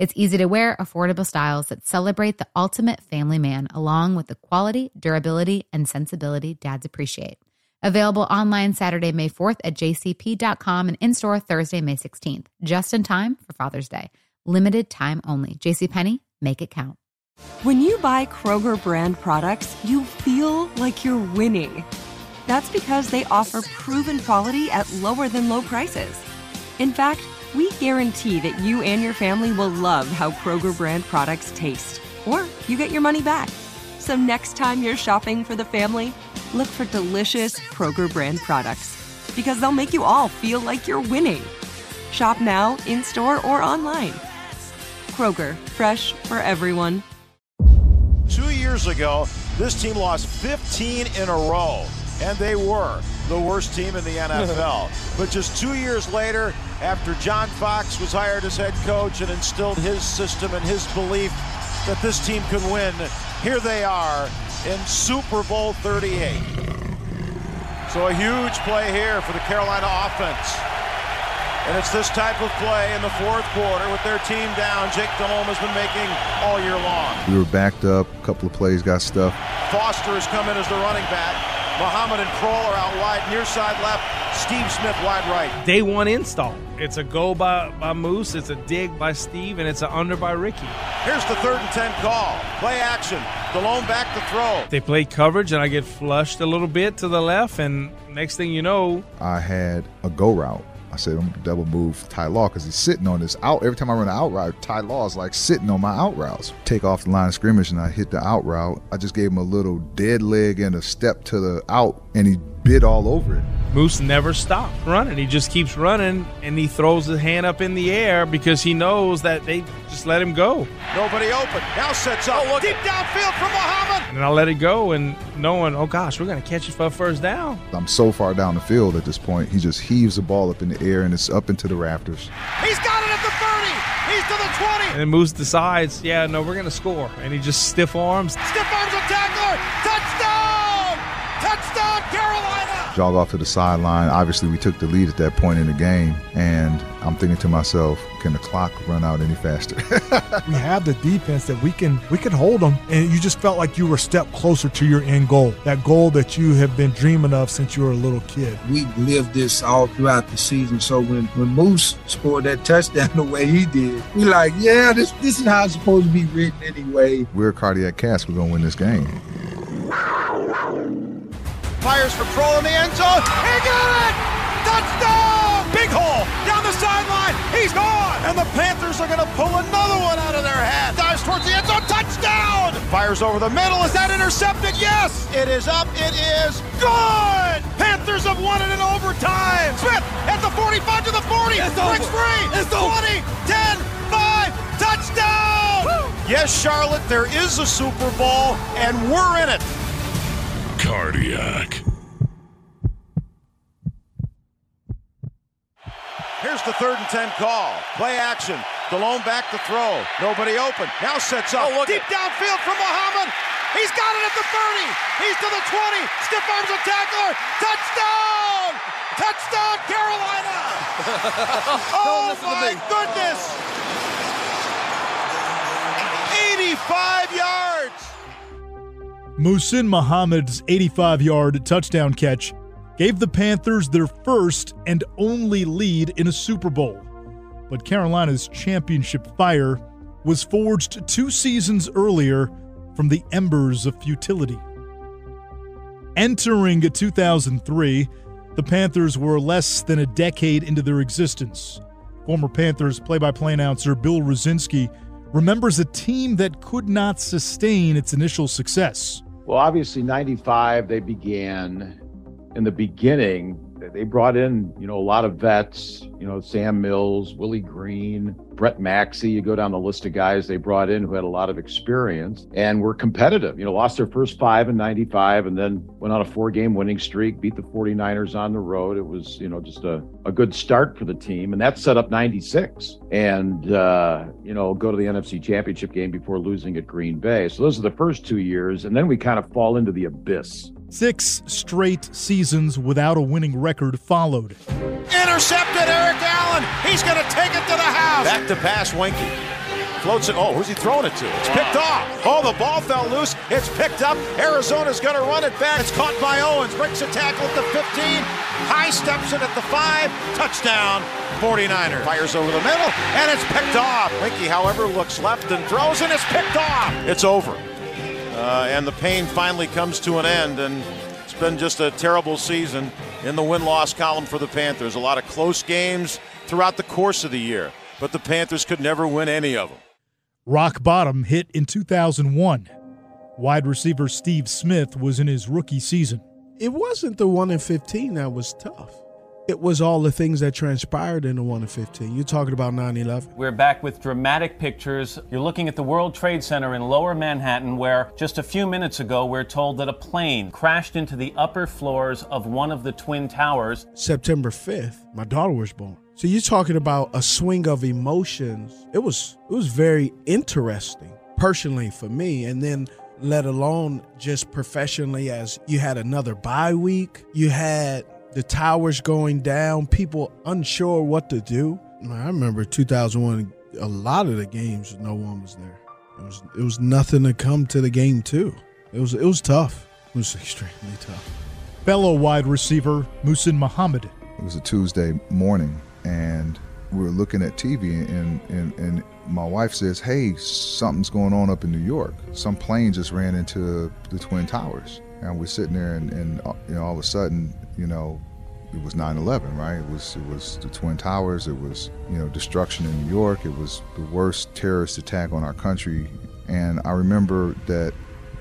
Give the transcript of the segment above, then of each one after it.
It's easy to wear, affordable styles that celebrate the ultimate family man, along with the quality, durability, and sensibility dads appreciate. Available online Saturday, May 4th at jcp.com and in store Thursday, May 16th, just in time for Father's Day. Limited time only. JCPenney, make it count. When you buy Kroger brand products, you feel like you're winning. That's because they offer proven quality at lower than low prices. In fact, we guarantee that you and your family will love how Kroger brand products taste, or you get your money back. So next time you're shopping for the family, look for delicious Kroger brand products because they'll make you all feel like you're winning. Shop now, in store, or online. Kroger, fresh for everyone. Two years ago, this team lost 15 in a row, and they were the worst team in the NFL. but just two years later, after John Fox was hired as head coach and instilled his system and his belief that this team could win, here they are in Super Bowl 38. So a huge play here for the Carolina offense. And it's this type of play in the fourth quarter with their team down. Jake Delhomme has been making all year long. We were backed up. A couple of plays got stuffed. Foster has come in as the running back. Muhammad and Proehl are out wide, near side left. Steve Smith wide right. Day one install. It's a go by, by Moose, it's a dig by Steve, and it's an under by Ricky. Here's the third and 10 call. Play action. Delhomme back to throw. They play coverage, and I get flushed a little bit to the left, and next thing you know, I had a go route. I said, I'm double move Ty Law because he's sitting on this out. Every time I run an out route, Ty Law is like sitting on my out routes. Take off the line of scrimmage and I hit the out route. I just gave him a little dead leg and a step to the out, and he bit all over it. Moose never stops running. He just keeps running and he throws his hand up in the air because he knows that they just let him go. Nobody open. Now sets up. Oh, Deep downfield from Muhammad. And I let it go and knowing, oh gosh, we're going to catch it for a first down. I'm so far down the field at this point. He just heaves the ball up in the air and it's up into the rafters. He's got it at the 30. He's to the 20. And Moose decides, yeah, no, we're going to score. And he just stiff arms. Stiff arms a Jog off to the sideline. Obviously, we took the lead at that point in the game. And I'm thinking to myself, can the clock run out any faster? we have the defense that we can we can hold them and you just felt like you were a step closer to your end goal that goal that you have been dreaming of since you were a little kid we lived this all throughout the season so when when moose scored that touchdown the way he did we like yeah this this is how it's supposed to be written anyway we're Cardiac Cats we're gonna win this game fires for Proehl in the end zone he got it touchdown big hole down the sideline he's gone and the Panthers are going to pull another one out of their hat. Dives towards the end zone. Touchdown! Fires over the middle. Is that intercepted? Yes! It is up. It is good! Panthers have won it in overtime. Smith at the 45 to the 40. It's Breaks over. free. It's 20, over. 10, 5. Touchdown! Woo! Yes, Charlotte, there is a Super Bowl, and we're in it. Cardiac. Here's the third and 10 call. Play action. Delhomme back to throw. Nobody open. Now sets up. Oh, Deep downfield from Muhammad. He's got it at the 30. He's to the 20. Stiff arms a tackler. Touchdown! Touchdown, Carolina! oh, my goodness! 85 yards! Muhsin Muhammad's 85 yard touchdown catch gave the Panthers their first and only lead in a Super Bowl. But Carolina's championship fire was forged two seasons earlier from the embers of futility. Entering 2003, the Panthers were less than a decade into their existence. Former Panthers play by play announcer Bill Rosinski remembers a team that could not sustain its initial success. Well, obviously, 95, they began in the beginning, They brought in, you know, a lot of vets, you know, Sam Mills, Willie Green, Brett Maxie. You go down the list of guys they brought in who had a lot of experience and were competitive. You know, lost their first five in 95 and then went on a four game winning streak, beat the 49ers on the road. It was, you know, just a, a good start for the team. And that set up 96 and, uh, you know, go to the NFC championship game before losing at Green Bay. So those are the first two years. And then we kind of fall into the abyss. Six straight seasons without a winning record followed. Intercepted Eric Allen. He's going to take it to the house. Back to pass, Weinke. Floats it. Oh, who's he throwing it to? It's picked off. Oh, the ball fell loose. It's picked up. Arizona's going to run it back. It's caught by Owens. Breaks a tackle at the 15. High steps it at the 5. Touchdown, 49er. Fires over the middle, and it's picked off. Weinke, however, looks left and throws, and it's picked off. It's over. Uh, and the pain finally comes to an end, and it's been just a terrible season in the win loss column for the Panthers. A lot of close games throughout the course of the year, but the Panthers could never win any of them. Rock bottom hit in 2001. Wide receiver Steve Smith was in his rookie season. It wasn't the 1 in 15 that was tough it was all the things that transpired in the 1 of 15. You're talking about 9 11. We're back with dramatic pictures. You're looking at the World Trade Center in lower Manhattan, where just a few minutes ago we're told that a plane crashed into the upper floors of one of the Twin Towers. September 5th, my daughter was born. So you're talking about a swing of emotions. It was it was very interesting personally for me and then let alone just professionally as you had another bye week. You had the towers going down, people unsure what to do. I remember 2001, a lot of the games, no one was there. It was it was nothing to come to the game too. It was it was tough. It was extremely tough. Fellow wide receiver Muhsin Muhammad. It was a Tuesday morning, and we were looking at TV, and, and, and my wife says, "Hey, something's going on up in New York. Some plane just ran into the Twin Towers." And we're sitting there, and, and uh, you know, all of a sudden, you know, it was 9/11, right? It was it was the Twin Towers. It was you know destruction in New York. It was the worst terrorist attack on our country. And I remember that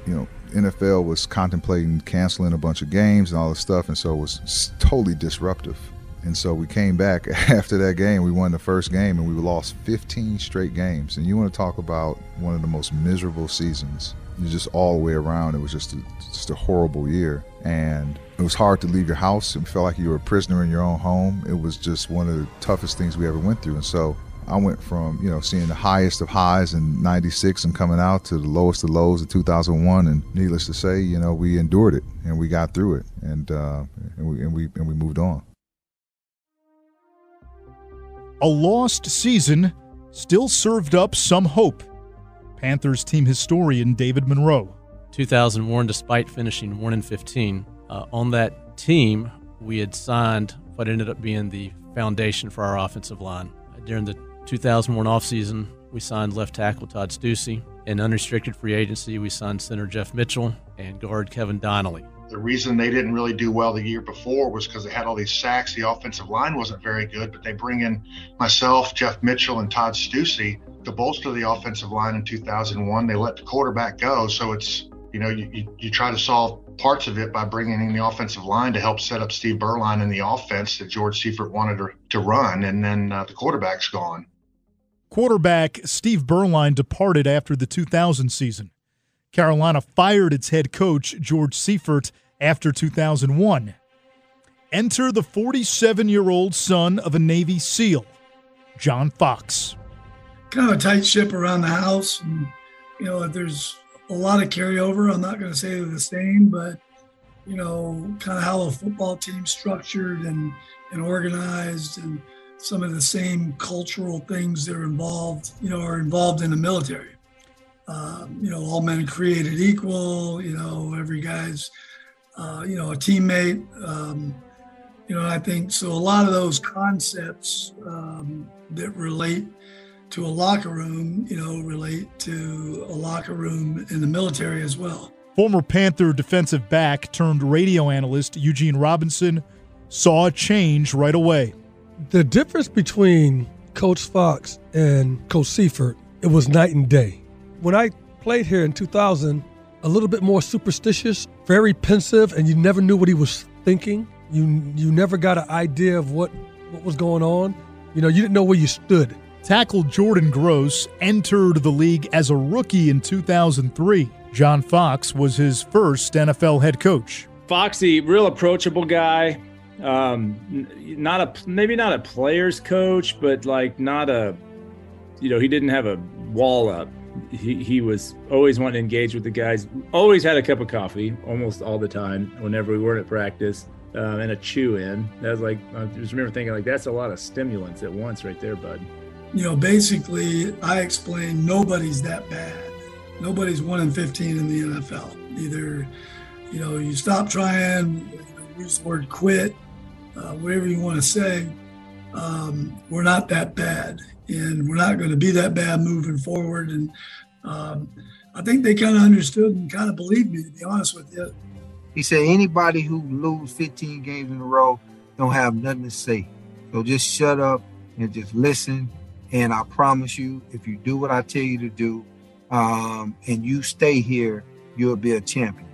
you know NFL was contemplating canceling a bunch of games and all this stuff, and so it was totally disruptive. And so we came back after that game. We won the first game, and we lost 15 straight games. And you want to talk about one of the most miserable seasons? Just all the way around, it was just a, just a horrible year. And it was hard to leave your house. It felt like you were a prisoner in your own home. It was just one of the toughest things we ever went through. And so I went from, you know, seeing the highest of highs in 96 and coming out to the lowest of lows in 2001. And needless to say, you know, we endured it and we got through it and, uh, and, we, and, we, and we moved on. A lost season still served up some hope. Panthers team historian David Monroe. 2001, despite finishing 1 in 15, uh, on that team, we had signed what ended up being the foundation for our offensive line. During the 2001 offseason, we signed left tackle Todd Steussie. In unrestricted free agency, we signed center Jeff Mitchell and guard Kevin Donnalley. The reason they didn't really do well the year before was because they had all these sacks. The offensive line wasn't very good, but they bring in myself, Jeff Mitchell, and Todd Steussie to bolster the offensive line in 2001. They let the quarterback go, so it's you know, you, you, you, try to solve parts of it by bringing in the offensive line to help set up Steve Beuerlein in the offense that George Seifert wanted to, to run, and then uh, the quarterback's gone. Quarterback Steve Beuerlein departed after the 2000 season. Carolina fired its head coach, George Seifert, after 2001. Enter the 47 year old son of a Navy SEAL, John Fox. Kind of a tight ship around the house. And, you know, if there's a lot of carryover. I'm not going to say they're the same, but you know, kind of how a football team's structured and and organized, and some of the same cultural things that are involved, you know, are involved in the military. Um, you know, all men created equal. You know, every guy's, uh, you know, a teammate. Um, you know, I think so. A lot of those concepts um, that relate to a locker room, you know, relate to a locker room in the military as well. Former Panther defensive back turned radio analyst Eugene Robinson saw a change right away. The difference between Coach Fox and Coach Seifert, it was night and day. When I played here in 2000, a little bit more superstitious, very pensive, and you never knew what he was thinking. You you never got an idea of what what was going on. You know, you didn't know where you stood. Tackle Jordan Gross entered the league as a rookie in 2003. John Fox was his first NFL head coach. Foxy, real approachable guy. Um, not a maybe not a player's coach, but like not a, you know, he didn't have a wall up. He he was always wanting to engage with the guys. Always had a cup of coffee, almost all the time. Whenever we weren't at practice, um, and a chew in. That was like I just remember thinking like that's a lot of stimulants at once right there, bud. You know, basically, I explained nobody's that bad. Nobody's one in fifteen in the NFL. Either, you know, you stop trying, use the word quit, uh, whatever you want to say. Um, we're not that bad, and we're not going to be that bad moving forward. And um, I think they kind of understood and kind of believed me, to be honest with you. He said anybody who lose 15 games in a row don't have nothing to say. So just shut up and just listen. And I promise you, if you do what I tell you to do, um, and you stay here, you'll be a champion.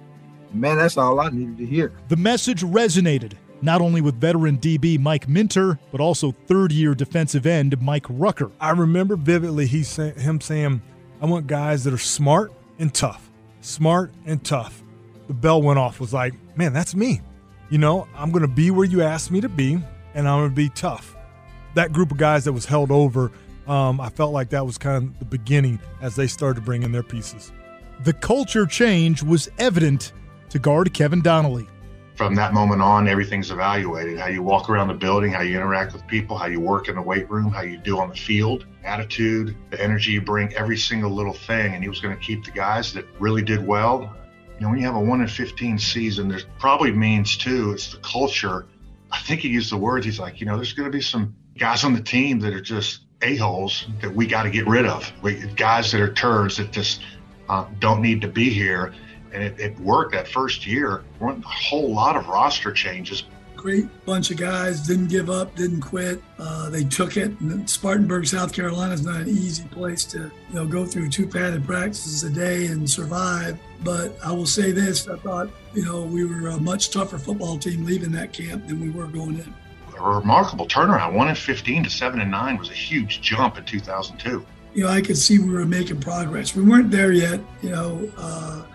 Man, that's all I needed to hear. The message resonated not only with veteran DB Mike Minter, but also third year defensive end Mike Rucker. I remember vividly he say, him saying, I want guys that are smart and tough. Smart and tough. The bell went off, was like, man, that's me. You know, I'm going to be where you asked me to be, and I'm going to be tough. That group of guys that was held over, um, I felt like that was kind of the beginning as they started to bring in their pieces. The culture change was evident to guard Kevin Donnalley from that moment on, everything's evaluated. How you walk around the building, how you interact with people, how you work in the weight room, how you do on the field, attitude, the energy you bring, every single little thing. And he was going to keep the guys that really did well. You know, when you have a one in 15 season, there's probably means too, it's the culture. I think he used the words, he's like, you know, there's going to be some guys on the team that are just a-holes that we got to get rid of. We, guys that are turds that just uh, don't need to be here and it, it worked that first year. Weren't a whole lot of roster changes. Great bunch of guys didn't give up, didn't quit. Uh, they took it. And Spartanburg, South Carolina is not an easy place to you know go through two padded practices a day and survive. But I will say this: I thought you know we were a much tougher football team leaving that camp than we were going in. A remarkable turnaround. One in 15 to seven and nine was a huge jump in 2002 you know, I could see we were making progress. We weren't there yet, you know, uh,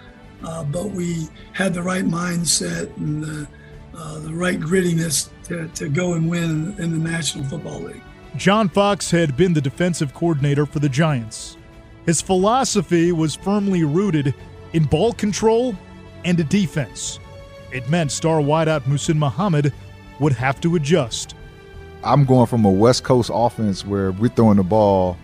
uh, but we had the right mindset and the, uh, the right grittiness to, to go and win in the National Football League. John Fox had been the defensive coordinator for the Giants. His philosophy was firmly rooted in ball control and a defense. It meant star wideout Muhsin Muhammad would have to adjust. I'm going from a West Coast offense where we're throwing the ball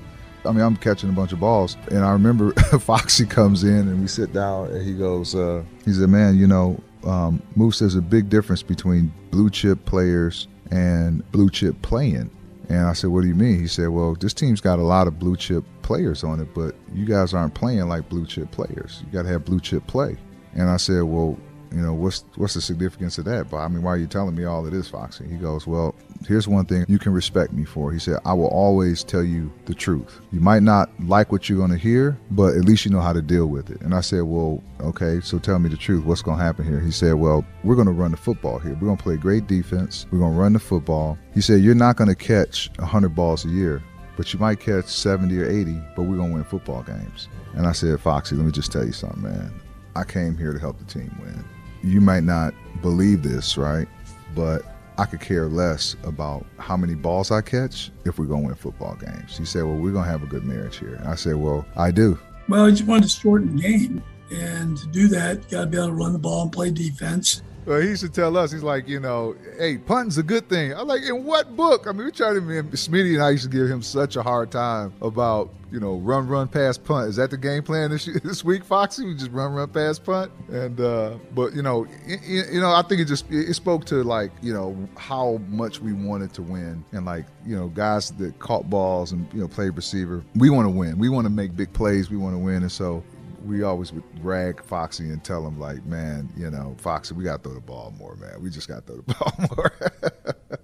I mean, I'm catching a bunch of balls. And I remember Foxy comes in and we sit down and he goes, uh, he said, man, you know, um, Moose, there's a big difference between blue chip players and blue chip playing. And I said, what do you mean? He said, well, this team's got a lot of blue chip players on it, but you guys aren't playing like blue chip players. You got to have blue chip play. And I said, well, you know, what's what's the significance of that? But I mean, why are you telling me all of this, Foxy? He goes, well, here's one thing you can respect me for. He said, I will always tell you the truth. You might not like what you're going to hear, but at least you know how to deal with it. And I said, well, okay, so tell me the truth. What's going to happen here? He said, well, we're going to run the football here. We're going to play great defense. We're going to run the football. He said, you're not going to catch 100 balls a year, but you might catch 70 or 80, but we're going to win football games. And I said, Foxy, let me just tell you something, man. I came here to help the team win. You might not believe this, right? But I could care less about how many balls I catch if we're going to win football games. He said, Well, we're going to have a good marriage here. And I said, Well, I do. Well, I just wanted to shorten the game. And to do that, you got to be able to run the ball and play defense. Well, he used to tell us, he's like, you know, hey, punting's a good thing. I'm like, in what book? I mean, we tried to, Smitty and I used to give him such a hard time about, you know, run, run, pass, punt. Is that the game plan this this week, Foxy? We just run, run, pass, punt. And uh, but you know, it, you know, I think it just it spoke to like you know how much we wanted to win, and like you know, guys that caught balls and you know played receiver. We want to win. We want to make big plays. We want to win, and so we always would rag Foxy and tell him like, man, you know, Foxy, we got to throw the ball more, man. We just got to throw the ball more.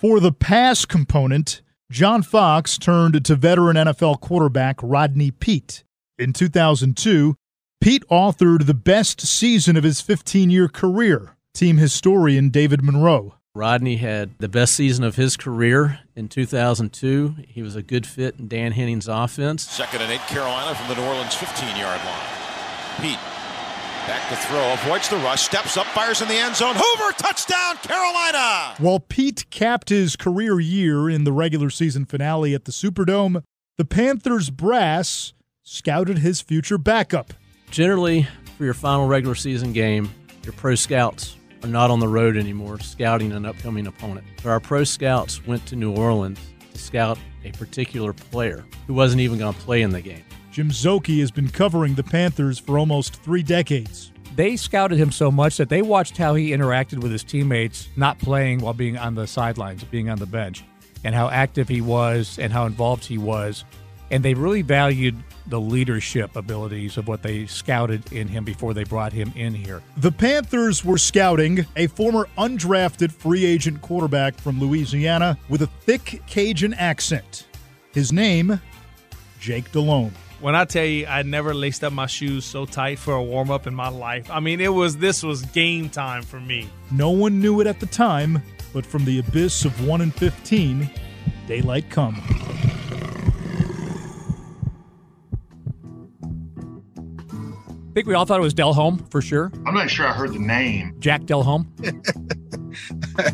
For the pass component, John Fox turned to veteran NFL quarterback Rodney Peete. In 2002, Peete authored the best season of his 15 year career, team historian David Monroe. Rodney had the best season of his career in 2002. He was a good fit in Dan Henning's offense. Second and eight, Carolina from the New Orleans 15 yard line. Peete back to throw, avoids the rush, steps up, fires in the end zone. Hoover, touchdown, Carolina! While Peete capped his career year in the regular season finale at the Superdome, the Panthers brass scouted his future backup. Generally, for your final regular season game, your pro scouts are not on the road anymore scouting an upcoming opponent. So our pro scouts went to New Orleans to scout a particular player who wasn't even going to play in the game. Jim Szoke has been covering the Panthers for almost three decades. They scouted him so much that they watched how he interacted with his teammates, not playing while being on the sidelines, being on the bench, and how active he was and how involved he was. And they really valued the leadership abilities of what they scouted in him before they brought him in here. The Panthers were scouting a former undrafted free agent quarterback from Louisiana with a thick Cajun accent. His name, Jake Delhomme. When I tell you I never laced up my shoes so tight for a warm up in my life, I mean it was this was game time for me. No one knew it at the time, but from the abyss of 1 and 15, daylight come. I think we all thought it was Delhomme for sure. I'm not sure I heard the name. Jack Delhomme. I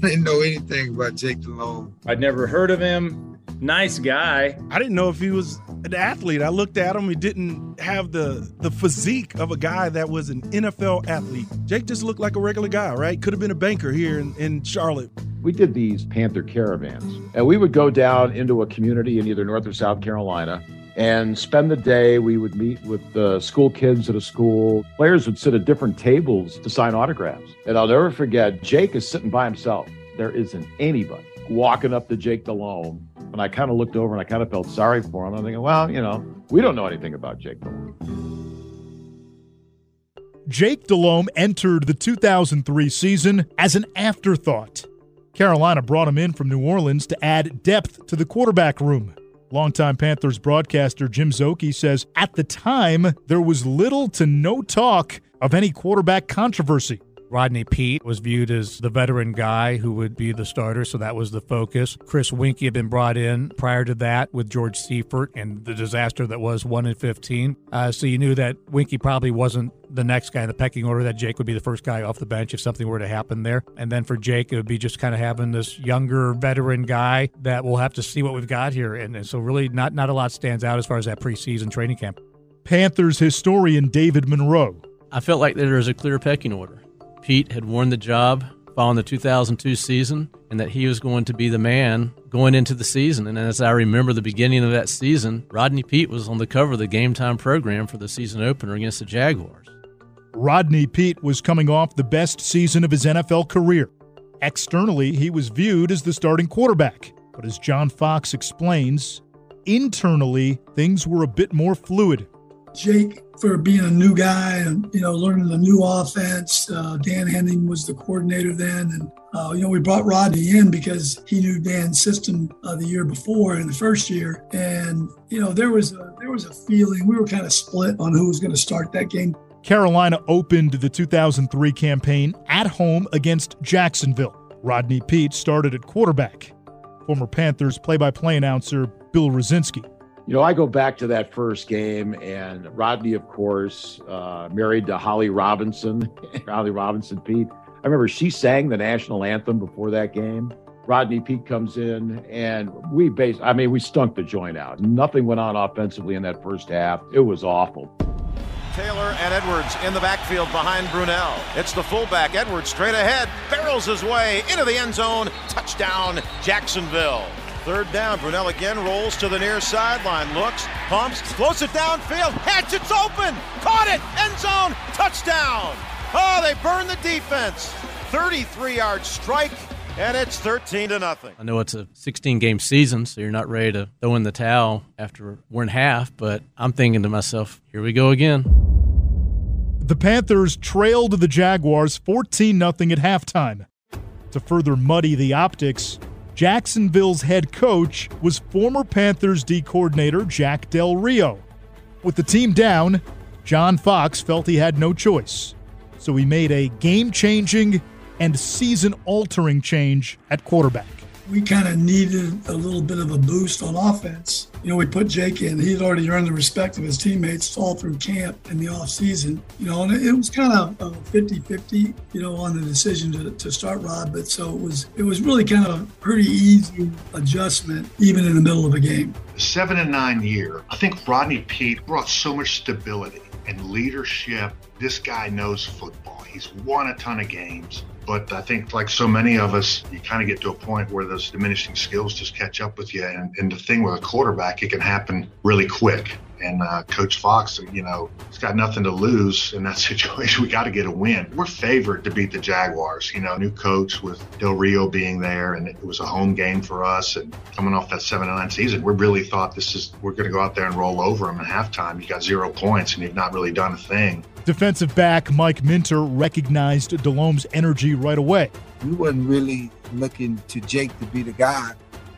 didn't know anything about Jake Delhomme. I'd never heard of him. Nice guy. I didn't know if he was an athlete. I looked at him. He didn't have the the physique of a guy that was an NFL athlete. Jake just looked like a regular guy, right? Could have been a banker here in, in Charlotte. We did these Panther caravans, and we would go down into a community in either North or South Carolina and spend the day. We would meet with the school kids at a school. Players would sit at different tables to sign autographs. And I'll never forget, Jake is sitting by himself. There isn't anybody walking up to Jake Delhomme. And I kind of looked over and I kind of felt sorry for him. I'm thinking, well, you know, we don't know anything about Jake Delhomme. Jake Delhomme entered the 2003 season as an afterthought. Carolina brought him in from New Orleans to add depth to the quarterback room. Longtime Panthers broadcaster Jim Szoke says at the time there was little to no talk of any quarterback controversy. Rodney Peete was viewed as the veteran guy who would be the starter, so that was the focus. Chris Weinke had been brought in prior to that with George Seifert and the disaster that was 1 in 15. Uh, so you knew that Weinke probably wasn't the next guy in the pecking order, that Jake would be the first guy off the bench if something were to happen there. And then for Jake, it would be just kind of having this younger veteran guy that we'll have to see what we've got here. And, and so really not, not a lot stands out as far as that preseason training camp. Panthers historian David Monroe. I felt like there was a clear pecking order. Peete had won the job following the 2002 season and that he was going to be the man going into the season. And as I remember the beginning of that season, Rodney Peete was on the cover of the game time program for the season opener against the Jaguars. Rodney Peete was coming off the best season of his NFL career. Externally, he was viewed as the starting quarterback. But as John Fox explains, internally, things were a bit more fluid. Jake, for being a new guy and you know learning the new offense, uh, Dan Henning was the coordinator then, and uh, you know we brought Rodney in because he knew Dan's system uh, the year before in the first year, and you know there was a, there was a feeling we were kind of split on who was going to start that game. Carolina opened the 2003 campaign at home against Jacksonville. Rodney Peete started at quarterback. Former Panthers play-by-play announcer Bill Rosinski. You know, I go back to that first game, and Rodney, of course, uh, married to Holly Robinson, Holly Robinson Peete. I remember she sang the national anthem before that game. Rodney Peete comes in, and we base. I mean, we stunk the joint out. Nothing went on offensively in that first half. It was awful. Taylor and Edwards in the backfield behind Brunell. It's the fullback, Edwards straight ahead, barrels his way into the end zone. Touchdown, Jacksonville. Third down, Brunell again rolls to the near sideline, looks, pumps, floats it downfield, heads, it's open, caught it, end zone, touchdown. Oh, they burn the defense. 33 yard strike, and it's 13 to nothing. I know it's a 16 game season, so you're not ready to throw in the towel after one half, but I'm thinking to myself, here we go again. The Panthers trailed the Jaguars 14 0 at halftime. To further muddy the optics, Jacksonville's head coach was former Panthers D coordinator Jack Del Rio. With the team down, John Fox felt he had no choice, so he made a game changing and season altering change at quarterback. We kind of needed a little bit of a boost on offense. You know, we put Jake in. He had already earned the respect of his teammates all through camp in the offseason. You know, and it was kind of 50-50, you know, on the decision to, to start Rod. But so it was it was really kind of a pretty easy adjustment, even in the middle of a game. Seven and nine year, I think Rodney Peete brought so much stability and leadership. This guy knows football. He's won a ton of games. But I think, like so many of us, you kind of get to a point where those diminishing skills just catch up with you. And, and the thing with a quarterback, it can happen really quick. And uh, Coach Fox, you know, he's got nothing to lose in that situation. We got to get a win. We're favored to beat the Jaguars. You know, new coach with Del Rio being there, and it was a home game for us. And coming off that seven and nine season, we really thought this is we're going to go out there and roll over them at halftime. You got zero points, and you've not really done a thing. Defensive back Mike Minter recognized Delhomme's energy right away. We wasn't really looking to Jake to be the guy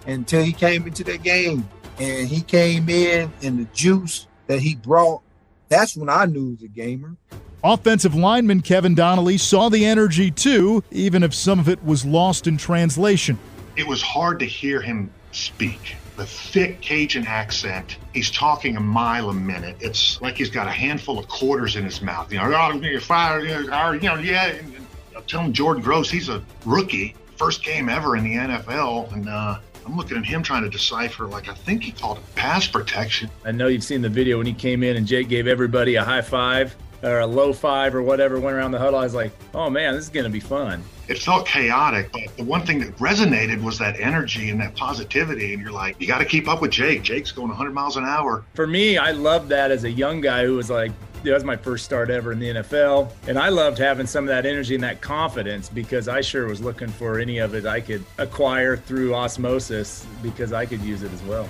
until he came into that game. And he came in and the juice that he brought, that's when I knew he was a gamer. Offensive lineman Kevin Donnalley saw the energy too, even if some of it was lost in translation. It was hard to hear him speak. The thick Cajun accent. He's talking a mile a minute. It's like he's got a handful of quarters in his mouth. You know, oh, you're fired. You know, yeah. I'm telling Jordan Gross, he's a rookie, first game ever in the NFL, and uh, I'm looking at him trying to decipher, like, I think he called it pass protection. I know you've seen the video when he came in and Jake gave everybody a high five or a low five or whatever, went around the huddle. I was like, oh man, this is going to be fun. It felt chaotic, but the one thing that resonated was that energy and that positivity. And you're like, you got to keep up with Jake. Jake's going 100 miles an hour. For me, I loved that as a young guy who was like, that was my first start ever in the NFL. And I loved having some of that energy and that confidence because I sure was looking for any of it I could acquire through osmosis because I could use it as well.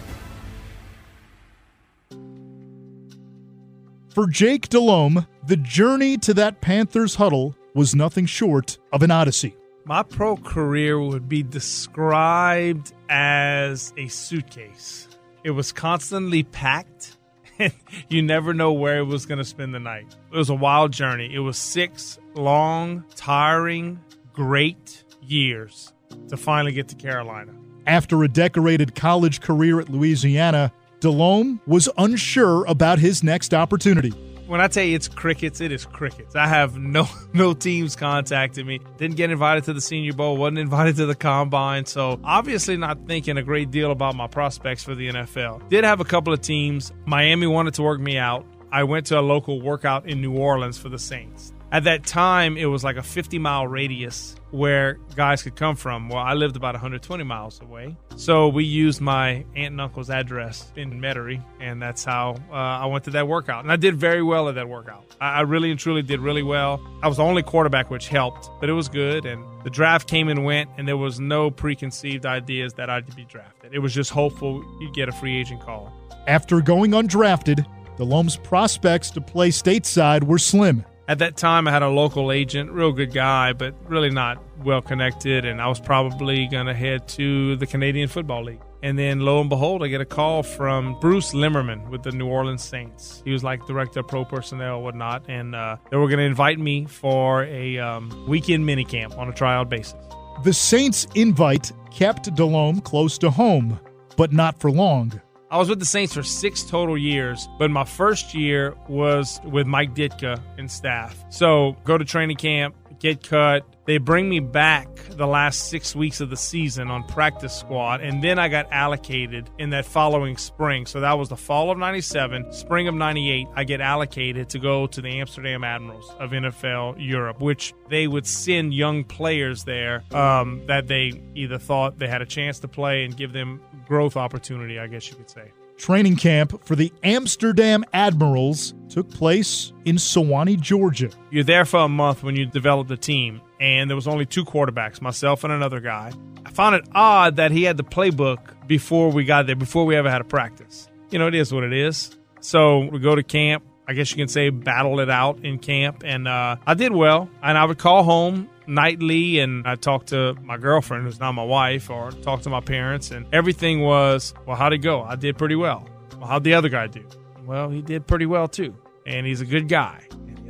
For Jake Delhomme, the journey to that Panthers huddle was nothing short of an odyssey. My pro career would be described as a suitcase. It was constantly packed. you never know where it was going to spend the night. It was a wild journey. It was six long, tiring, great years to finally get to Carolina. After a decorated college career at Louisiana, Delhomme was unsure about his next opportunity. When I tell you it's crickets, it is crickets. I have no no teams contacted me. Didn't get invited to the Senior Bowl. wasn't invited to the combine. So obviously not thinking a great deal about my prospects for the NFL. Did have a couple of teams. Miami wanted to work me out. I went to a local workout in New Orleans for the Saints. At that time, it was like a 50 mile radius where guys could come from. Well, I lived about 120 miles away. So we used my aunt and uncle's address in Metairie, and that's how uh, I went to that workout. And I did very well at that workout. I, I really and truly did really well. I was the only quarterback, which helped, but it was good. And the draft came and went, and there was no preconceived ideas that I'd be drafted. It was just hopeful you'd get a free agent call. After going undrafted, Delhomme's prospects to play stateside were slim. At that time, I had a local agent, real good guy, but really not well connected. And I was probably going to head to the Canadian Football League. And then lo and behold, I get a call from Bruce Lemmerman with the New Orleans Saints. He was like director of pro personnel whatnot. And uh, they were going to invite me for a um, weekend minicamp on a trial basis. The Saints' invite kept Delhomme close to home, but not for long. I was with the Saints for six total years, but my first year was with Mike Ditka and staff. So go to training camp, get cut. They bring me back the last six weeks of the season on practice squad, and then I got allocated in that following spring. So that was the fall of 97, spring of 98. I get allocated to go to the Amsterdam Admirals of NFL Europe, which they would send young players there um, that they either thought they had a chance to play and give them growth opportunity, I guess you could say. Training camp for the Amsterdam Admirals took place in Suwanee, Georgia. You're there for a month when you develop the team, and there was only two quarterbacks, myself and another guy. I found it odd that he had the playbook before we got there, before we ever had a practice. You know, it is what it is. So we go to camp. I guess you can say battle it out in camp, and uh, I did well. And I would call home nightly and I talked to my girlfriend, who's not my wife, or talked to my parents, and everything was, well, how'd it go? I did pretty well. Well, how'd the other guy do? Well, he did pretty well too. and he's a good guy.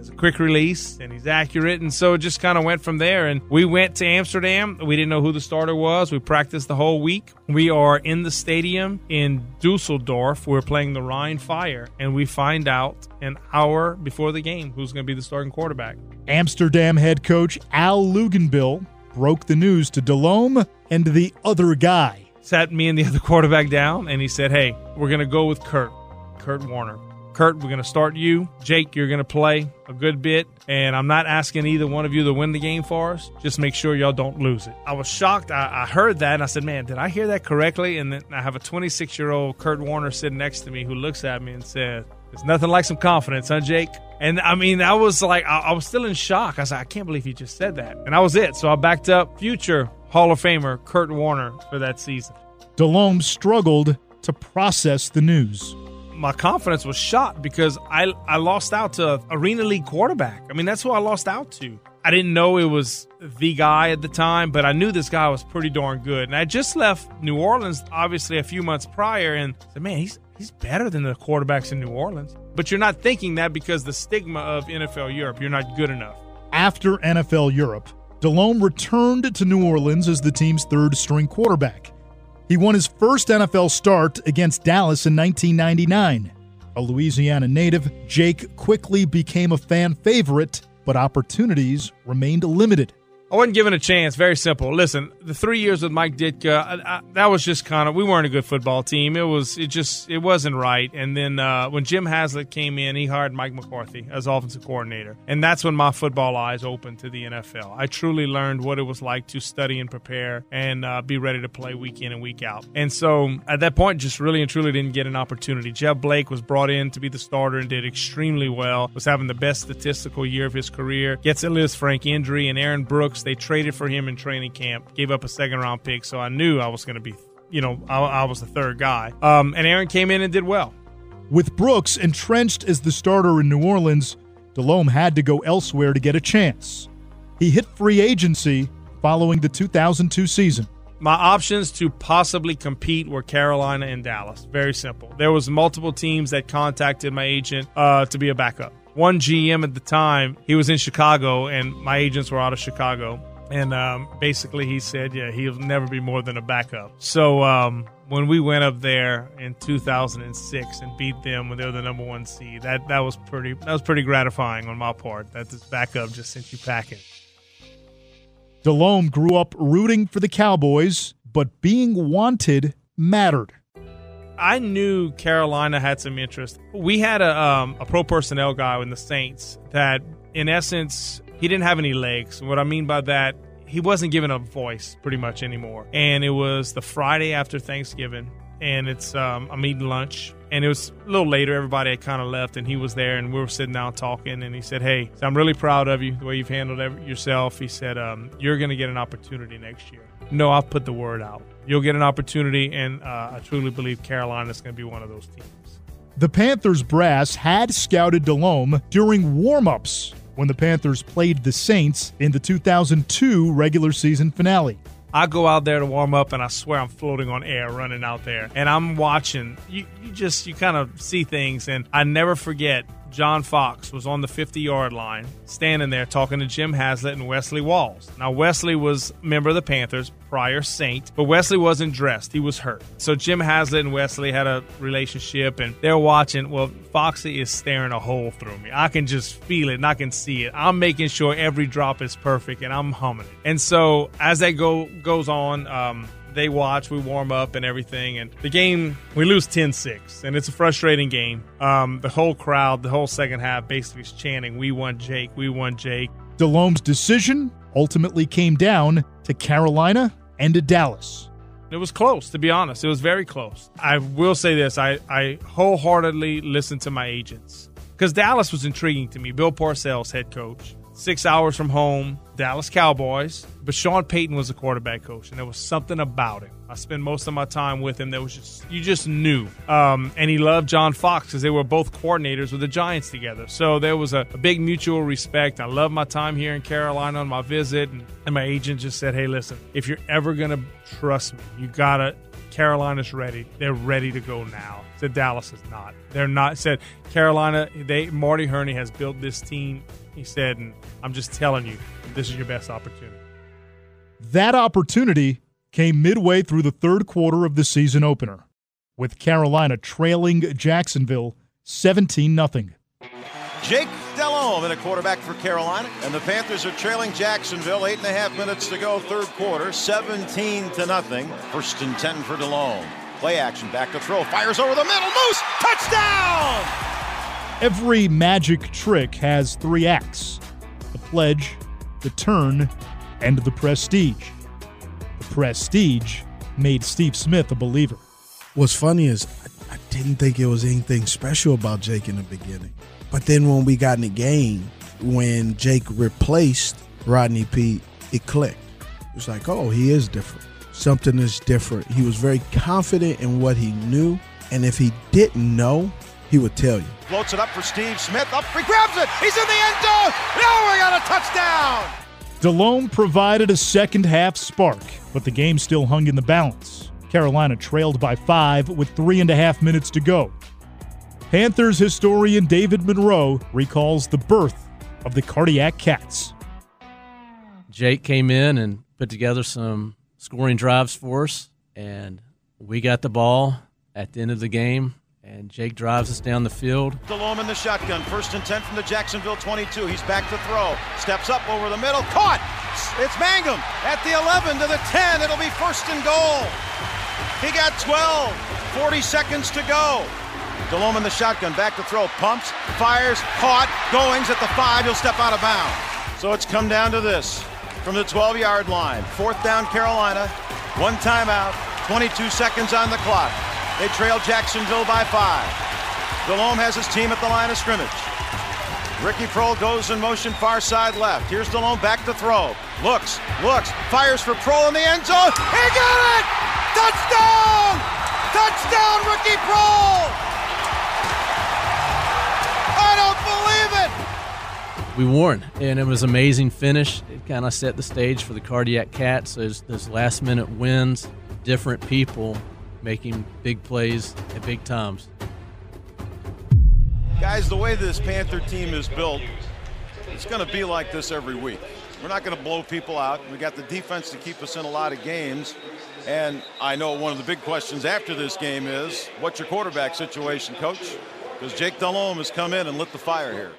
Has a quick release, and he's accurate. And so it just kind of went from there. And we went to Amsterdam. We didn't know who the starter was. We practiced the whole week. We are in the stadium in Dusseldorf. We're playing the Rhine Fire, and we find out an hour before the game who's going to be the starting quarterback. Amsterdam head coach Al Luginbill broke the news to Delhomme and the other guy. Sat me and the other quarterback down, and he said, Hey, we're going to go with Kurt, Kurt Warner. Kurt, we're going to start you. Jake, you're going to play a good bit. And I'm not asking either one of you to win the game for us. Just make sure y'all don't lose it. I was shocked. I, I heard that and I said, man, did I hear that correctly? And then I have a 26 year old Kurt Warner sitting next to me who looks at me and said, it's nothing like some confidence, huh, Jake? And I mean, I was like, I, I was still in shock. I was like, I can't believe he just said that. And that was it. So I backed up future Hall of Famer Kurt Warner for that season. Delhomme struggled to process the news my confidence was shot because I I lost out to Arena League quarterback. I mean, that's who I lost out to. I didn't know it was the guy at the time, but I knew this guy was pretty darn good. And I just left New Orleans, obviously a few months prior, and said, man, he's he's better than the quarterbacks in New Orleans. But you're not thinking that because the stigma of NFL Europe, you're not good enough. After NFL Europe, Delhomme returned to New Orleans as the team's third string quarterback. He won his first NFL start against Dallas in 1999. A Louisiana native, Jake quickly became a fan favorite, but opportunities remained limited. I wasn't given a chance. Very simple. Listen, the three years with Mike Ditka, I, I, that was just kind of we weren't a good football team. It was it just it wasn't right. And then uh, when Jim Haslett came in, he hired Mike McCarthy as offensive coordinator, and that's when my football eyes opened to the NFL. I truly learned what it was like to study and prepare and uh, be ready to play week in and week out. And so at that point, just really and truly didn't get an opportunity. Jeff Blake was brought in to be the starter and did extremely well. Was having the best statistical year of his career. Gets a Frank injury, and Aaron Brooks Brooks. They traded for him in training camp, gave up a second round pick, so I knew I was going to be, you know, I, I, was the third guy. Um, and Aaron came in and did well. With Brooks entrenched as the starter in New Orleans, Delhomme had to go elsewhere to get a chance. He hit free agency following the 2002 season. My options to possibly compete were Carolina and Dallas. Very simple. There was multiple teams that contacted my agent uh, to be a backup one GM at the time, he was in Chicago, and my agents were out of Chicago. And um, basically, he said, "Yeah, he'll never be more than a backup." So um, when we went up there in 2006 and beat them when they were the number one seed, that that was pretty that was pretty gratifying on my part. That this backup just sent you packing. Delhomme grew up rooting for the Cowboys, but being wanted mattered. I knew Carolina had some interest. We had a um, a pro personnel guy in the Saints that, in essence, he didn't have any legs. What I mean by that, he wasn't given a voice pretty much anymore. And it was the Friday after Thanksgiving, and it's um, I'm eating lunch, and it was a little later. Everybody had kind of left, and he was there, and we were sitting down talking. And he said, "Hey, I'm really proud of you the way you've handled yourself." He said, um, "You're going to get an opportunity next year." No, I've put the word out you'll get an opportunity, and uh, I truly believe Carolina is going to be one of those teams. The Panthers brass had scouted Delhomme during warmups when the Panthers played the Saints in the 2002 regular season finale. I go out there to warm up, and I swear I'm floating on air running out there, and I'm watching. You, you just you kind of see things, and I never forget John Fox was on the 50 yard line, standing there talking to Jim Haslett and Wesley Walls. Now, Wesley was a member of the Panthers, prior Saint, but Wesley wasn't dressed. He was hurt. So Jim Haslett and Wesley had a relationship, and they're watching. Well, Foxy is staring a hole through me. I can just feel it and I can see it. I'm making sure every drop is perfect, and I'm humming it. And so as that go goes on, um, they watch, we warm up and everything. And the game, we lose 10 6, and it's a frustrating game. Um, the whole crowd, the whole second half basically is chanting, We want Jake, we want Jake. Delhomme's decision ultimately came down to Carolina and to Dallas. It was close, to be honest. It was very close. I will say this I, I wholeheartedly listened to my agents because Dallas was intriguing to me. Bill Parcells, head coach six hours from home, Dallas Cowboys. But Sean Payton was a quarterback coach, and there was something about him. I spent most of my time with him. That was just you just knew. Um, and he loved John Fox because they were both coordinators with the Giants together. So there was a, a big mutual respect. I love my time here in Carolina on my visit, and, and my agent just said, "Hey, listen, if you're ever gonna trust me, you gotta Carolina's ready. They're ready to go now. Said Dallas is not. They're not. Said Carolina. They Marty Hurney has built this team. He said, and I'm just telling you, this is your best opportunity. That opportunity came midway through the third quarter of the season opener, with Carolina trailing Jacksonville 17 0. Jake Delhomme in a quarterback for Carolina, and the Panthers are trailing Jacksonville. Eight and a half minutes to go, third quarter, 17 to nothing. First and 10 for Delhomme. Play action, back to throw, fires over the middle, Moose, touchdown! Every magic trick has three acts the pledge, the turn, and the prestige. The prestige made Steve Smith a believer. What's funny is I, I didn't think it was anything special about Jake in the beginning. But then when we got in the game, when Jake replaced Rodney Peete, it clicked. It was like, oh, he is different. Something is different. He was very confident in what he knew. And if he didn't know, he would tell you. Floats it up for Steve Smith. Up, he grabs it. He's in the end zone. Now we got a touchdown. Delhomme provided a second half spark, but the game still hung in the balance. Carolina trailed by five with three and a half minutes to go. Panthers historian David Monroe recalls the birth of the Cardiac Cats. Jake came in and put together some scoring drives for us, and we got the ball at the end of the game. And Jake drives us down the field. Delhomme in the shotgun. First and 10 from the Jacksonville 22. He's back to throw. Steps up over the middle. Caught! It's Mangum at the 11 to the 10. It'll be first and goal. He got 12. 40 seconds to go. Delhomme in the shotgun, back to throw, pumps, fires, caught, Goings at the five, he'll step out of bounds. So it's come down to this from the 12 yard line. Fourth down, Carolina, one timeout, 22 seconds on the clock. They trail Jacksonville by five. Delhomme has his team at the line of scrimmage. Ricky Proehl goes in motion far side left. Here's Delhomme back to throw. Looks, looks, fires for Proehl in the end zone. He got it! Touchdown! Touchdown, Ricky Proehl! we won, and it was an amazing finish. It kind of set the stage for the Cardiac Cats. Those, those last minute wins, different people making big plays at big times. Guys, the way this Panther team is built, it's going to be like this every week. We're not going to blow people out. We got the defense to keep us in a lot of games. And I know one of the big questions after this game is what's your quarterback situation, coach? Because Jake Delhomme has come in and lit the fire here.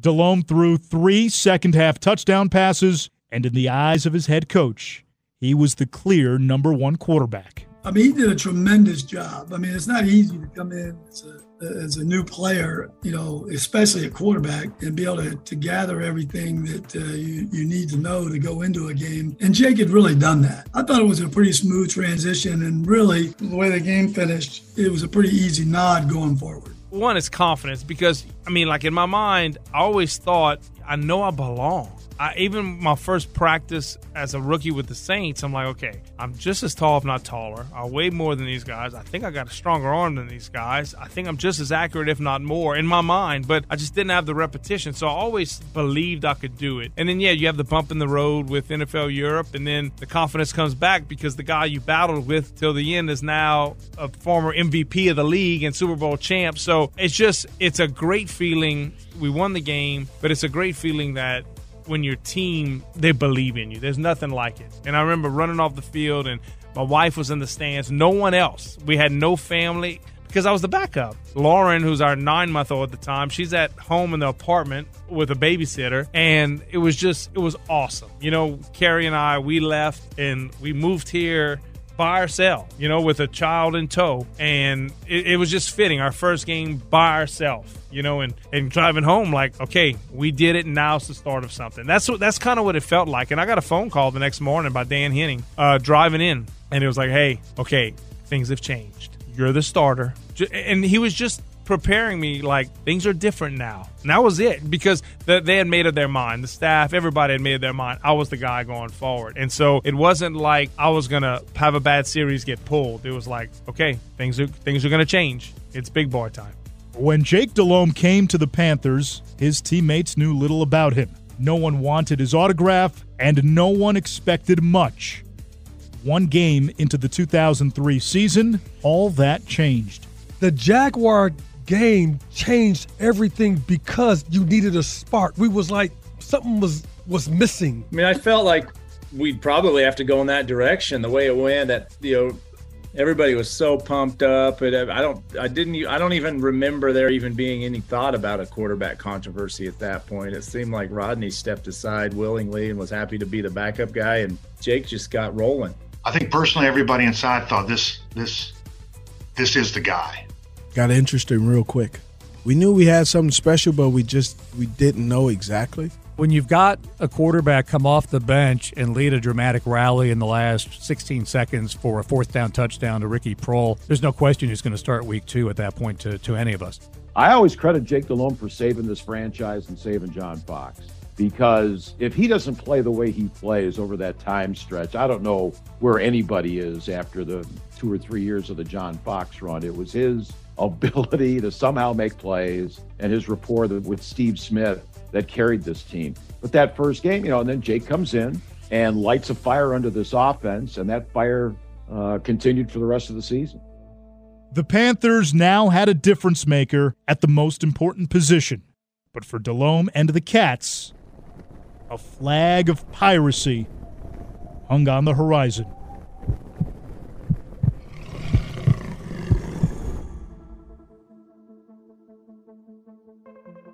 Delhomme threw three second half touchdown passes, and in the eyes of his head coach, he was the clear number one quarterback. I mean, he did a tremendous job. I mean, it's not easy to come in as a, as a new player, you know, especially a quarterback, and be able to, to gather everything that uh, you, you need to know to go into a game. And Jake had really done that. I thought it was a pretty smooth transition, and really, the way the game finished, it was a pretty easy nod going forward one is confidence because I mean, like in my mind, I always thought I know I belong. I, even my first practice as a rookie with the Saints, I'm like, okay, I'm just as tall, if not taller. I weigh more than these guys. I think I got a stronger arm than these guys. I think I'm just as accurate, if not more, in my mind, but I just didn't have the repetition. So I always believed I could do it. And then, yeah, you have the bump in the road with NFL Europe, and then the confidence comes back because the guy you battled with till the end is now a former MVP of the league and Super Bowl champ. So it's just, it's a great feeling. We won the game, but it's a great feeling that when your team they believe in you. There's nothing like it. And I remember running off the field and my wife was in the stands. No one else. We had no family because I was the backup. Lauren, who's our nine month old at the time, she's at home in the apartment with a babysitter. And it was just, it was awesome. You know, Carrie and I, we left and we moved here by ourselves, you know, with a child in tow. And it, it, was just fitting. Our first game by ourselves, you know, and, and driving home like, okay, we did it. And now it's the start of something. That's what that's kind of what it felt like. And I got a phone call the next morning by Dan Henning, uh, driving in, and it was like, hey, okay, things have changed. You're the starter. And he was just preparing me like things are different now. And that was it because the, they had made up their mind. The staff, everybody had made up their mind. I was the guy going forward. And so it wasn't like I was going to have a bad series get pulled. It was like, okay, things are things are going to change. It's big boy time. When Jake Delhomme came to the Panthers, his teammates knew little about him. No one wanted his autograph, and no one expected much. One game into the 2003 season, all that changed. The Jaguar game changed everything because you needed a spark. We was like something was was missing. I mean, I felt like we'd probably have to go in that direction. The way it went, that you know, everybody was so pumped up. And I don't, I didn't, I don't even remember there even being any thought about a quarterback controversy at that point. It seemed like Rodney stepped aside willingly and was happy to be the backup guy, and Jake just got rolling. I think personally, everybody inside thought this, this, this is the guy. Got interesting real quick. We knew we had something special, but we just we didn't know exactly. When you've got a quarterback come off the bench and lead a dramatic rally in the last 16 seconds for a fourth down touchdown to Ricky Proehl, there's no question he's going to start week two at that point to, to any of us. I always credit Jake Delhomme for saving this franchise and saving John Fox because if he doesn't play the way he plays over that time stretch, I don't know where anybody is after the two or three years of the John Fox run. It was his ability to somehow make plays and his rapport with Steve Smith that carried this team. But that first game, you know, and then Jake comes in and lights a fire under this offense, and that fire uh, continued for the rest of the season. The Panthers now had a difference maker at the most important position. But for Delhomme and the Cats, a flag of piracy hung on the horizon.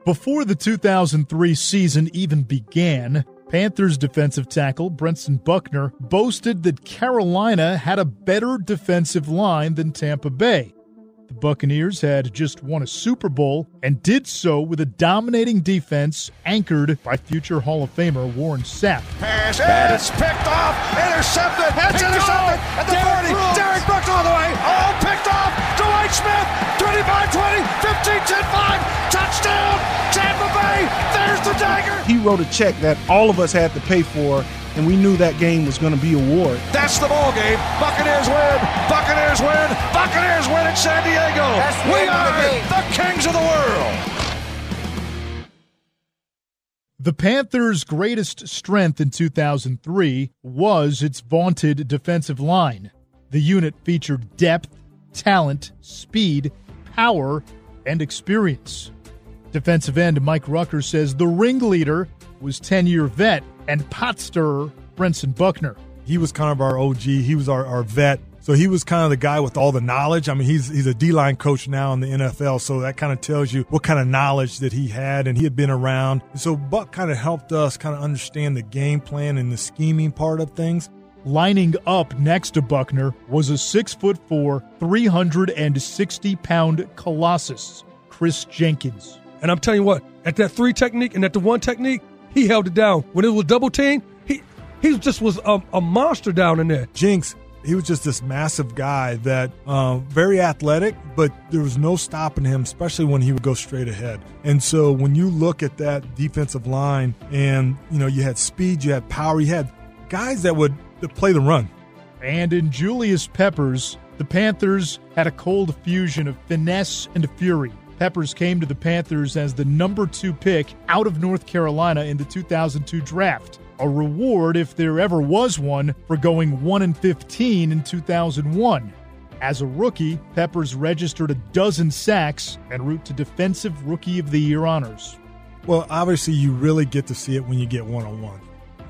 Before the 2003 season even began, Panthers defensive tackle Brentson Buckner boasted that Carolina had a better defensive line than Tampa Bay. The Buccaneers had just won a Super Bowl and did so with a dominating defense anchored by future Hall of Famer Warren Sapp. Pass, and it's picked off, intercepted, it's intercepted at the Derrick 40. Brooks. Derrick Brooks all the way, all picked off. Dwight Smith, 25 20, 15 10 5, dagger. He wrote a check that all of us had to pay for, and we knew that game was going to be a war. That's the ball game. Buccaneers win. Buccaneers win. Buccaneers win in San Diego. That's we end of the are the kings of the world. The Panthers' greatest strength in 2003 was its vaunted defensive line. The unit featured depth, talent, speed, power, and experience. Defensive end Mike Rucker says the ringleader was 10 year vet and pot stirrer Brentson Buckner. He was kind of our OG. He was our, our vet. So he was kind of the guy with all the knowledge. I mean, he's he's a D line coach now in the NFL, so that kind of tells you what kind of knowledge that he had, and he had been around. So Buck kind of helped us kind of understand the game plan and the scheming part of things. Lining up next to Buckner was a six foot four, 360 pound colossus, Chris Jenkins. And I'm telling you what, at that three technique and at the one technique, he held it down. When it was double team, he he just was a, a monster down in there. Jinx, he was just this massive guy that uh, very athletic, but there was no stopping him, especially when he would go straight ahead. And so when you look at that defensive line, and you know you had speed, you had power, you had guys that would that play the run. And in Julius Peppers, the Panthers had a cold fusion of finesse and fury. Peppers came to the Panthers as the number two pick out of North Carolina in the 2002 draft. A reward, if there ever was one, for going 1 and 15 in 2001. As a rookie, Peppers registered a dozen sacks en route to Defensive Rookie of the Year honors. Well, obviously, you really get to see it when you get one on one.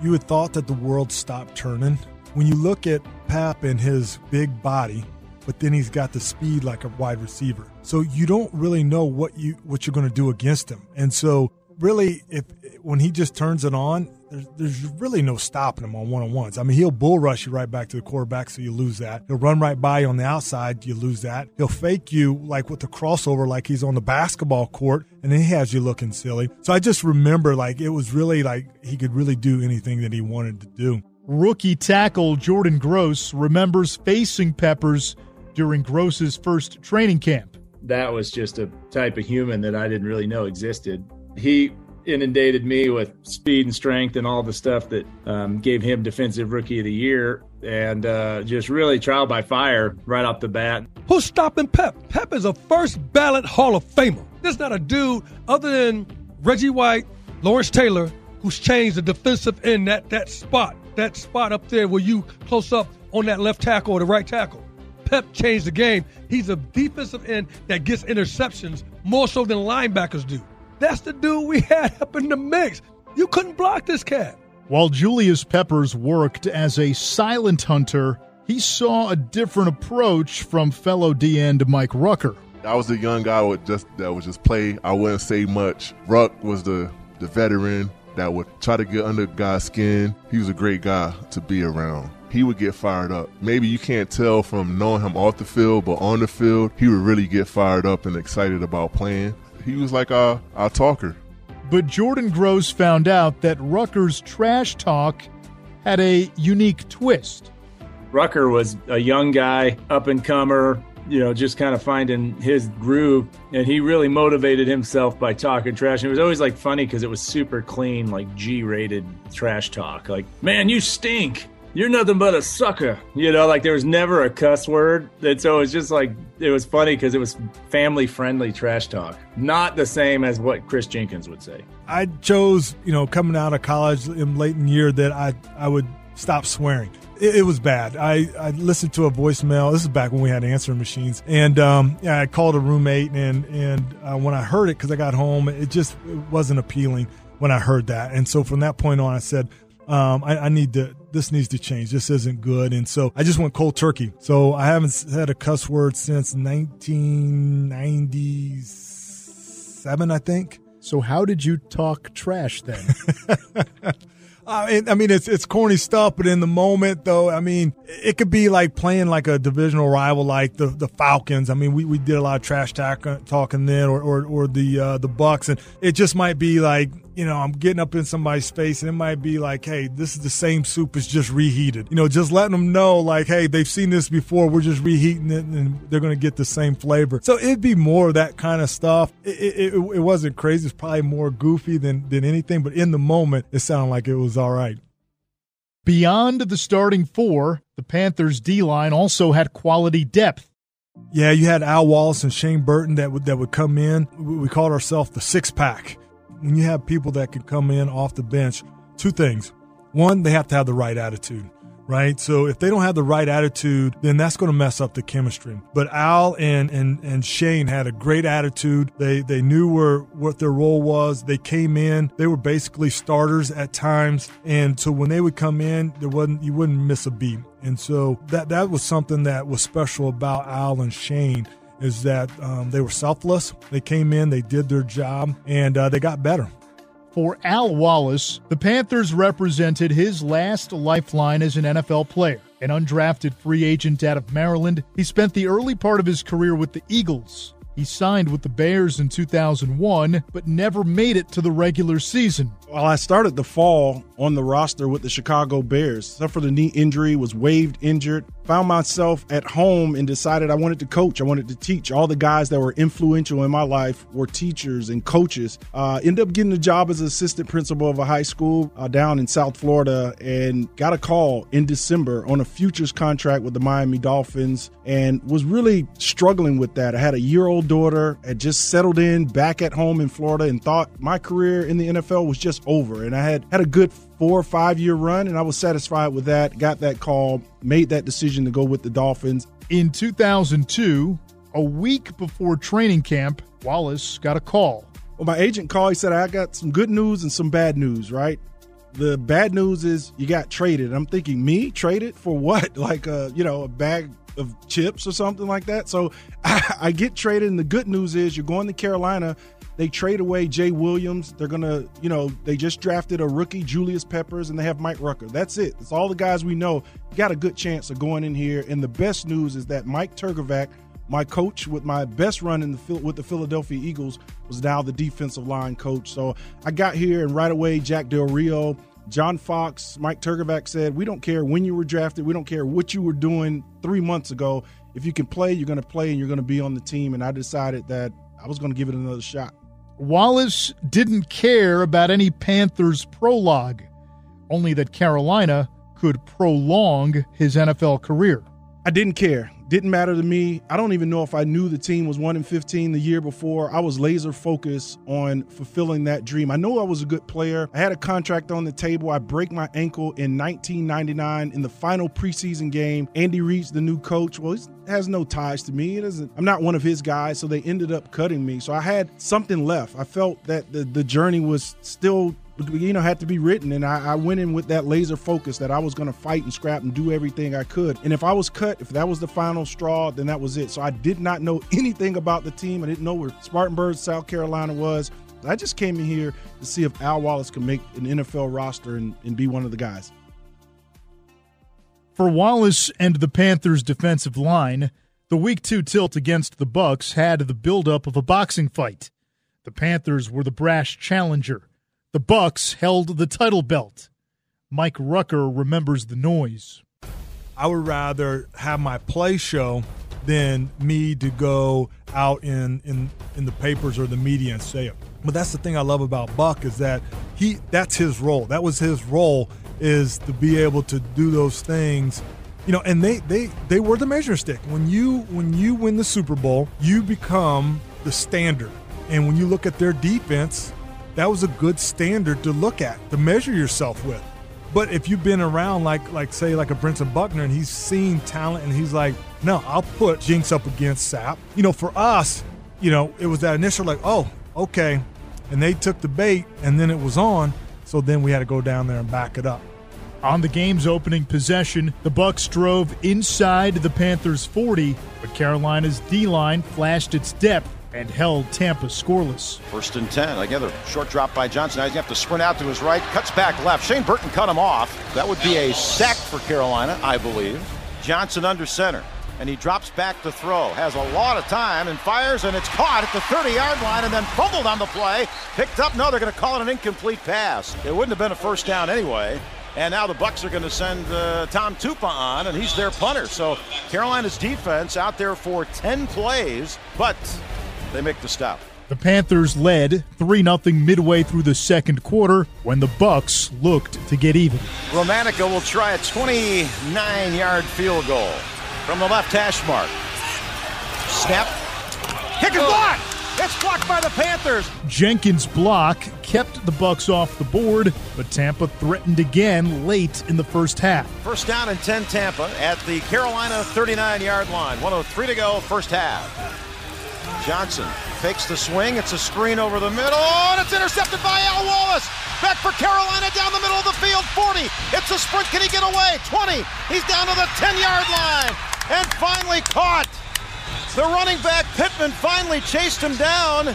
You had thought that the world stopped turning. When you look at Pep and his big body, but then he's got the speed like a wide receiver. So you don't really know what you what you're going to do against him. And so really if when he just turns it on, there's, there's really no stopping him on one on ones. I mean, he'll bull rush you right back to the quarterback, so you lose that. He'll run right by you on the outside, you lose that. He'll fake you like with the crossover, like he's on the basketball court, and then he has you looking silly. So I just remember like it was really like he could really do anything that he wanted to do. Rookie tackle Jordan Gross remembers facing Peppers during Gross's first training camp. That was just a type of human that I didn't really know existed. He inundated me with speed and strength and all the stuff that um, gave him defensive rookie of the year and uh, just really trial by fire right off the bat Who's stopping Pep? Pep is a first ballot Hall of Famer. There's not a dude other than Reggie White, Lawrence Taylor, who's changed the defensive end that that spot that spot up there where you close up on that left tackle or the right tackle. Pep changed the game. He's a defensive end that gets interceptions more so than linebackers do. That's the dude we had up in the mix. You couldn't block this cat. While Julius Peppers worked as a silent hunter, he saw a different approach from fellow D end Mike Rucker. I was the young guy would just that would just play. I wouldn't say much. Ruck was the the veteran that would try to get under guys' skin. He was a great guy to be around. He would get fired up. Maybe you can't tell from knowing him off the field, but on the field, he would really get fired up and excited about playing. He was like our, our talker. But Jordan Gross found out that Rucker's trash talk had a unique twist. Rucker was a young guy, up and comer, you know, just kind of finding his groove. And he really motivated himself by talking trash. And it was always like funny because it was super clean, like G rated trash talk. Like, man, you stink. You're nothing but a sucker. You know, like there was never a cuss word. And so it was just like, it was funny because it was family friendly trash talk. Not the same as what Chris Jenkins would say. I chose, you know, coming out of college in late in the year that I, I would stop swearing. It, it was bad. I, I listened to a voicemail. This is back when we had answering machines, and um, I called a roommate, and and uh, when I heard it, because I got home, it just it wasn't appealing when I heard that, and so from that point on, I said, um, I, I, need to. This needs to change. This isn't good, and so I just went cold turkey. So I haven't had a cuss word since 1997, I think. So how did you talk trash then? I mean, I mean, it's it's corny stuff, but in the moment, though, I mean, it could be like playing like a divisional rival, like the, the Falcons. I mean, we, we did a lot of trash talk, talking then, or or, or the uh, the Bucks, and it just might be like you know, I'm getting up in somebody's face and it might be like, hey, this is the same soup, it's just reheated. You know, just letting them know, like, hey, they've seen this before, we're just reheating it and they're going to get the same flavor. So it'd be more of that kind of stuff. It, it, it, wasn't crazy, it's probably more goofy than, than anything, but in the moment, it sounded like it was all right. Beyond the starting four, the Panthers' D line also had quality depth. Yeah, you had Al Wallace and Shane Burton that would that would come in. We called ourselves the six pack when you have people that can come in off the bench, two things. One, they have to have the right attitude, right? So if they don't have the right attitude, then that's going to mess up the chemistry. But Al and and and Shane had a great attitude. They they knew where what their role was. They came in. They were basically starters at times, and so when they would come in, there wasn't you wouldn't miss a beat. And so that that was something that was special about Al and Shane is that um, they were selfless. They came in, they did their job, and uh, they got better. For Al Wallace, the Panthers represented his last lifeline as an NFL player. An undrafted free agent out of Maryland, he spent the early part of his career with the Eagles. He signed with the Bears in 2001, but never made it to the regular season. Well, I started the fall on the roster with the Chicago Bears. Suffered a knee injury, was waived injured, found myself at home and decided I wanted to coach. I wanted to teach. All the guys that were influential in my life were teachers and coaches. Uh, ended up getting a job as assistant principal of a high school uh, down in South Florida and got a call in December on a futures contract with the Miami Dolphins and was really struggling with that. I had a year old daughter, had just settled in back at home in Florida and thought my career in the NFL was just over. And I had had a good four or five year run, and I was satisfied with that. Got that call, made that decision to go with the Dolphins. In 2002, a week before training camp, Wallace got a call. Well, my agent called. He said, I got some good news and some bad news, right? The bad news is you got traded. I'm thinking, me traded for what? Like a, you know, a bag of chips or something like that. So I, I get traded, and the good news is you're going to Carolina they trade away Jay Williams. They're going to, you know, they just drafted a rookie, Julius Peppers, and they have Mike Rucker. That's it. That's all the guys we know. You got a good chance of going in here. And the best news is that Mike Trgovac, my coach with my best run in the with the Philadelphia Eagles, was now the defensive line coach. So I got here, and right away, Jack Del Rio, John Fox, Mike Trgovac said, We don't care when you were drafted. We don't care what you were doing three months ago. If you can play, you're going to play and you're going to be on the team. And I decided that I was going to give it another shot. Wallace didn't care about any Panthers prologue, only that Carolina could prolong his NFL career. I didn't care. Didn't matter to me. I don't even know if I knew the team was 1 in 15 the year before. I was laser focused on fulfilling that dream. I know I was a good player. I had a contract on the table. I break my ankle in 1999 in the final preseason game. Andy Reid's the new coach. Well, he has no ties to me. It isn't I'm not one of his guys, so they ended up cutting me. So I had something left. I felt that the, the journey was still you know, had to be written. And I, I went in with that laser focus that I was going to fight and scrap and do everything I could. And if I was cut, if that was the final straw, then that was it. So I did not know anything about the team. I didn't know where Spartanburg, South Carolina was. I just came in here to see if Al Wallace could make an NFL roster and, and be one of the guys. For Wallace and the Panthers' defensive line, the week two tilt against the Bucks had the buildup of a boxing fight. The Panthers were the brash challenger. The Bucks held the title belt. Mike Rucker remembers the noise. I would rather have my play show than me to go out in, in in the papers or the media and say it. But that's the thing I love about Buck is that he that's his role. That was his role is to be able to do those things. You know, and they they they were the measuring stick. When you when you win the Super Bowl, you become the standard. And when you look at their defense, that was a good standard to look at to measure yourself with. But if you've been around like like say like a Brentson Buckner and he's seen talent and he's like, no, I'll put Jinx up against Sapp. You know, for us, you know, it was that initial like, oh, okay, and they took the bait and then it was on. So then we had to go down there and back it up. On the game's opening possession, the Bucks drove inside the Panthers 40, but Carolina's D-line flashed its depth and held Tampa scoreless. First and 10. Again, a short drop by Johnson. Now he's going to have to sprint out to his right, cuts back left. Shane Burton cut him off. That would be a sack for Carolina, I believe. Johnson under center. And he drops back to throw. Has a lot of time and fires, and it's caught at the 30 yard line and then fumbled on the play. Picked up. No, they're going to call it an incomplete pass. It wouldn't have been a first down anyway. And now the Bucks are going to send uh, Tom Tupa on, and he's their punter. So Carolina's defense out there for 10 plays, but they make the stop. The Panthers led 3 0 midway through the second quarter when the Bucks looked to get even. Gramatica will try a 29 yard field goal from the left hash mark. Snap. Kick is blocked. It's blocked by the Panthers. Jenkins' block kept the Bucks off the board, but Tampa threatened again late in the first half. First down and 10 Tampa at the Carolina 39 yard line. 103 to go, first half. Johnson fakes the swing. It's a screen over the middle, and it's intercepted by Al Wallace. Back for Carolina down the middle of the field. 40. It's a sprint. Can he get away? 20. He's down to the 10 yard line. And finally caught. The running back, Pittman, finally chased him down.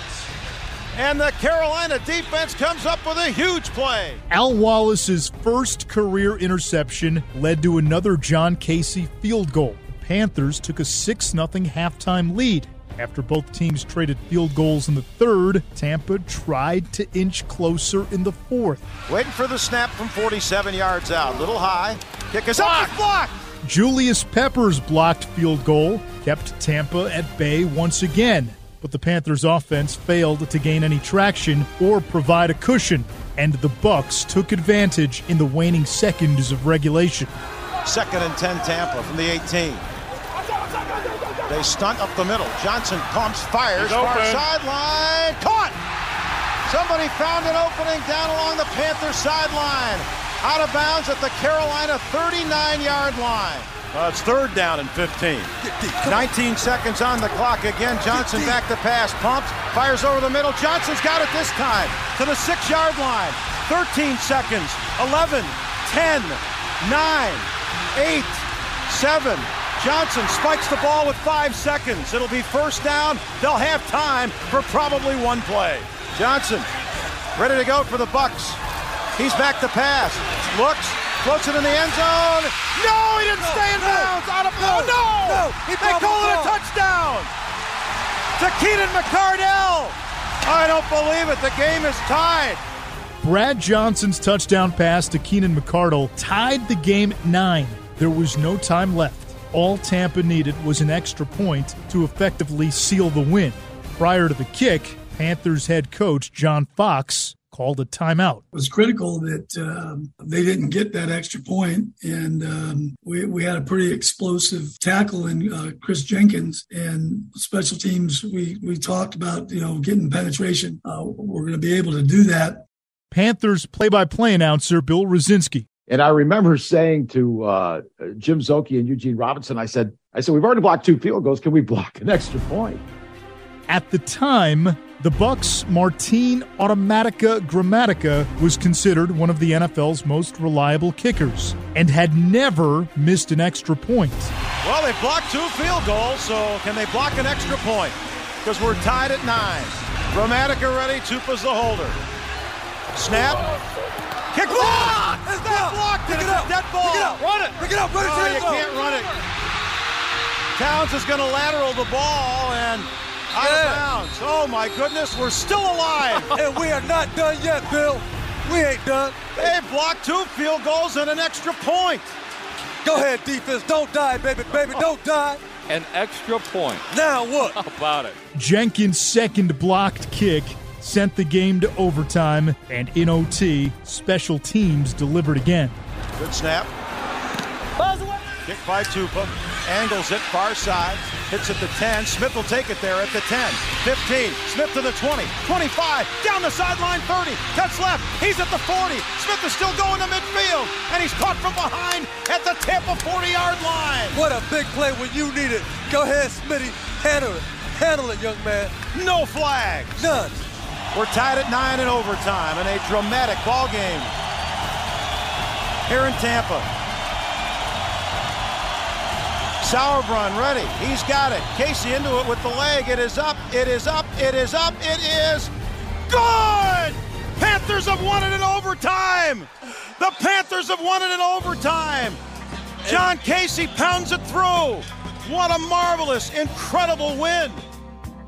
And the Carolina defense comes up with a huge play. Al Wallace's first career interception led to another John Kasay field goal. The Panthers took a 6 0 halftime lead. After both teams traded field goals in the third, Tampa tried to inch closer in the fourth. Waiting for the snap from 47 yards out. Little high. Kick is up. Blocked. Julius Peppers' blocked field goal kept Tampa at bay once again, but the Panthers' offense failed to gain any traction or provide a cushion, and the Bucks took advantage in the waning seconds of regulation. Second and 10 Tampa from the 18. They stunt up the middle. Johnson pumps, fires, far sideline, caught! Somebody found an opening down along the Panther sideline. Out of bounds at the Carolina 39-yard line. Uh, it's third down and 15. 19 seconds on the clock again. Johnson back to pass, pumps, fires over the middle. Johnson's got it this time to the six-yard line. 13 seconds, 11, 10, 9, 8, 7, Johnson spikes the ball with five seconds. It'll be first down. They'll have time for probably one play. Johnson ready to go for the Bucks. He's back to pass. Looks, floats it in the end zone. No, he didn't stay in bounds. Out of bounds. No, no. They call it a touchdown to Keenan McCardell. I don't believe it. The game is tied. Brad Johnson's touchdown pass to Keenan McCardell tied the game at nine. There was no time left. All Tampa needed was an extra point to effectively seal the win. Prior to the kick, Panthers head coach John Fox called a timeout. It was critical that um, they didn't get that extra point, and um, we, we had a pretty explosive tackle in uh, Chris Jenkins. And special teams, we we talked about you know getting penetration. Uh, we're going to be able to do that. Panthers play-by-play announcer Bill Rosinski. And I remember saying to uh, Jim Szoke and Eugene Robinson, I said, I said, we've already blocked two field goals. Can we block an extra point? At the time, the Bucks' Martine Automatica Gramatica was considered one of the NFL's most reliable kickers and had never missed an extra point. Well, they blocked two field goals, so can they block an extra point? Because we're tied at nine. Gramatica ready, Tupa's the holder. Snap. Kick block! It's not blocked. Pick it up. Dead ball. Pick it up. Run it. Pick it up. Run it. Oh, you can't run it. Towns is going to lateral the ball and out yeah. of bounds. Oh my goodness, we're still alive. and we are not done yet, Bill. We ain't done. They blocked two field goals and an extra point. Go ahead, defense. Don't die, baby, baby. Don't die. An extra point. Now what? How about it? Jenkins' second blocked kick sent the game to overtime, and in OT, special teams delivered again. Good snap. Kick by Tupa. Angles it far side. Hits at the 10. Smith will take it there at the 10. 15. Smith to the 20. 25. Down the sideline 30. Cuts left. He's at the 40. Smith is still going to midfield. And he's caught from behind at the Tampa 40 yard line. What a big play when you need it. Go ahead, Smitty. Handle it. Handle it, young man. No flags. None. We're tied at nine in overtime in a dramatic ball game here in Tampa. Sauerbrun ready. He's got it. Kasay into it with the leg. It is up. It is up. It is up. It is good. Panthers have won it in overtime. The Panthers have won it in overtime. John Kasay pounds it through. What a marvelous, incredible win.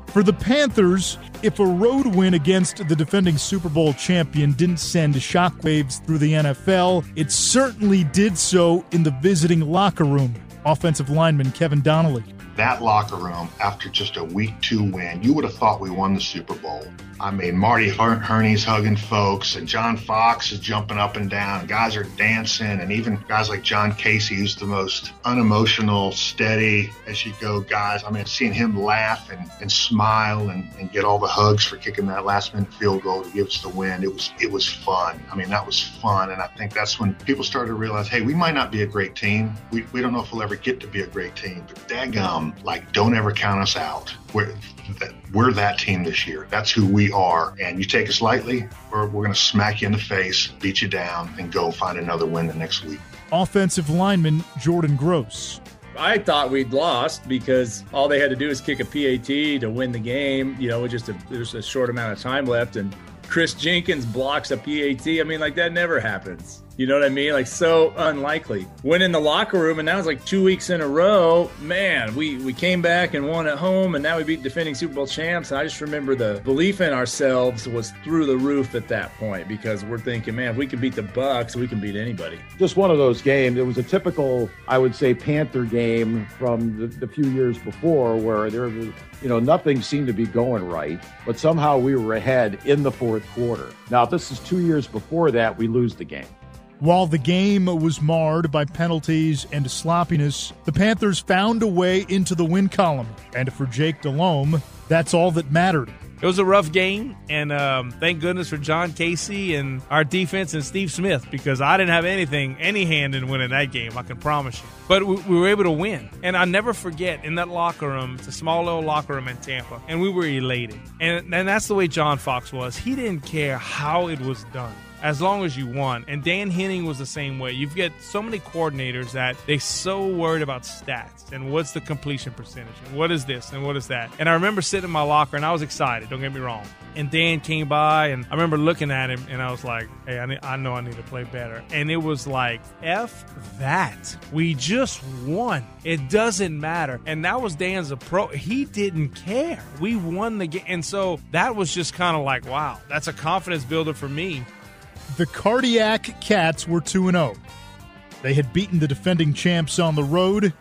For the Panthers, if a road win against the defending Super Bowl champion didn't send shockwaves through the NFL, it certainly did so in the visiting locker room offensive lineman Kevin Donnalley. That locker room, after just a week two win, you would have thought we won the Super Bowl. I mean, Marty Hurney's hugging folks, and John Fox is jumping up and down. Guys are dancing, and even guys like John Kasay, who's the most unemotional, steady as you go guys. I mean, seeing him laugh and, and smile and, and get all the hugs for kicking that last minute field goal to give us the win. It was it was fun. I mean, that was fun, and I think that's when people started to realize, hey, we might not be a great team. We, we don't know if we'll ever get to be a great team, but daggum, like, don't ever count us out. We're, we're that team this year. That's who we are. And you take us lightly, we're, we're going to smack you in the face, beat you down, and go find another win the next week. Offensive lineman Jordan Gross. I thought we'd lost because all they had to do is kick a PAT to win the game. You know, just a, there's a short amount of time left, and Chris Jenkins blocks a PAT. I mean, like that never happens. You know what I mean? Like so unlikely. Went in the locker room, and that was like two weeks in a row. Man, we we came back and won at home, and now we beat defending Super Bowl champs. And I just remember the belief in ourselves was through the roof at that point because we're thinking, man, if we can beat the Bucks, we can beat anybody. Just one of those games. It was a typical, I would say, Panther game from the, the few years before, where there was you know, nothing seemed to be going right, but somehow we were ahead in the fourth quarter. Now, if this is two years before that, we lose the game. While the game was marred by penalties and sloppiness, the Panthers found a way into the win column. And for Jake Delhomme, that's all that mattered. It was a rough game, and um, thank goodness for John Kasay and our defense and Steve Smith because I didn't have anything, any hand in winning that game. I can promise you. But we, we, were able to win, and I never forget in that locker room. It's a small little locker room in Tampa, and we were elated. And and that's the way John Fox was. He didn't care how it was done as long as you won. And Dan Henning was the same way. You've got so many coordinators that they so worried about stats and what's the completion percentage and what is this and what is that. And I remember sitting in my locker and I was excited. Don't get me wrong. And Dan came by and I remember looking at him and I was like, "Hey, I, need, I know I need to play better." And it was like, "F that. We just won. It doesn't matter." And that was Dan's approach. He didn't care. We won the game, and so that was just kind of like, "Wow, that's a confidence builder for me." The Cardiac Cats were 2 0. They had beaten the defending champs on the road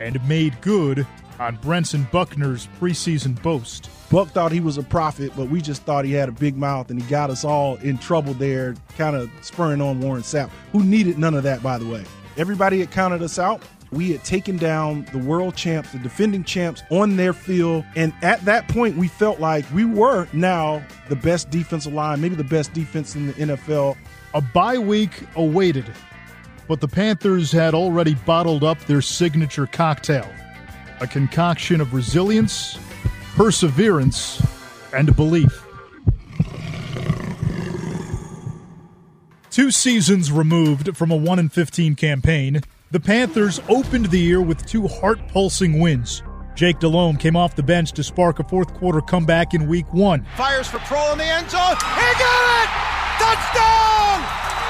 and made good on Brentson Buckner's preseason boast. Buck thought he was a prophet, but we just thought he had a big mouth and he got us all in trouble there, kind of spurring on Warren Sapp, who needed none of that, by the way. Everybody had counted us out. We had taken down the world champs, the defending champs on their field. And at that point, we felt like we were now the best defensive line, maybe the best defense in the NFL. A bye week awaited, but the Panthers had already bottled up their signature cocktail a concoction of resilience, perseverance, and belief. Two seasons removed from a 1 in 15 campaign, the Panthers opened the year with two heart pulsing wins. Jake Delhomme came off the bench to spark a fourth quarter comeback in week one. Fires for Proehl in the end zone. He got it! Touchdown!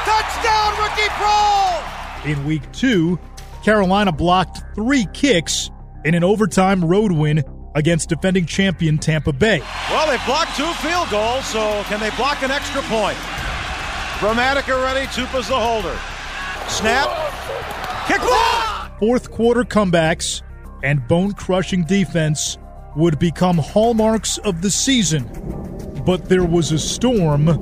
Touchdown, Ricky Proehl! In week two, Carolina blocked three kicks in an overtime road win against defending champion Tampa Bay. Well, they blocked two field goals, so can they block an extra point? Gramatica ready, Tupa's the holder. Snap. Kick block! Fourth quarter comebacks and bone crushing defense would become hallmarks of the season. But there was a storm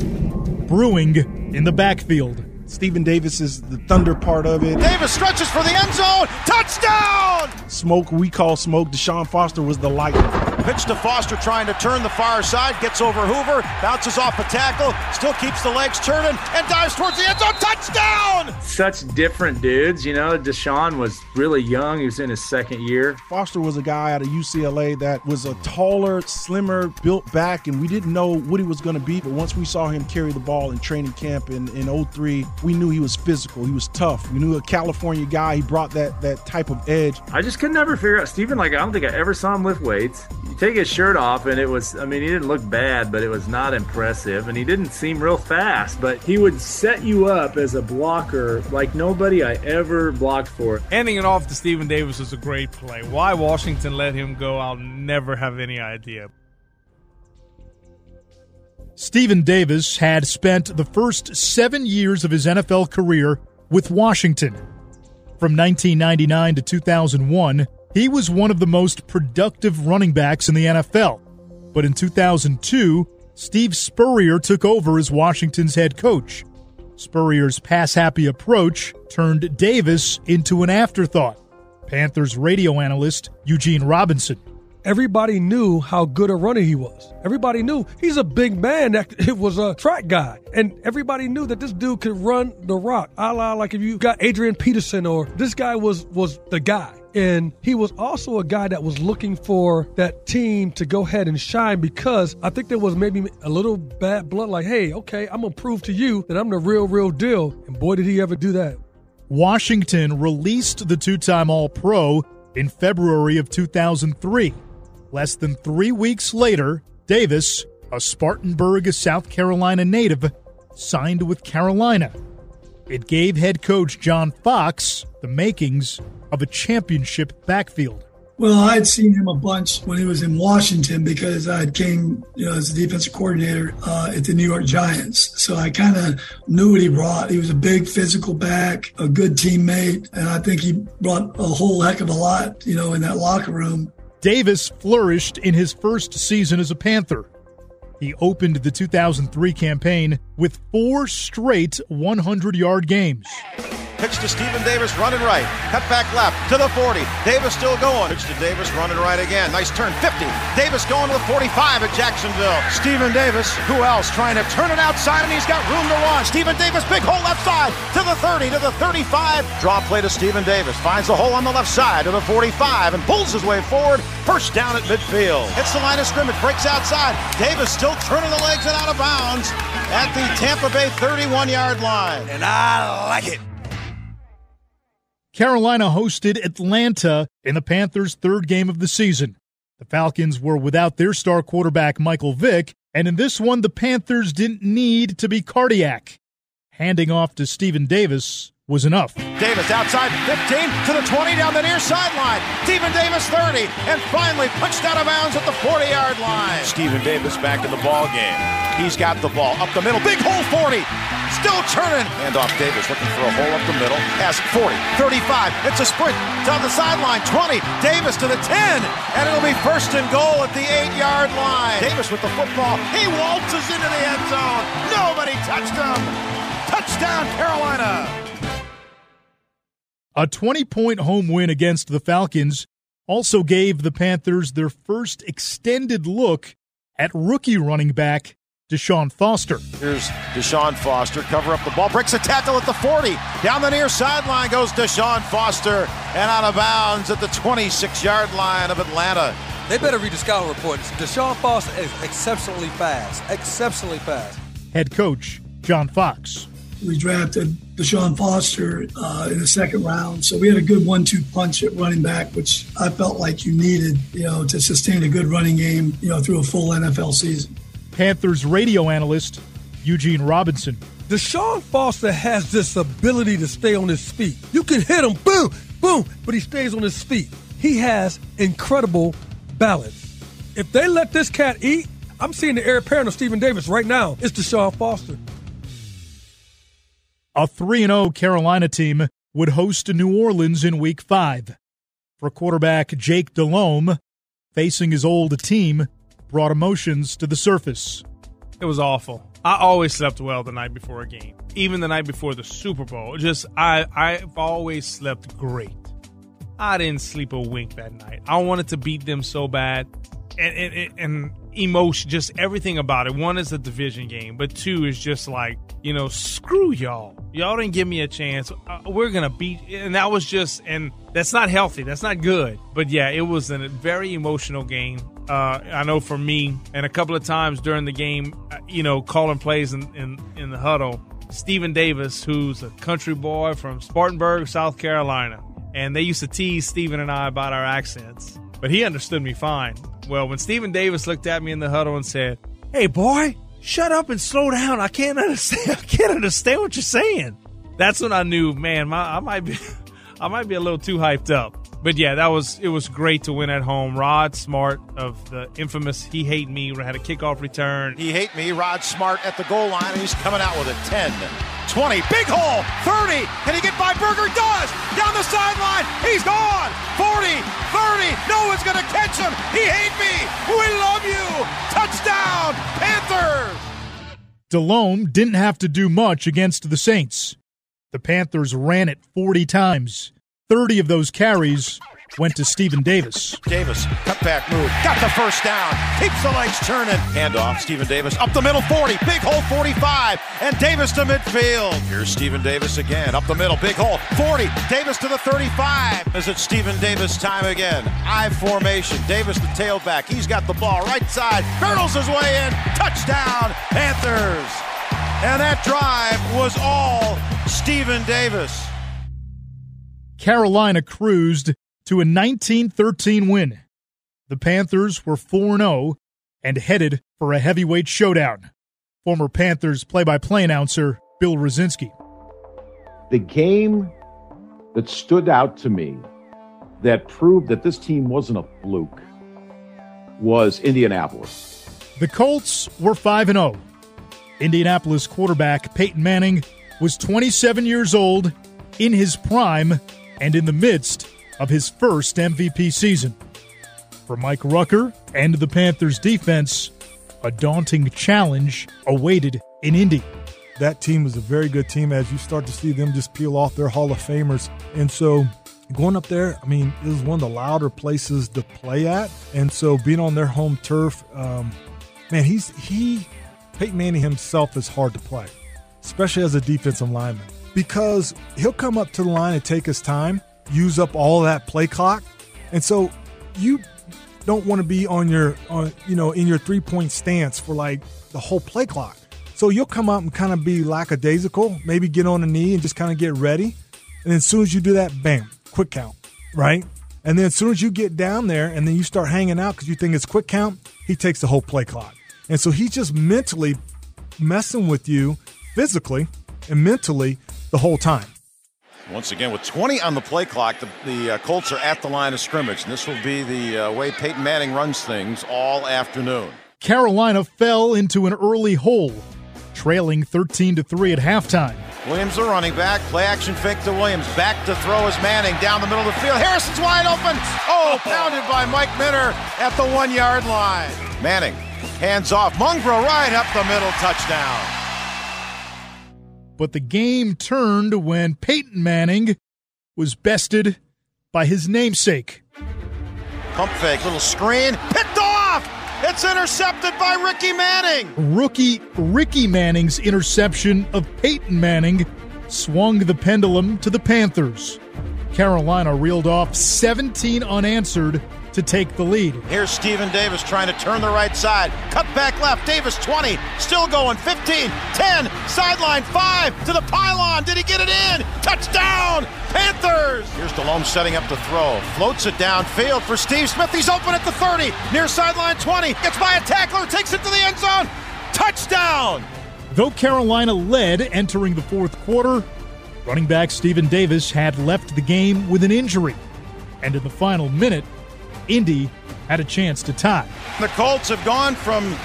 brewing in the backfield. Stephen Davis is the thunder part of it. Davis stretches for the end zone. Touchdown! Smoke, we call smoke. Deshaun Foster was the lightning. Pitch to Foster trying to turn the far side. Gets over Hoover. Bounces off a tackle. Still keeps the legs turning and dives towards the end zone. Touchdown! Such different dudes. You know, Deshaun was really young. He was in his second year. Foster was a guy out of UCLA that was a taller, slimmer, built back, and we didn't know what he was going to be. But once we saw him carry the ball in training camp in, in 03, we knew he was physical. He was tough. We knew a California guy. He brought that that type of edge. I just could never figure out Stephen. Like I don't think I ever saw him lift weights. You take his shirt off, and it was. I mean, he didn't look bad, but it was not impressive, and he didn't seem real fast. But he would set you up as a blocker like nobody I ever blocked for. Handing it off to Stephen Davis was a great play. Why Washington let him go, I'll never have any idea. Stephen Davis had spent the first seven years of his NFL career with Washington. From 1999 to 2001, he was one of the most productive running backs in the NFL. But in 2002, Steve Spurrier took over as Washington's head coach. Spurrier's pass happy approach turned Davis into an afterthought. Panthers radio analyst Eugene Robinson everybody knew how good a runner he was. Everybody knew he's a big man that it was a track guy. And everybody knew that this dude could run the rock. A la like if you got Adrian Peterson or this guy was was the guy. And he was also a guy that was looking for that team to go ahead and shine because I think there was maybe a little bad blood, like, hey, okay, I'm to prove to you that I'm the real, real deal. And boy, did he ever do that. Washington released the two time All Pro in February of 2003. Less than three weeks later, Davis, a Spartanburg, South Carolina native, signed with Carolina. It gave head coach John Fox the makings of a championship backfield. Well, I'd seen him a bunch when he was in Washington because I came, you know, as a defensive coordinator uh, at the New York Giants. So I kind of knew what he brought. He was a big physical back, a good teammate, and I think he brought a whole heck of a lot, you know, in that locker room. Davis flourished in his first season as a Panther. He opened the 2003 campaign with four straight 100 yard games. Pitch to Stephen Davis, running right. Cut back left to the 40. Davis still going. Pitch to Davis, running right again. Nice turn, 50. Davis going to the 45 at Jacksonville. Stephen Davis, who else? Trying to turn it outside, and he's got room to run. Stephen Davis, big hole left side to the 30, to the 35. Draw play to Stephen Davis. Finds the hole on the left side to the 45 and pulls his way forward. First down at midfield. Hits the line of scrimmage, breaks outside. Davis still turning the legs and out of bounds at the Tampa Bay 31 yard line. And I like it. Carolina hosted Atlanta in the Panthers' third game of the season. The Falcons were without their star quarterback, Michael Vick, and in this one, the Panthers didn't need to be cardiac. Handing off to Stephen Davis was enough. Davis outside 15 to the 20 down the near sideline. Stephen Davis 30 and finally punched out of bounds at the 40 yard line. Stephen Davis back in the ball game. He's got the ball up the middle. Big hole 40. still turning. And off Davis looking for a hole up the middle. Pass 40, 35. It's a sprint down the sideline. 20. Davis to the 10. And it'll be first and goal at the eight yard line. Davis with the football. He waltzes into the end zone. Nobody touched him. Touchdown, Carolina. A 20 point home win against the Falcons also gave the Panthers their first extended look at rookie running back Deshaun Foster. Here's Deshaun Foster, cover up the ball, breaks a tackle at the 40. Down the near sideline goes Deshaun Foster, and out of bounds at the 26 yard line of Atlanta. They better read the scout report. Deshaun Foster is exceptionally fast, exceptionally fast. Head coach John Fox. We drafted Deshaun Foster uh, in the second round, so we had a good one-two punch at running back, which I felt like you needed, you know, to sustain a good running game, you know, through a full NFL season. Panthers radio analyst Eugene Robinson. Deshaun Foster has this ability to stay on his feet. You can hit him, boom, boom, but he stays on his feet. He has incredible balance. If they let this cat eat, I'm seeing the heir apparent of Stephen Davis right now. It's Deshaun Foster. A 3 0 Carolina team would host New Orleans in week five. For quarterback Jake Delhomme, facing his old team brought emotions to the surface. It was awful. I always slept well the night before a game, even the night before the Super Bowl. Just I I've always slept great. I didn't sleep a wink that night. I wanted to beat them so bad, and and, and emotion, just everything about it. One is a division game, but two is just like you know, screw y'all. Y'all didn't give me a chance. Uh, we're gonna beat, and that was just, and that's not healthy. That's not good. But yeah, it was a very emotional game. Uh, I know for me, and a couple of times during the game, uh, you know, calling plays in, in, in the huddle, Stephen Davis, who's a country boy from Spartanburg, South Carolina, and they used to tease Stephen and I about our accents, but he understood me fine. Well, when Stephen Davis looked at me in the huddle and said, "Hey, boy, shut up and slow down. I can't understand. I can't understand what you're saying." That's when I knew, man, my, I might be, I might be a little too hyped up. But yeah, that was it was great to win at home. Rod Smart of the infamous He Hate Me had a kickoff return. He Hate Me, Rod Smart at the goal line, and he's coming out with a 10, 20, big hole, 30. Can he get by Berger? Does. Down the sideline. He's gone. 40, 30. No one's going to catch him. He Hate Me. We love you. Touchdown, Panthers. Delhomme didn't have to do much against the Saints. The Panthers ran it 40 times. 30 of those carries went to Stephen Davis. Davis, cutback move, got the first down, keeps the legs turning. Handoff, Stephen Davis up the middle, 40, big hole, 45, and Davis to midfield. Here's Stephen Davis again, up the middle, big hole, 40, Davis to the 35. Is it Stephen Davis time again? I formation, Davis the tailback, he's got the ball right side, hurdles his way in, touchdown, Panthers. And that drive was all Stephen Davis. Carolina cruised to a 1913 win. The Panthers were 4 0 and headed for a heavyweight showdown. Former Panthers play by play announcer Bill Rosinski. The game that stood out to me that proved that this team wasn't a fluke was Indianapolis. The Colts were 5 0. Indianapolis quarterback Peyton Manning was 27 years old, in his prime, and in the midst of his first MVP season. For Mike Rucker and the Panthers defense, a daunting challenge awaited in Indy. That team was a very good team as you start to see them just peel off their Hall of Famers. And so going up there, I mean, it was one of the louder places to play at. And so being on their home turf, um, man, he's he Peyton Manning himself is hard to play, especially as a defensive lineman, because he'll come up to the line and take his time, use up all that play clock, and so you don't want to be on your on you know in your three point stance for like the whole play clock. So you'll come up and kind of be lackadaisical, maybe get on a knee and just kind of get ready, and then as soon as you do that, bam, quick count, right? And then as soon as you get down there and then you start hanging out because you think it's quick count, he takes the whole play clock. And so he's just mentally messing with you physically and mentally the whole time. Once again, with 20 on the play clock, the, the uh, Colts are at the line of scrimmage. And this will be the uh, way Peyton Manning runs things all afternoon. Carolina fell into an early hole trailing 13 to 3 at halftime. Williams, the running back. Play action fake to Williams. Back to throw is Manning down the middle of the field. Harrison's wide open. Oh, pounded by Mike Minter at the one yard line. Manning, hands off. Mungro right up the middle. Touchdown. But the game turned when Peyton Manning was bested by his namesake. Pump fake, little screen. Picked off. It's intercepted by Ricky Manning. Rookie Ricky Manning's interception of Peyton Manning swung the pendulum to the Panthers. Carolina reeled off 17 unanswered to take the lead. Here's Stephen Davis trying to turn the right side. Cut back left. Davis 20. Still going. 15, 10, sideline 5 to the pylon. Did he get it in? Touchdown, Panthers. Here's Delhomme setting up the throw. Floats it downfield for Steve Smith. He's open at the 30. Near sideline 20. Gets by a tackler. Takes it to the end zone. Touchdown. Though Carolina led entering the fourth quarter, running back Stephen Davis had left the game with an injury. And in the final minute, Indy had a chance to tie. The Colts have gone from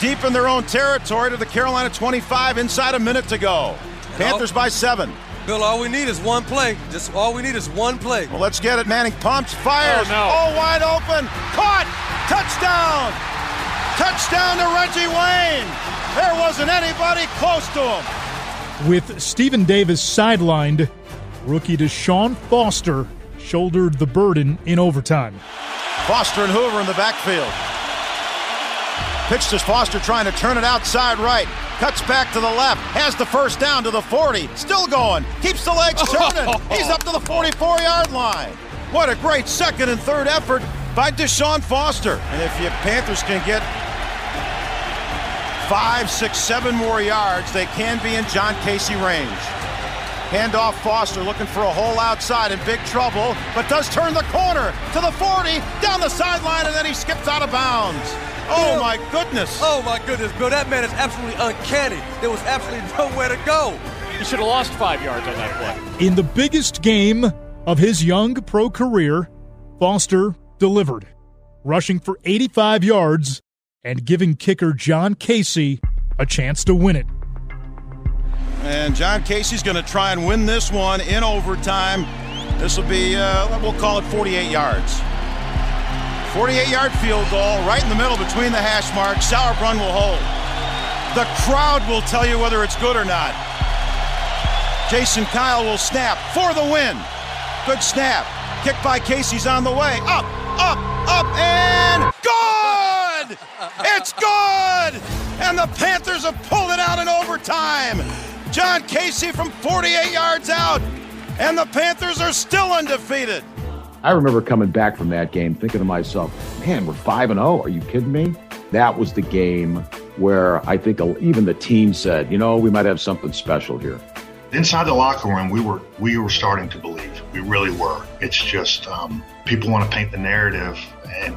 deep in their own territory to the Carolina 25 inside a minute to go. Panthers by seven. Bill, all we need is one play. Just all we need is one play. Well, let's get it. Manning pumps, fires. Oh, no. Oh, wide open. Caught. Touchdown. Touchdown to Reggie Wayne. There wasn't anybody close to him. With Stephen Davis sidelined, rookie Deshaun Foster shouldered the burden in overtime. Foster and Hoover in the backfield. Pitch to Foster trying to turn it outside right. Cuts back to the left. Has the first down to the 40. Still going. Keeps the legs turning. He's up to the 44 yard line. What a great second and third effort by Deshaun Foster. And if the Panthers can get five, six, seven more yards, they can be in John Kasay range. Handoff Foster looking for a hole outside in big trouble, but does turn the corner to the 40, down the sideline, and then he skips out of bounds. Oh Bill. my goodness. Oh my goodness, Bill, that man is absolutely uncanny. There was absolutely nowhere to go. He should have lost five yards on that play. In the biggest game of his young pro career, Foster delivered, rushing for 85 yards and giving kicker John Kasay a chance to win it. And John Kasay's going to try and win this one in overtime. This will be, uh, we'll call it 48 yards. 48 yard field goal right in the middle between the hash marks. Sauerbrun will hold. The crowd will tell you whether it's good or not. Jason Kyle will snap for the win. Good snap. Kick by Casey's on the way. Up, up, up, and good! It's good! And the Panthers have pulled it out in overtime. John Kasay from 48 yards out, and the Panthers are still undefeated. I remember coming back from that game thinking to myself, man, we're 5 and 0. Are you kidding me? That was the game where I think even the team said, you know, we might have something special here. Inside the locker room, we were we were starting to believe. We really were. It's just um, people want to paint the narrative and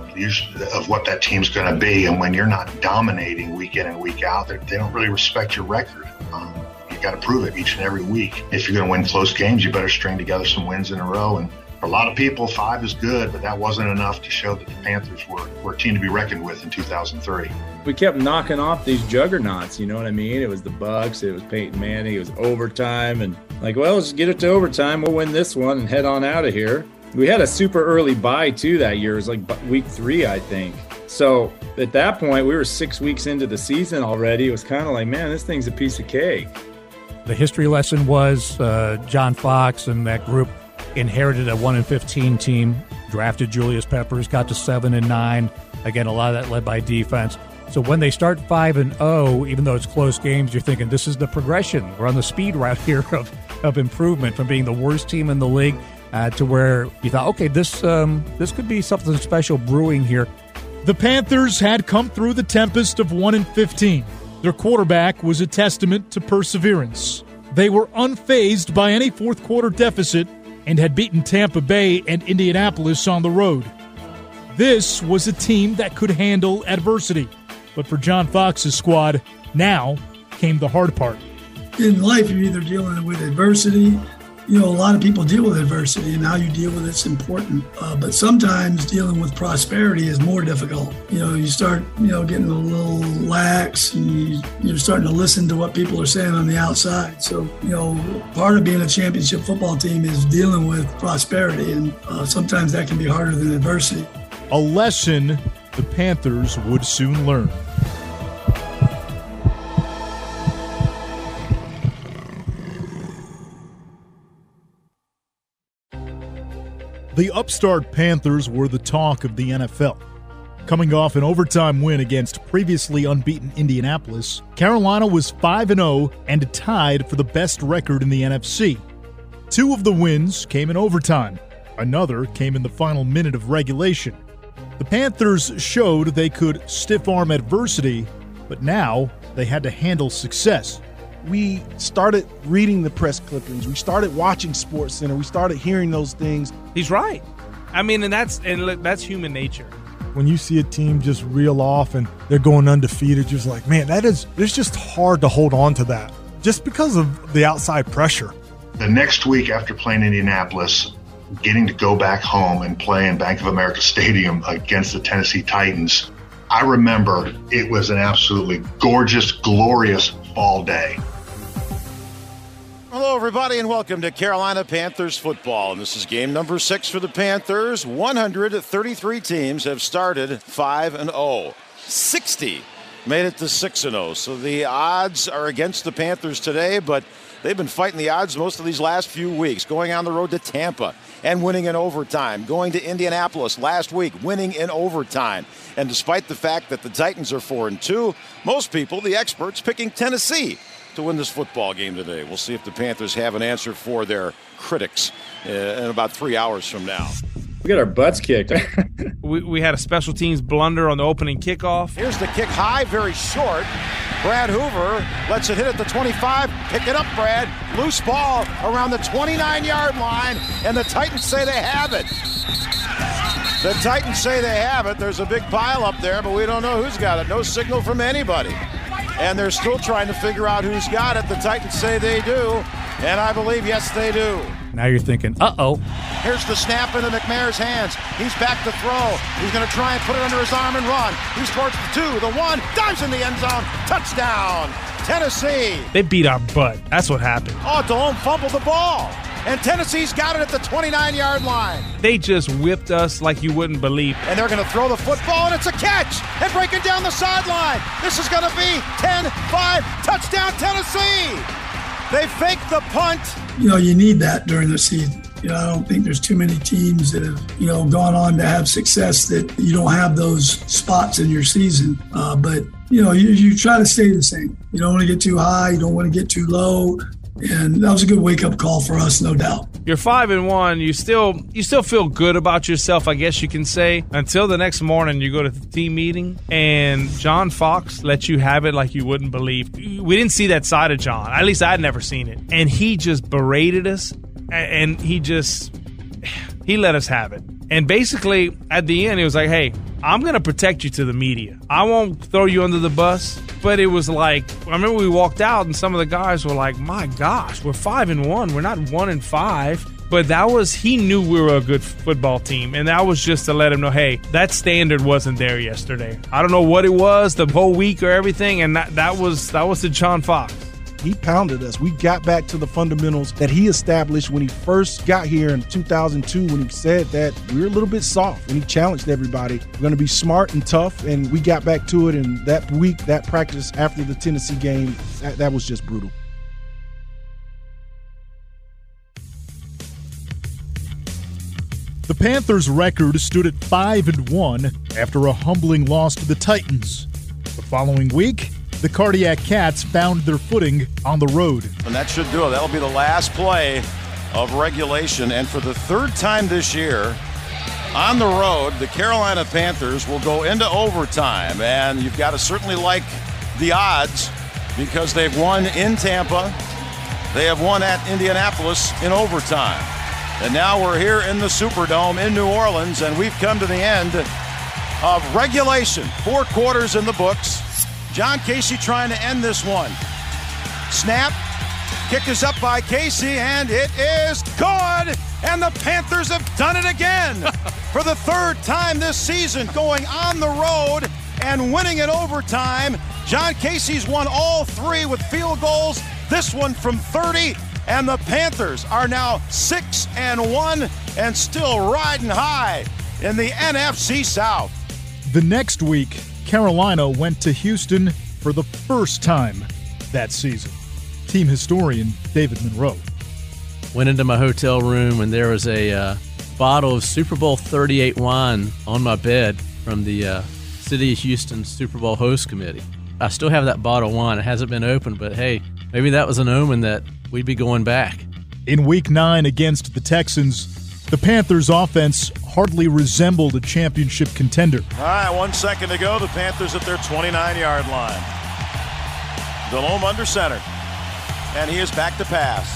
of what that team's going to be, and when you're not dominating week in and week out, they they don't really respect your record. Um, you got to prove it each and every week. If you're going to win close games, you better string together some wins in a row. And for a lot of people, five is good, but that wasn't enough to show that the Panthers were, were a team to be reckoned with in 2003. We kept knocking off these juggernauts, you know what I mean? It was the Bucks, it was Peyton Manning, it was overtime, and like, well, let's get it to overtime. We'll win this one and head on out of here. We had a super early bye too that year. It was like week three, I think. So at that point, we were six weeks into the season already. It was kind of like, man, this thing's a piece of cake. The history lesson was uh, John Fox and that group inherited a 1 in 15 team, drafted Julius Peppers, got to 7 and 9. Again, a lot of that led by defense. So when they start 5 and 0, even though it's close games, you're thinking this is the progression. We're on the speed route here of, of improvement from being the worst team in the league uh, to where you thought, okay, this um, this could be something special brewing here. The Panthers had come through the tempest of 1 in 15. Their quarterback was a testament to perseverance. They were unfazed by any fourth quarter deficit and had beaten Tampa Bay and Indianapolis on the road. This was a team that could handle adversity. But for John Fox's squad, now came the hard part. In life, you're either dealing with adversity you know, a lot of people deal with adversity and how you deal with it's important. Uh, but sometimes dealing with prosperity is more difficult. You know, you start, you know, getting a little lax and you, you're starting to listen to what people are saying on the outside. So, you know, part of being a championship football team is dealing with prosperity. And uh, sometimes that can be harder than adversity. A lesson the Panthers would soon learn. The upstart Panthers were the talk of the NFL. Coming off an overtime win against previously unbeaten Indianapolis, Carolina was 5 0 and tied for the best record in the NFC. Two of the wins came in overtime, another came in the final minute of regulation. The Panthers showed they could stiff arm adversity, but now they had to handle success. We started reading the press clippings. We started watching Sports Center. We started hearing those things. He's right. I mean, and that's and look, that's human nature. When you see a team just reel off and they're going undefeated, just like, man, that is it's just hard to hold on to that just because of the outside pressure. The next week after playing Indianapolis, getting to go back home and play in Bank of America Stadium against the Tennessee Titans, I remember it was an absolutely gorgeous, glorious fall day. Hello, everybody, and welcome to Carolina Panthers football. And this is game number six for the Panthers. 133 teams have started 5 and 0. 60 made it to 6 and 0. So the odds are against the Panthers today, but they've been fighting the odds most of these last few weeks, going on the road to Tampa and winning in overtime, going to Indianapolis last week, winning in overtime. And despite the fact that the Titans are 4 and 2, most people, the experts, picking Tennessee to win this football game today. We'll see if the Panthers have an answer for their critics uh, in about three hours from now. We got our butts kicked. we, we had a special teams blunder on the opening kickoff. Here's the kick high, very short. Brad Hoover lets it hit at the 25. Pick it up, Brad. Loose ball around the 29 yard line, and the Titans say they have it. The Titans say they have it. There's a big pile up there, but we don't know who's got it. No signal from anybody. And they're still trying to figure out who's got it. The Titans say they do, and I believe, yes, they do. Now you're thinking, uh oh. Here's the snap into McNair's hands. He's back to throw. He's going to try and put it under his arm and run. He's towards the two, the one, dives in the end zone. Touchdown, Tennessee. They beat our butt. That's what happened. Oh, Delhomme fumbled the ball. And Tennessee's got it at the 29 yard line. They just whipped us like you wouldn't believe. And they're going to throw the football, and it's a catch. And breaking down the sideline. This is going to be 10 5. Touchdown, Tennessee. They faked the punt. You know, you need that during the season. You know, I don't think there's too many teams that have, you know, gone on to have success that you don't have those spots in your season. Uh, but, you know, you, you try to stay the same. You don't want to get too high. You don't want to get too low. And that was a good wake up call for us, no doubt. You're five and one. You still you still feel good about yourself, I guess you can say, until the next morning you go to the team meeting and John Fox lets you have it like you wouldn't believe. We didn't see that side of John. At least I'd never seen it. And he just berated us and he just he let us have it. And basically, at the end, he was like, "Hey, I'm gonna protect you to the media. I won't throw you under the bus." But it was like, I remember we walked out, and some of the guys were like, "My gosh, we're five and one. We're not one and five. But that was he knew we were a good football team, and that was just to let him know, hey, that standard wasn't there yesterday. I don't know what it was, the whole week or everything, and that that was that was the John Fox. He pounded us. We got back to the fundamentals that he established when he first got here in 2002 when he said that we are a little bit soft and he challenged everybody. We're going to be smart and tough, and we got back to it. And that week, that practice after the Tennessee game, that, that was just brutal. The Panthers' record stood at 5 and 1 after a humbling loss to the Titans. The following week, the Cardiac Cats found their footing on the road. And that should do it. That'll be the last play of regulation. And for the third time this year, on the road, the Carolina Panthers will go into overtime. And you've got to certainly like the odds because they've won in Tampa, they have won at Indianapolis in overtime. And now we're here in the Superdome in New Orleans, and we've come to the end of regulation. Four quarters in the books. John Kasay trying to end this one. Snap, Kick is up by Kasay, and it is good. And the Panthers have done it again for the third time this season, going on the road and winning in overtime. John Kasay's won all three with field goals, this one from 30. And the Panthers are now 6 and 1 and still riding high in the NFC South. The next week, Carolina went to Houston for the first time that season. Team historian David Monroe. Went into my hotel room and there was a uh, bottle of Super Bowl 38 wine on my bed from the uh, City of Houston Super Bowl host committee. I still have that bottle of wine. It hasn't been opened, but hey, maybe that was an omen that we'd be going back. In week nine against the Texans, the Panthers' offense hardly resembled a championship contender. All right, one second to go. The Panthers at their 29 yard line. Delhomme under center. And he is back to pass.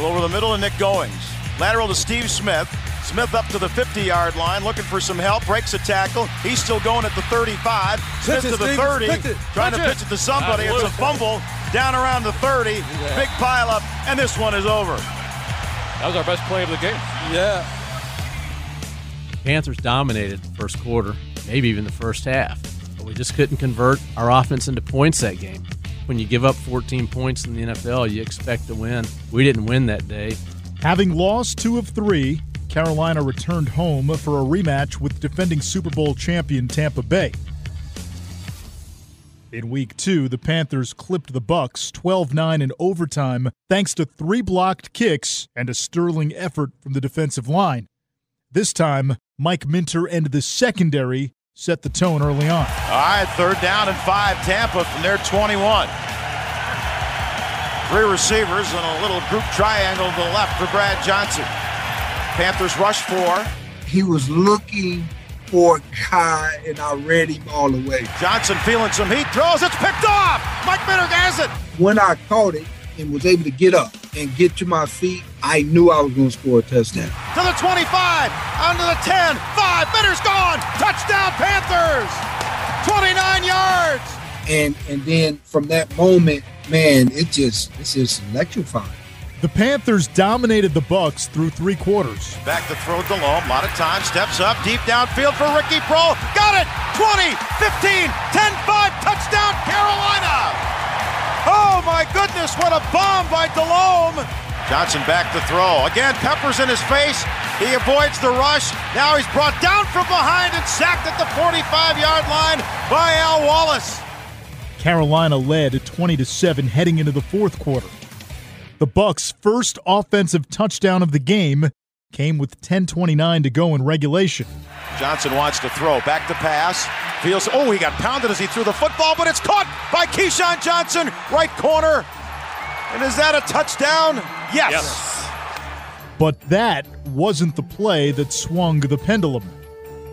Over the middle of Nick Goings. Lateral to Steve Smith. Smith up to the 50 yard line, looking for some help, breaks a tackle. He's still going at the 35. Smith Pitch it, to the Steve. 30, Pitch it. trying to Pitch it. it to somebody. It's a fumble down around the 30. Big pile up, and this one is over. That was our best play of the game. Yeah. Panthers dominated the first quarter, maybe even the first half. But we just couldn't convert our offense into points that game. When you give up 14 points in the NFL, you expect to win. We didn't win that day. Having lost two of three, Carolina returned home for a rematch with defending Super Bowl champion Tampa Bay. In week two, the Panthers clipped the Bucks 12-9 in overtime thanks to three blocked kicks and a sterling effort from the defensive line. This time, Mike Minter and the secondary set the tone early on. All right, third down and five, Tampa from their 21. Three receivers and a little group triangle to the left for Brad Johnson. Panthers rush four. He was looking for a guy, and I read him all the way. Johnson feeling some heat, throws, it's picked off. Mike Minter has it. When I caught it and was able to get up and get to my feet, I knew I was going to score a touchdown. To the 25, onto the 10, 5, Minter's gone. Touchdown, Panthers. 29 yards. And and then from that moment, man, it just it's just electrifying. The Panthers dominated the Bucks through three quarters. Back to throw Delhomme. A lot of time. Steps up. Deep downfield for Ricky Proehl. Got it. 20, 15, 10, 5. Touchdown, Carolina. Oh, my goodness. What a bomb by Delhomme. Johnson back to throw. Again, Peppers in his face. He avoids the rush. Now he's brought down from behind and sacked at the 45 yard line by Al Wallace. Carolina led 20 to 7 heading into the fourth quarter. The Bucks' first offensive touchdown of the game came with 10:29 to go in regulation. Johnson wants to throw. Back to pass. Feels, oh, he got pounded as he threw the football, but it's caught by Keyshawn Johnson, right corner. And is that a touchdown? Yes. But that wasn't the play that swung the pendulum.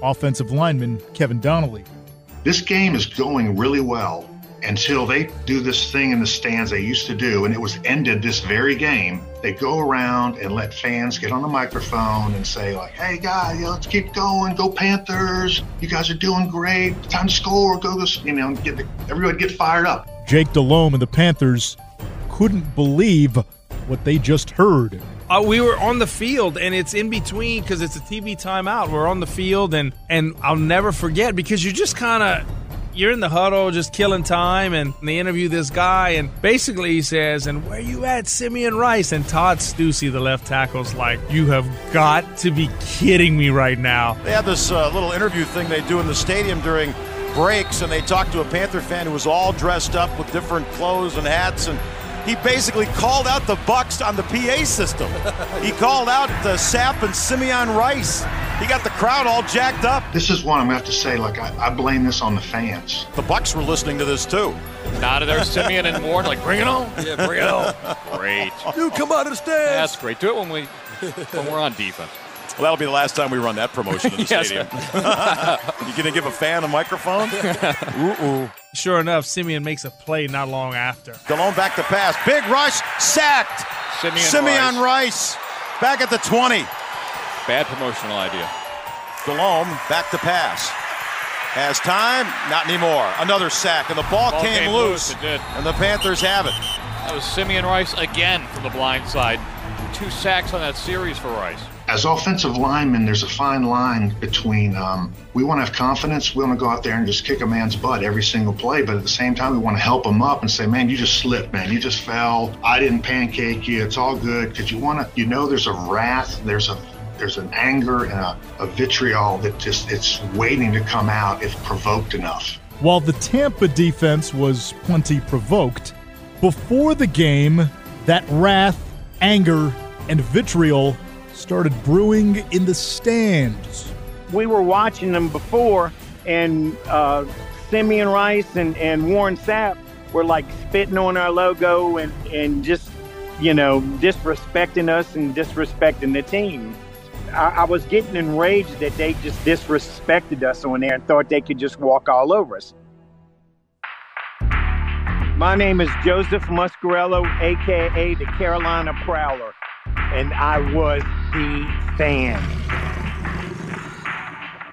Offensive lineman Kevin Donnalley. This game is going really well until they do this thing in the stands they used to do, and it was ended this very game. They go around and let fans get on the microphone and say, like, hey guys, yeah, let's keep going, go Panthers, you guys are doing great, time to score, go this, you know, get the, everybody get fired up. Jake Delhomme and the Panthers couldn't believe what they just heard. Uh, we were on the field, and it's in between because it's a TV timeout. We're on the field, and and I'll never forget because you just kind of you're in the huddle, just killing time, and they interview this guy, and basically he says, "And where you at, Simeon Rice?" And Todd Steussie, the left tackle's like, "You have got to be kidding me right now." They have this uh, little interview thing they do in the stadium during breaks, and they talk to a Panther fan who was all dressed up with different clothes and hats, and he basically called out the Bucks on the PA system. he called out uh, Sapp and Simeon Rice. He got the crowd all jacked up. This is one I'm gonna have to say, like, I, I blame this on the fans. The Bucks were listening to this too. Nodded there, Simeon and Ward, like, bring it on. Yeah, bring it on. Great. You come out of the stands. That's great. Do it when we when we're on defense. Well, that'll be the last time we run that promotion in the Yes. stadium. you gonna give a fan a microphone? Ooh, ooh. Sure enough, Simeon makes a play not long after. Delhomme back to pass. Big rush. Sacked. Simeon, Simeon Rice. Rice. Back at the 20. Bad promotional idea. Delhomme back to pass. Has time? Not anymore. Another sack, and the ball, Ball came, came loose. loose, it did. And the Panthers have it. That was Simeon Rice again from the blind side. Two sacks on that series for Rice. As offensive linemen, there's a fine line between um, we want to have confidence, we want to go out there and just kick a man's butt every single play, but at the same time, we want to help him up and say, man, you just slipped, man, you just fell. I didn't pancake you. It's all good because you want to, you know, there's a wrath, there's a there's an anger and a, a vitriol that just it's waiting to come out if provoked enough. While the Tampa defense was plenty provoked, before the game, that wrath, anger, and vitriol started brewing in the stands. We were watching them before, and uh, Simeon Rice and, and Warren Sapp were like spitting on our logo and, and just, you know, disrespecting us and disrespecting the team. I, I was getting enraged that they just disrespected us on there and thought they could just walk all over us. My name is Joseph Muscarello, aka the Carolina Prowler, and I was the fan.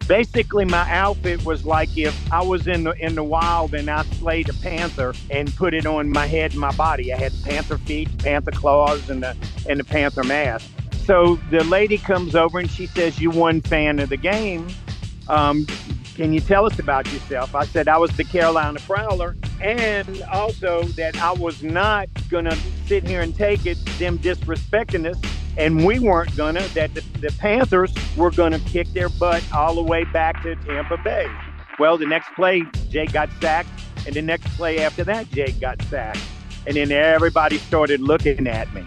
Basically, my outfit was like if I was in the in the wild and I slayed a panther and put it on my head and my body. I had panther feet, panther claws, and the and the panther mask. So the lady comes over and she says, "You one fan of the game. Um, can you tell us about yourself?" I said, "I was the Carolina Prowler, and also that I was not gonna sit here and take it them disrespecting us." And we weren't gonna that the, the, panthers were gonna kick their butt all the way back to tampa bay. Well the next play jake got sacked and the next play after that jake got sacked. And then everybody started looking at me.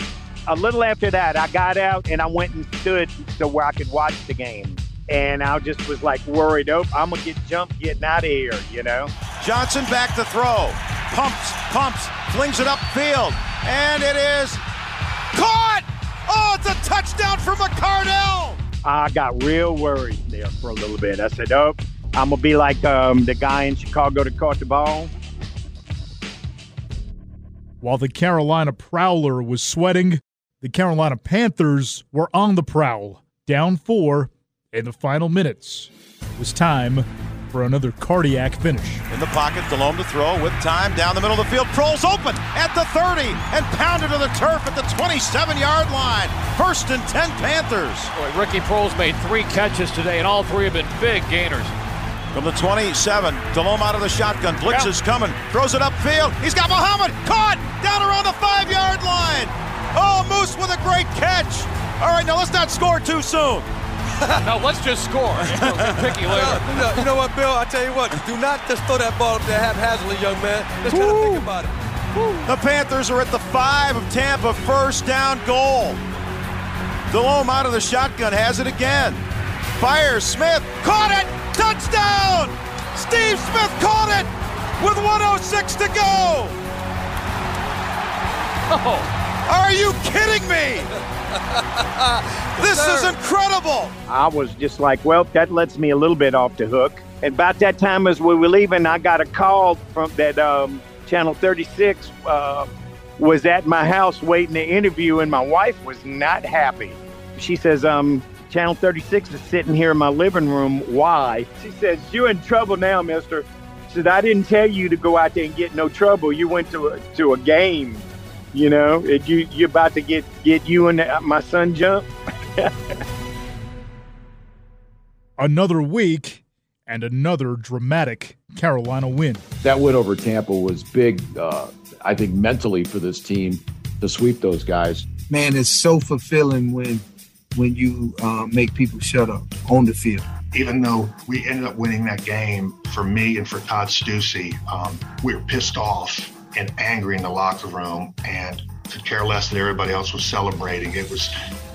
A little after that i got out and i went and stood so where i could watch the game. And i just was like worried oh i'm gonna get jumped getting out of here you know? Johnson back to throw. Pumps pumps flings it upfield. And it is caught Oh, it's a touchdown for McCardell! I got real worried there for a little bit. I said, oh, I'm going to be like um, the guy in Chicago that caught the ball. While the Carolina Prowler was sweating, the Carolina Panthers were on the prowl, down four in the final minutes. It was time for another cardiac finish. In the pocket, Delhomme to throw with time down the middle of the field. Proehl's open at the 30 and pounded to the turf at the 27 yard line. First and 10 Panthers. Boy, Ricky Proehl's made three catches today, and all three have been big gainers. From the 27, Delhomme out of the shotgun. Blitz is coming. Throws it upfield. He's got Muhammad caught down around the five yard line. Oh, Moose with a great catch. All right, now let's not score too soon. no, let's just score. We'll picky later. You know, you know what, Bill? I tell you what. Do not just throw that ball up there haphazardly, young man. Let's try to think about it. Woo. The Panthers are at the five of Tampa, first down goal. Delhomme out of the shotgun has it again. Fires Smith, caught it, touchdown! Steve Smith caught it with 106 to go. Oh. Are you kidding me? This is incredible. I was just like, well, that lets me a little bit off the hook. And about that time as we were leaving, I got a call from that um, Channel 36 uh, was at my house waiting to interview, and my wife was not happy. She says, um, Channel 36 is sitting here in my living room. Why? She says, You're in trouble now, mister. She said, I didn't tell you to go out there and get no trouble. You went to a, to a game. You know, it, you you're about to get get you and my son jump. another week and another dramatic Carolina win. That win over Tampa was big, uh, I think, mentally for this team to sweep those guys. Man, it's so fulfilling when when you uh, make people shut up on the field. Even though we ended up winning that game, for me and for Todd Steussie, um, we were pissed off and angry in the locker room and could care less that everybody else was celebrating. It was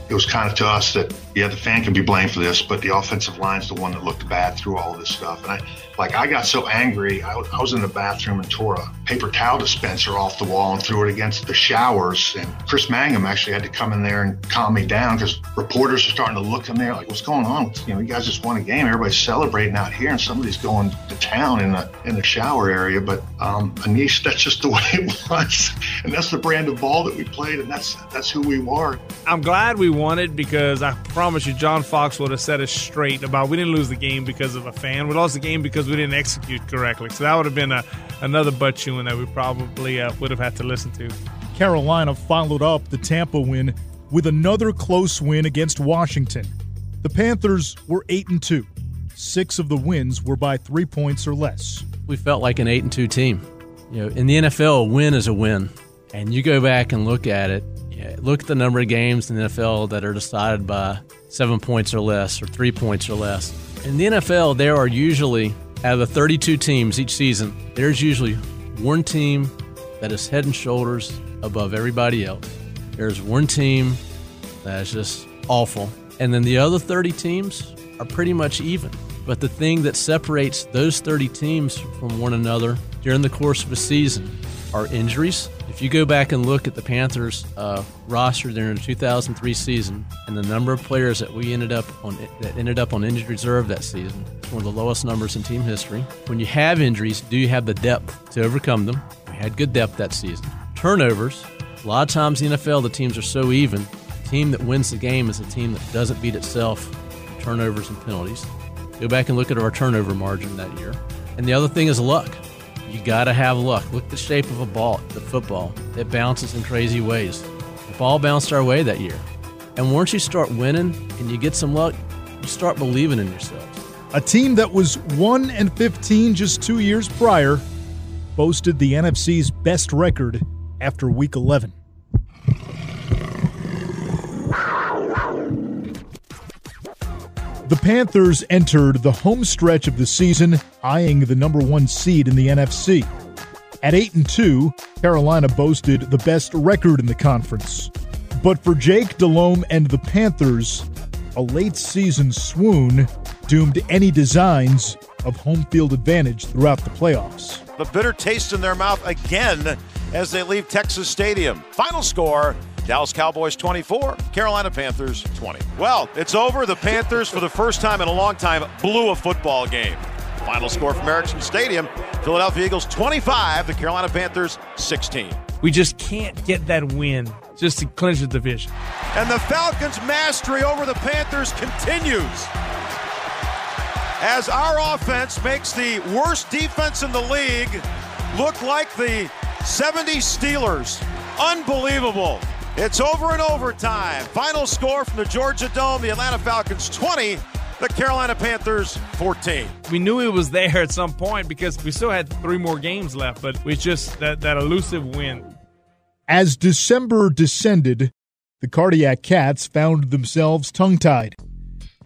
it was kind of to us that yeah, the fan can be blamed for this, but the offensive line's the one that looked bad through all this stuff. And I like I got so angry, I, I was in the bathroom and tore a paper towel dispenser off the wall and threw it against the showers. And Kris Mangum actually had to come in there and calm me down because reporters are starting to look in there like, what's going on? You know, you guys just won a game. Everybody's celebrating out here, and somebody's going to town in the in the shower area. But um, Anish, that's just the way it was, and that's the brand of ball that we played, and that's that's who we were. I'm glad we won it because I promise you, John Fox would have set us straight about we didn't lose the game because of a fan. We lost the game because we didn't execute correctly. So that would have been a, another butt chewing that we probably uh, would have had to listen to. Carolina followed up the Tampa win with another close win against Washington. The Panthers were 8 and 2. 6 of the wins were by 3 points or less. We felt like an 8 and 2 team. You know, in the NFL, a win is a win. And you go back and look at it, yeah, look at the number of games in the NFL that are decided by 7 points or less or 3 points or less. In the NFL, there are usually out of the 32 teams each season, there's usually one team that is head and shoulders above everybody else. There's one team that's just awful. And then the other 30 teams are pretty much even. But the thing that separates those 30 teams from one another during the course of a season are injuries. If you go back and look at the Panthers uh, roster during the 2003 season and the number of players that we ended up on that ended up on injured reserve that season, it's one of the lowest numbers in team history. When you have injuries, do you have the depth to overcome them? We had good depth that season. Turnovers. A lot of times in the NFL, the teams are so even. The team that wins the game is a team that doesn't beat itself turnovers and penalties. Go back and look at our turnover margin that year. And the other thing is luck. You got to have luck. Look at the shape of a ball, the football. It bounces in crazy ways. The ball bounced our way that year. And once you start winning and you get some luck, you start believing in yourselves. A team that was 1 and 15 just 2 years prior boasted the NFC's best record after week 11. The Panthers entered the home stretch of the season eyeing the number 1 seed in the NFC. At 8 and 2, Carolina boasted the best record in the conference. But for Jake Delhomme and the Panthers, a late season swoon doomed any designs of home field advantage throughout the playoffs. The bitter taste in their mouth again as they leave Texas Stadium. Final score Dallas Cowboys 24, Carolina Panthers 20. Well, it's over. The Panthers, for the first time in a long time, blew a football game. Final score from Ericsson Stadium Philadelphia Eagles 25, the Carolina Panthers 16. We just can't get that win just to clinch the division. And the Falcons' mastery over the Panthers continues as our offense makes the worst defense in the league look like the 70 Steelers. Unbelievable. It's over in overtime. Final score from the Georgia Dome the Atlanta Falcons 20, the Carolina Panthers 14. We knew it was there at some point because we still had three more games left, but we just that, that elusive win. As December descended, the Cardiac Cats found themselves tongue tied.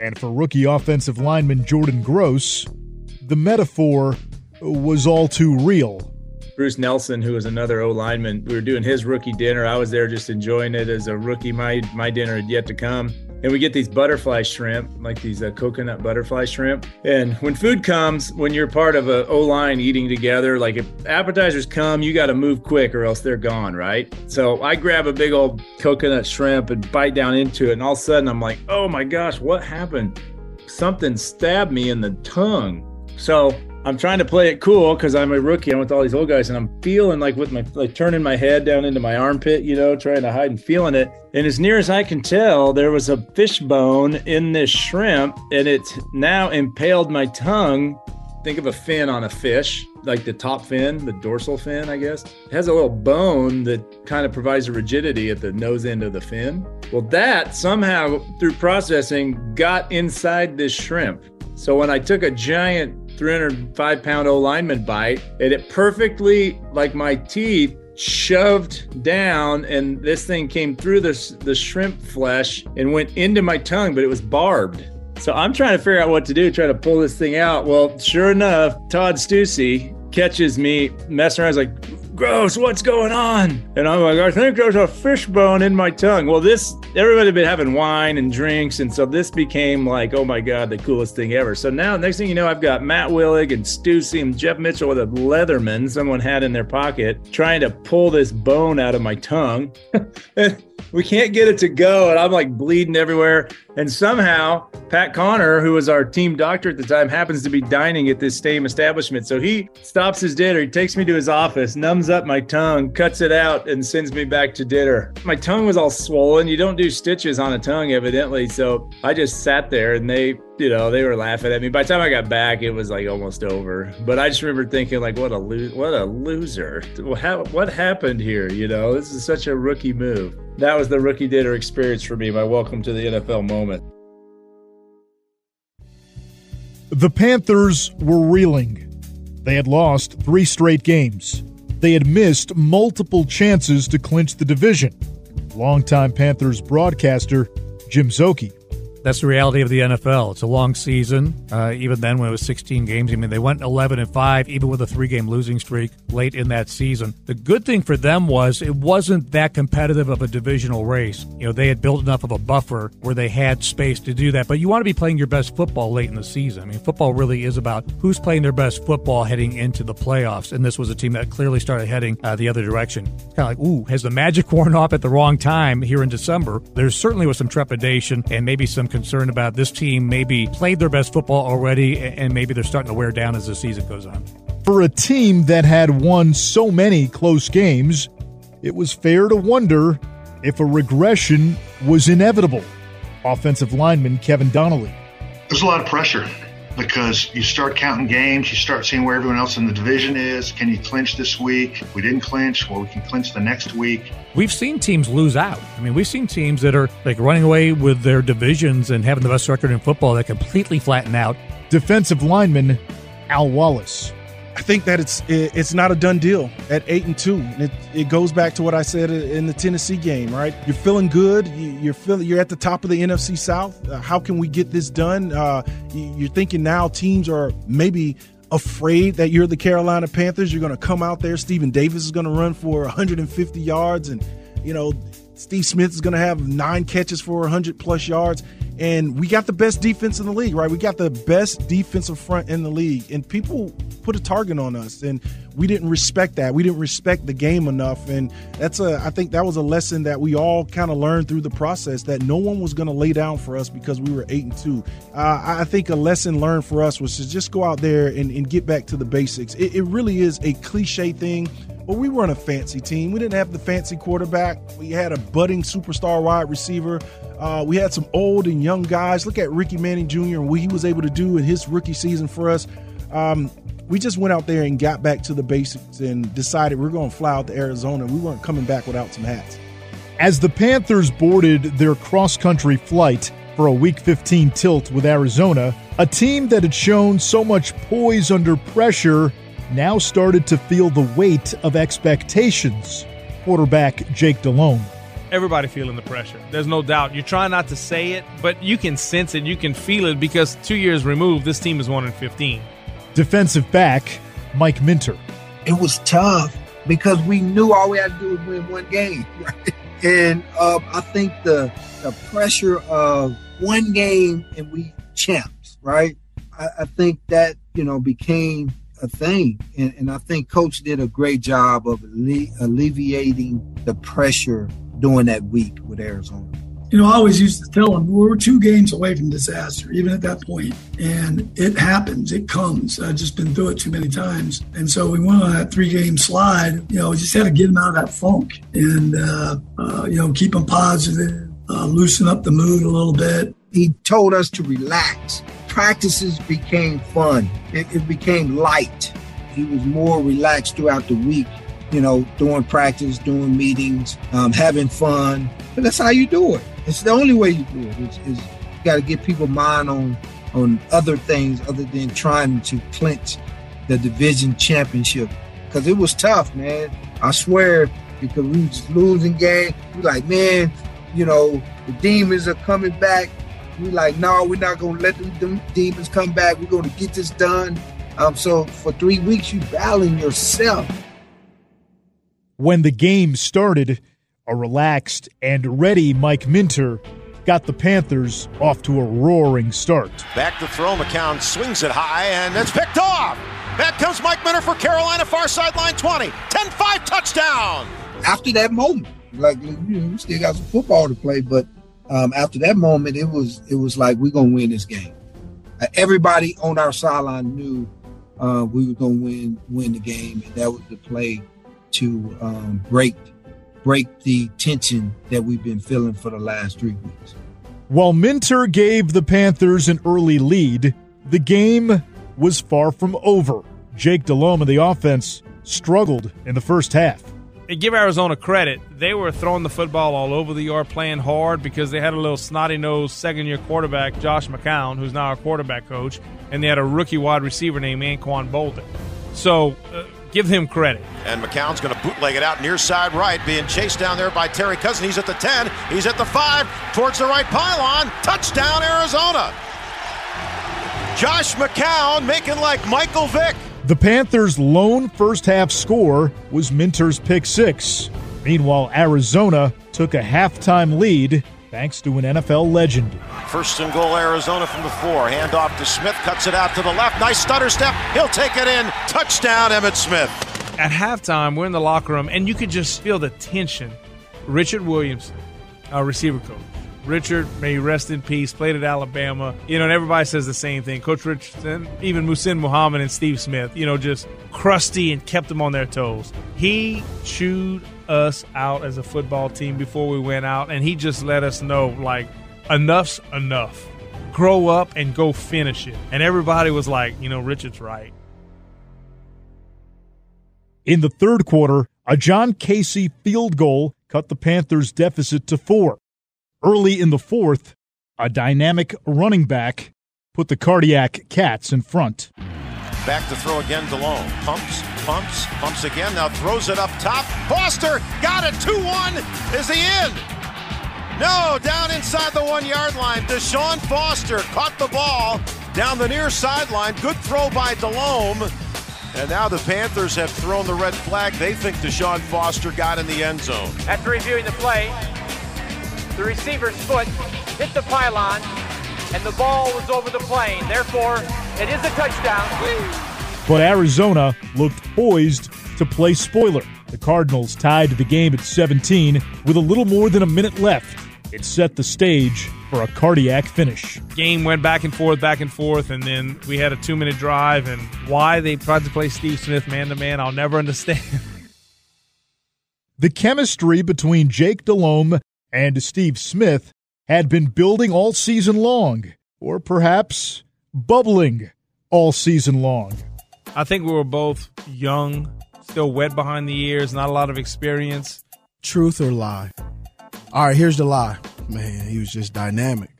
And for rookie offensive lineman Jordan Gross, the metaphor was all too real. Bruce Nelson, who was another O lineman, we were doing his rookie dinner. I was there just enjoying it as a rookie. My my dinner had yet to come. And we get these butterfly shrimp, like these uh, coconut butterfly shrimp. And when food comes, when you're part of a O line eating together, like if appetizers come, you got to move quick or else they're gone, right? So I grab a big old coconut shrimp and bite down into it, and all of a sudden I'm like, oh my gosh, what happened? Something stabbed me in the tongue. So I'm trying to play it cool because I'm a rookie. I'm with all these old guys, and I'm feeling like with my like turning my head down into my armpit, you know, trying to hide and feeling it. And as near as I can tell, there was a fish bone in this shrimp, and it's now impaled my tongue. Think of a fin on a fish, like the top fin, the dorsal fin, I guess. It has a little bone that kind of provides a rigidity at the nose end of the fin. Well, that somehow through processing got inside this shrimp. So when I took a giant 305 pound O lineman bite, and it perfectly, like my teeth, shoved down, and this thing came through the, the shrimp flesh and went into my tongue, but it was barbed. So I'm trying to figure out what to do, try to pull this thing out. Well, sure enough, Todd Steussie catches me messing around. Like, gross, what's going on? And I'm like, I think there's a fish bone in my tongue. Well, this, everybody had been having wine and drinks. And so this became like, oh my God, the coolest thing ever. So now, next thing you know, I've got Matt Willig and Steussie and Jeff Mitchell with a Leatherman someone had in their pocket trying to pull this bone out of my tongue. we can't get it to go. And I'm like bleeding everywhere. And somehow, Pat Connor, who was our team doctor at the time, happens to be dining at this same establishment. So he stops his dinner. He takes me to his office, numbs up my tongue, cuts it out, and sends me back to dinner. My tongue was all swollen. You don't do stitches on a tongue, evidently. So I just sat there and they you know, they were laughing at me. By the time I got back, it was like almost over. But I just remember thinking, like, what a lo- what a loser. What, happened here? You know, this is such a rookie move. That was the rookie dinner experience for me. My welcome to the NFL moment. The Panthers were reeling. They had lost three straight games. They had missed multiple chances to clinch the division. Longtime Panthers broadcaster Jim Szoke that's the reality of the NFL. It's a long season. Uh, even then, when it was 16 games, I mean, they went 11 and five, even with a three-game losing streak late in that season. The good thing for them was it wasn't that competitive of a divisional race. You know, they had built enough of a buffer where they had space to do that. But you want to be playing your best football late in the season. I mean, football really is about who's playing their best football heading into the playoffs. And this was a team that clearly started heading uh, the other direction. Kind of like, ooh, has the magic worn off at the wrong time here in December? There certainly was some trepidation and maybe some concern about this team maybe played their best football already and maybe they're starting to wear down as the season goes on. For a team that had won so many close games, it was fair to wonder if a regression was inevitable. Offensive lineman Kevin Donnalley. There's a lot of pressure because you start counting games, you start seeing where everyone else in the division is. Can you clinch this week? We didn't clinch, well, we can clinch the next week. We've seen teams lose out. I mean, we've seen teams that are like running away with their divisions and having the best record in football that completely flatten out. Defensive lineman Al Wallace. I think that it's it's not a done deal at eight and two. It, it goes back to what I said in the Tennessee game, right? You're feeling good. You're feeling you're at the top of the NFC South. Uh, how can we get this done? Uh, you're thinking now teams are maybe afraid that you're the Carolina Panthers. You're going to come out there. Stephen Davis is going to run for 150 yards, and you know Steve Smith is going to have nine catches for 100 plus yards. And we got the best defense in the league, right? We got the best defensive front in the league. And people put a target on us. And we didn't respect that. We didn't respect the game enough. And that's a, I think that was a lesson that we all kind of learned through the process that no one was going to lay down for us because we were eight and two. Uh, I think a lesson learned for us was to just go out there and, and get back to the basics. It, it really is a cliche thing but we weren't a fancy team. We didn't have the fancy quarterback. We had a budding superstar wide receiver. Uh, we had some old and young guys. Look at Ricky Manning Jr. and what he was able to do in his rookie season for us. Um, we just went out there and got back to the basics and decided we're going to fly out to Arizona. We weren't coming back without some hats. As the Panthers boarded their cross country flight for a Week 15 tilt with Arizona, a team that had shown so much poise under pressure now started to feel the weight of expectations. Quarterback Jake Delhomme everybody feeling the pressure. There's no doubt. You're trying not to say it, but you can sense it, you can feel it because two years removed, this team is 1 in 15. Defensive back, Mike Minter. It was tough because we knew all we had to do was win one game, right? And uh, I think the the pressure of one game and we champs, right? I, I think that you know became a thing, and, and I think Coach did a great job of alle- alleviating the pressure during that week with Arizona? You know, I always used to tell them we are two games away from disaster, even at that point. And it happens, it comes. I've just been through it too many times. And so we went on that three game slide. You know, we just had to get them out of that funk and, uh, uh, you know, keep them positive, uh, loosen up the mood a little bit. He told us to relax. Practices became fun, it, it became light. He was more relaxed throughout the week you know, doing practice, doing meetings, um, having fun. But that's how you do it. It's the only way you do it. Is, is you got to get people mind on on other things other than trying to clinch the division championship. Because it was tough, man. I swear, because we was losing game. We like, man, you know, the demons are coming back. We like, no, we're not gonna let them, them demons come back. We're gonna get this done. Um, so for three weeks, you battling yourself when the game started, a relaxed and ready Mike Minter got the Panthers off to a roaring start. Back to throw, McCown swings it high, and it's picked off. Back comes Mike Minter for Carolina, far sideline 20. 10-5 touchdown. After that moment, like you know, we still got some football to play, but um, after that moment, it was it was like we're gonna win this game. Uh, everybody on our sideline knew uh, we were gonna win win the game, and that was the play to um, break break the tension that we've been feeling for the last three weeks. While Minter gave the Panthers an early lead, the game was far from over. Jake Delhomme and the offense struggled in the first half. And give Arizona credit, they were throwing the football all over the yard, playing hard because they had a little snotty nosed second year quarterback, Josh McCown, who's now our quarterback coach, and they had a rookie wide receiver named Anquan Boldin. So uh, give him credit. And McCown's going to bootleg it out near side right, being chased down there by Terry Cousin. He's at the 10, he's at the 5, towards the right pylon. Touchdown, Arizona. Josh McCown making like Michael Vick. The Panthers' lone first half score was Minter's pick six. Meanwhile, Arizona took a halftime lead thanks to an NFL legend. First and goal, Arizona from the four. Handoff to Smith, cuts it out to the left. Nice stutter step. He'll take it in. Touchdown, Emmitt Smith. At halftime, we're in the locker room, and you could just feel the tension. Richard Williamson, our receiver coach, Richard, may he rest in peace, played at Alabama. You know, and everybody says the same thing. Coach Richardson, even Muhsin Muhammad and Steve Smith, you know, just crusty and kept them on their toes. He chewed us out as a football team before we went out, and he just let us know, like, enough's enough. Grow up and go finish it. And everybody was like, you know, Richard's right. In the third quarter, a John Kasay field goal cut the Panthers' deficit to four. Early in the fourth, a dynamic running back put the cardiac cats in front. Back to throw again, Delhomme. Pumps, pumps, pumps again. Now throws it up top. Foster got it. 2 1. Is the end. No, down inside the one yard line. Deshaun Foster caught the ball down the near sideline. Good throw by Delhomme. And now the Panthers have thrown the red flag. They think Deshaun Foster got in the end zone. After reviewing the play, the receiver's foot hit the pylon and the ball was over the plane. Therefore, it is a touchdown. But Arizona looked poised to play spoiler. The Cardinals tied the game at 17 with a little more than a minute left. It set the stage for a cardiac finish. Game went back and forth, back and forth, and then we had a two minute drive. And why they tried to play Steve Smith man to man, I'll never understand. The chemistry between Jake Delhomme and Steve Smith had been building all season long, or perhaps bubbling all season long. I think we were both young, still wet behind the ears, not a lot of experience. Truth or lie? All right, here's the lie. Man, he was just dynamic.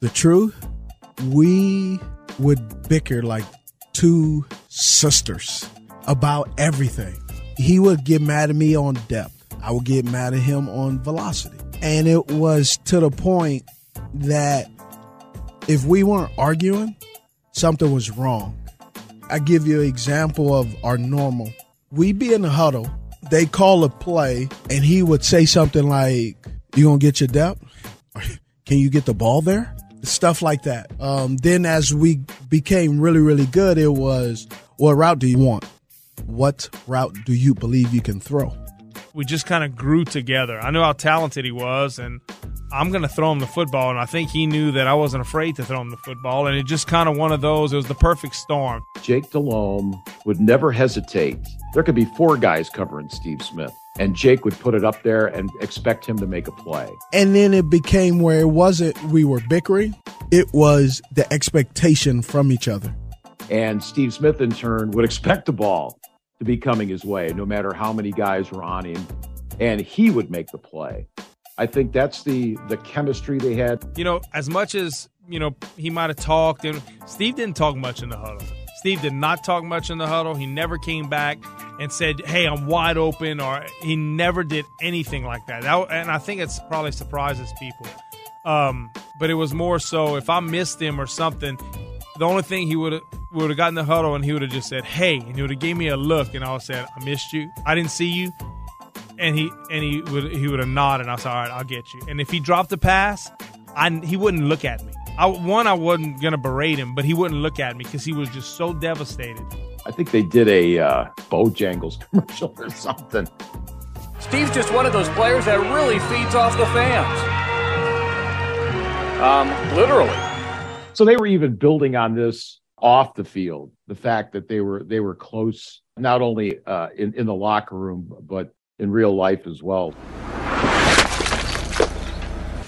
The truth, we would bicker like two sisters about everything. He would get mad at me on depth. I would get mad at him on velocity. And it was to the point that if we weren't arguing, something was wrong. I give you an example of our normal. We be in the huddle, they call a play, and he would say something like, You gonna get your depth? Can you get the ball there? Stuff like that. Um, then as we became really, really good, it was what route do you want? What route do you believe you can throw? We just kind of grew together. I knew how talented he was, and I'm going to throw him the football. And I think he knew that I wasn't afraid to throw him the football. And it just kind of one of those, it was the perfect storm. Jake Delhomme would never hesitate. There could be four guys covering Steve Smith, and Jake would put it up there and expect him to make a play. And then it became where it wasn't we were bickering, it was the expectation from each other. And Steve Smith, in turn, would expect the ball to be coming his way, no matter how many guys were on him, and he would make the play. I think that's the the chemistry they had. You know, as much as you know, he might have talked, and Steve didn't talk much in the huddle. Steve did not talk much in the huddle. He never came back and said, "Hey, I'm wide open," or he never did anything like that. that and I think it's probably surprises people. Um, but it was more so if I missed him or something, the only thing he would have would have gotten the huddle and he would have just said, "Hey," and he would have gave me a look, and I would have said, "I missed you. I didn't see you." And he and he would he would have nodded. And I said, "All right, I'll get you." And if he dropped the pass, I he wouldn't look at me. I, one, I wasn't gonna berate him, but he wouldn't look at me because he was just so devastated. I think they did a uh, Bojangles commercial or something. Steve's just one of those players that really feeds off the fans. Um, literally. So they were even building on this off the field. The fact that they were they were close, not only uh, in in the locker room, but in real life as well.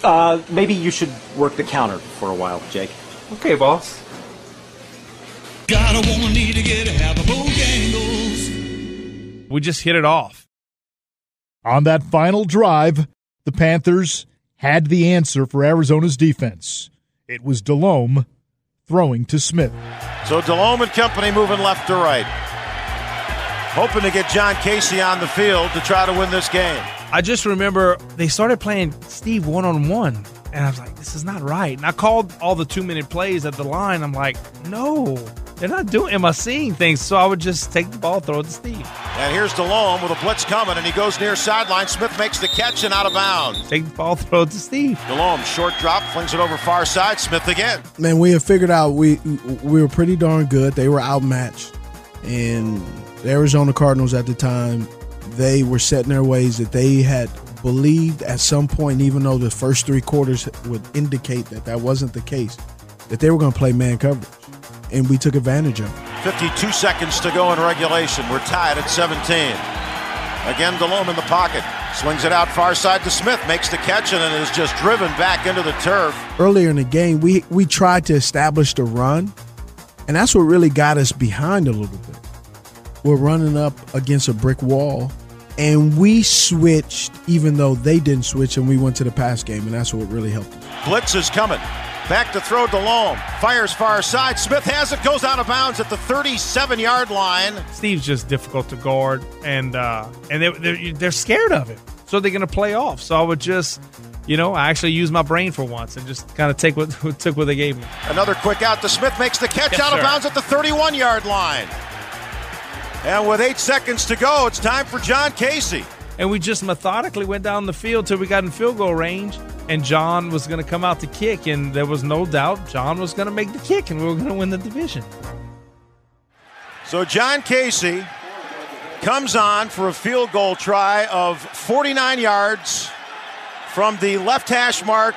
Uh, maybe you should work the counter for a while, Jake. Okay, boss. Gotta wanna need to get have a Bojangles. We just hit it off. On that final drive, the Panthers had the answer for Arizona's defense. It was Delhomme throwing to Smith. So Delhomme and company moving left to right. Hoping to get John Kasay on the field to try to win this game. I just remember they started playing Steve one on one, and I was like, this is not right. And I called all the two minute plays at the line. I'm like, no, they're not doing. Am I seeing things? So I would just take the ball, throw it to Steve. And here's Delhomme with a blitz coming, and he goes near sideline. Smith makes the catch and out of bounds. Take the ball, throw it to Steve. Delhomme, short drop, flings it over far side. Smith again. Man, we had figured out we we were pretty darn good. They were outmatched, and the Arizona Cardinals at the time they were setting their ways that they had believed at some point, even though the first three quarters would indicate that that wasn't the case, that they were going to play man coverage, and we took advantage of it. 52 seconds to go in regulation. We're tied at 17. Again, Delhomme in the pocket. Swings it out far side to Smith. Makes the catch and it is just driven back into the turf. Earlier in the game, we, we tried to establish the run, and that's what really got us behind a little bit. We're running up against a brick wall, and we switched even though they didn't switch, and we went to the pass game, and that's what really helped us. Blitz is coming. Back to throw Delhomme. Fires far side. Smith has it. Goes out of bounds at the 37 yard line. Steve's just difficult to guard, and uh, and they, they're, they're scared of it. So they're going to play off. So I would just, you know, I actually use my brain for once and just kind of take what took what they gave me. Another quick out to Smith. Makes the catch Yes, out of bounds at the 31 yard line. And with eight seconds to go, it's time for John Kasay. And we just methodically went down the field till we got in field goal range. And John was going to come out to kick, and there was no doubt John was going to make the kick, and we were going to win the division. So John Kasay comes on for a field goal try of 49 yards from the left hash mark.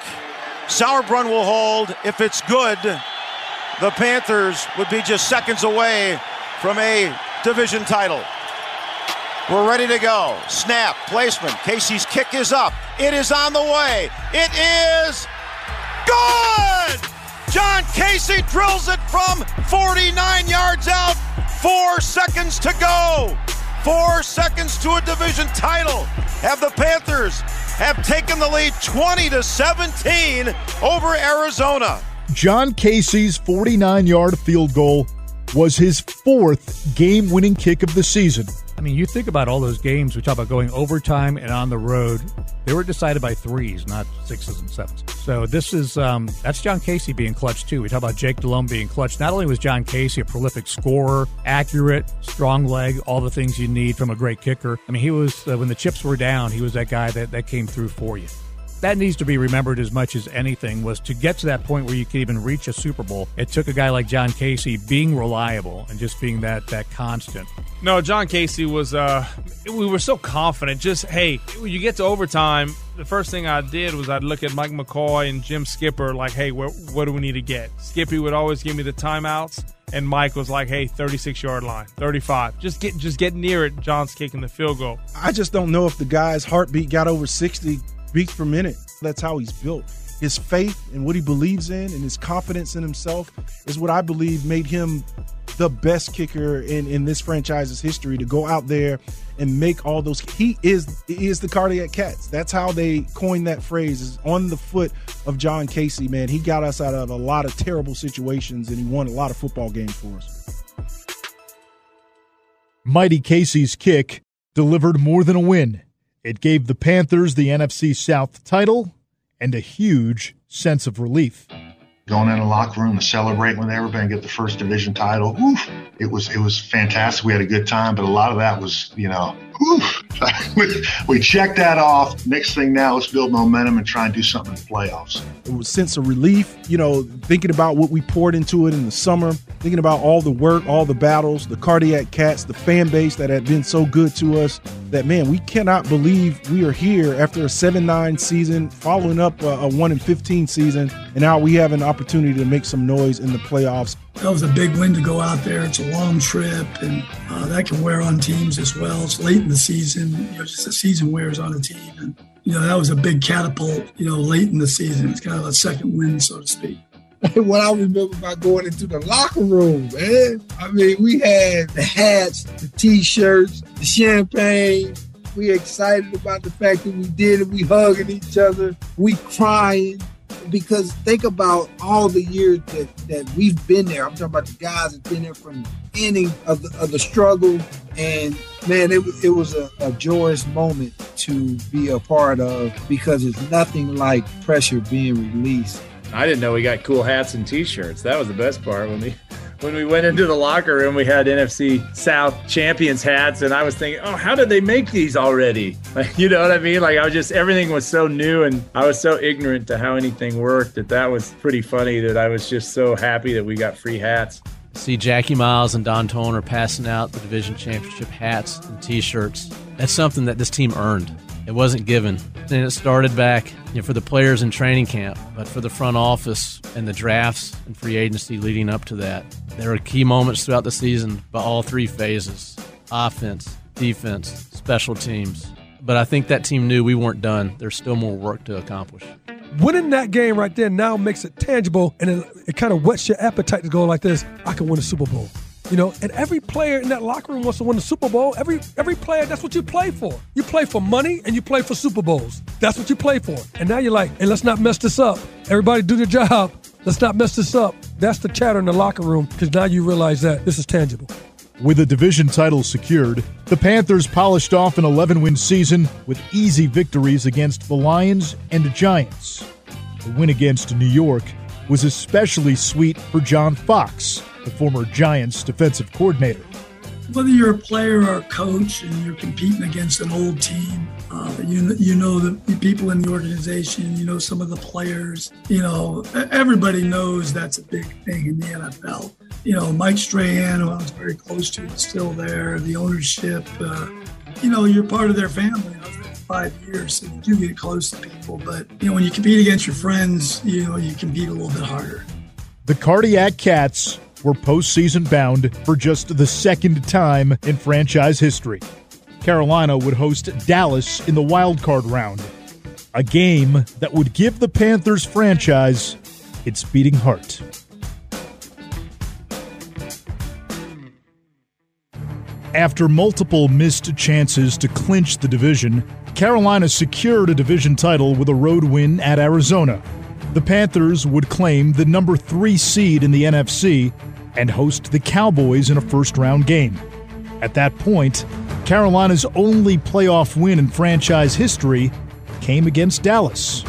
Sauerbrun will hold. If it's good, the Panthers would be just seconds away from a division title. We're ready to go. Snap, placement. Kasay's kick is up. It is on the way. It is good! John Kasay drills it from 49 yards out. Four seconds to go. Four seconds to a division title. Have the Panthers have taken the lead 20 to 17 over Arizona. John Kasay's 49 yard field goal was his fourth game winning kick of the season. I mean, you think about all those games, we talk about going overtime and on the road. They were decided by threes, not sixes and sevens. So this is um, that's John Kasay being clutch too. We talk about Jake Delhomme being clutch. Not only was John Kasay a prolific scorer, accurate, strong leg, all the things you need from a great kicker. I mean, he was uh, when the chips were down, he was that guy that, that came through for you. That needs to be remembered as much as anything was to get to that point where you could even reach a Super Bowl. It took a guy like John Kasay being reliable and just being that that constant. No, John Kasay was. uh We were so confident. Just hey, when you get to overtime, the first thing I did was I'd look at Mike McCoy and Jim Skipper, like, hey, where, what do we need to get? Skippy would always give me the timeouts, and Mike was like, hey, 36 yard line, 35. Just get just get near it. John's kicking the field goal. I just don't know if the guy's heartbeat got over 60 beats per minute. That's how he's built. His faith and what he believes in and his confidence in himself is what I believe made him the best kicker in, in this franchise's history to go out there and make all those he is is the cardiac cats. That's how they coined that phrase is on the foot of John Kasay, man. He got us out of a lot of terrible situations and he won a lot of football games for us. Mighty Kasay's kick delivered more than a win. It gave the Panthers the NFC South title and a huge sense of relief. Going in the locker room to celebrate when they were going to get the first division title. Oof, it was it was fantastic. We had a good time, but a lot of that was, you know. we, we checked that off. Next thing now, let's build momentum and try and do something in the playoffs. It was sense of relief, you know, thinking about what we poured into it in the summer, thinking about all the work, all the battles, the cardiac cats, the fan base that had been so good to us. That man, we cannot believe we are here after a 7-9 season, following up a, a 1 15 season, and now we have an opportunity to make some noise in the playoffs. That was a big win to go out there. It's a long trip, and uh, that can wear on teams as well. It's late in the season. You know, just the season wears on a team, and you know, that was a big catapult, you know, late in the season. It's kind of a second win, so to speak. what I remember about going into the locker room, man. I mean, we had the hats, the t-shirts, the champagne. We excited about the fact that we did it. We hugging each other. We crying because think about all the years that, that we've been there. I'm talking about the guys that been there from the beginning of the, of the struggle. And man, it, it was a, a joyous moment to be a part of because it's nothing like pressure being released. I didn't know we got cool hats and T-shirts. That was the best part when we when we went into the locker room. We had NFC South champions hats, and I was thinking, oh, how did they make these already? Like, you know what I mean? Like I was just everything was so new, and I was so ignorant to how anything worked that that was pretty funny. That I was just so happy that we got free hats. See Jackie Miles and Don Tone are passing out the division championship hats and T-shirts. That's something that this team earned. It wasn't given. And it started back you know, for the players in training camp, but for the front office and the drafts and free agency leading up to that. There were key moments throughout the season by all three phases offense, defense, special teams. But I think that team knew we weren't done. There's still more work to accomplish. Winning that game right there now makes it tangible and it, it kind of whets your appetite to go like this I can win a Super Bowl. You know, and every player in that locker room wants to win the Super Bowl. Every every player, that's what you play for. You play for money and you play for Super Bowls. That's what you play for. And now you're like, hey, let's not mess this up. Everybody do their job. Let's not mess this up. That's the chatter in the locker room because now you realize that this is tangible. With a division title secured, the Panthers polished off an 11 win season with easy victories against the Lions and Giants. The win against New York was especially sweet for John Fox, the former Giants defensive coordinator. Whether you're a player or a coach and you're competing against an old team, uh, you you know the people in the organization, you know some of the players, you know everybody knows that's a big thing in the NFL. You know Mike Strahan, who I was very close to, is still there. The ownership, uh, you know, you're part of their family. Was there five years, so you do get close to people. But you know when you compete against your friends, you know you compete a little bit harder. The Cardiac Cats were postseason bound for just the second time in franchise history. Carolina would host Dallas in the wild card round, a game that would give the Panthers franchise its beating heart. After multiple missed chances to clinch the division, Carolina secured a division title with a road win at Arizona. The Panthers would claim the number three seed in the NFC and host the Cowboys in a first round game. At that point, Carolina's only playoff win in franchise history came against Dallas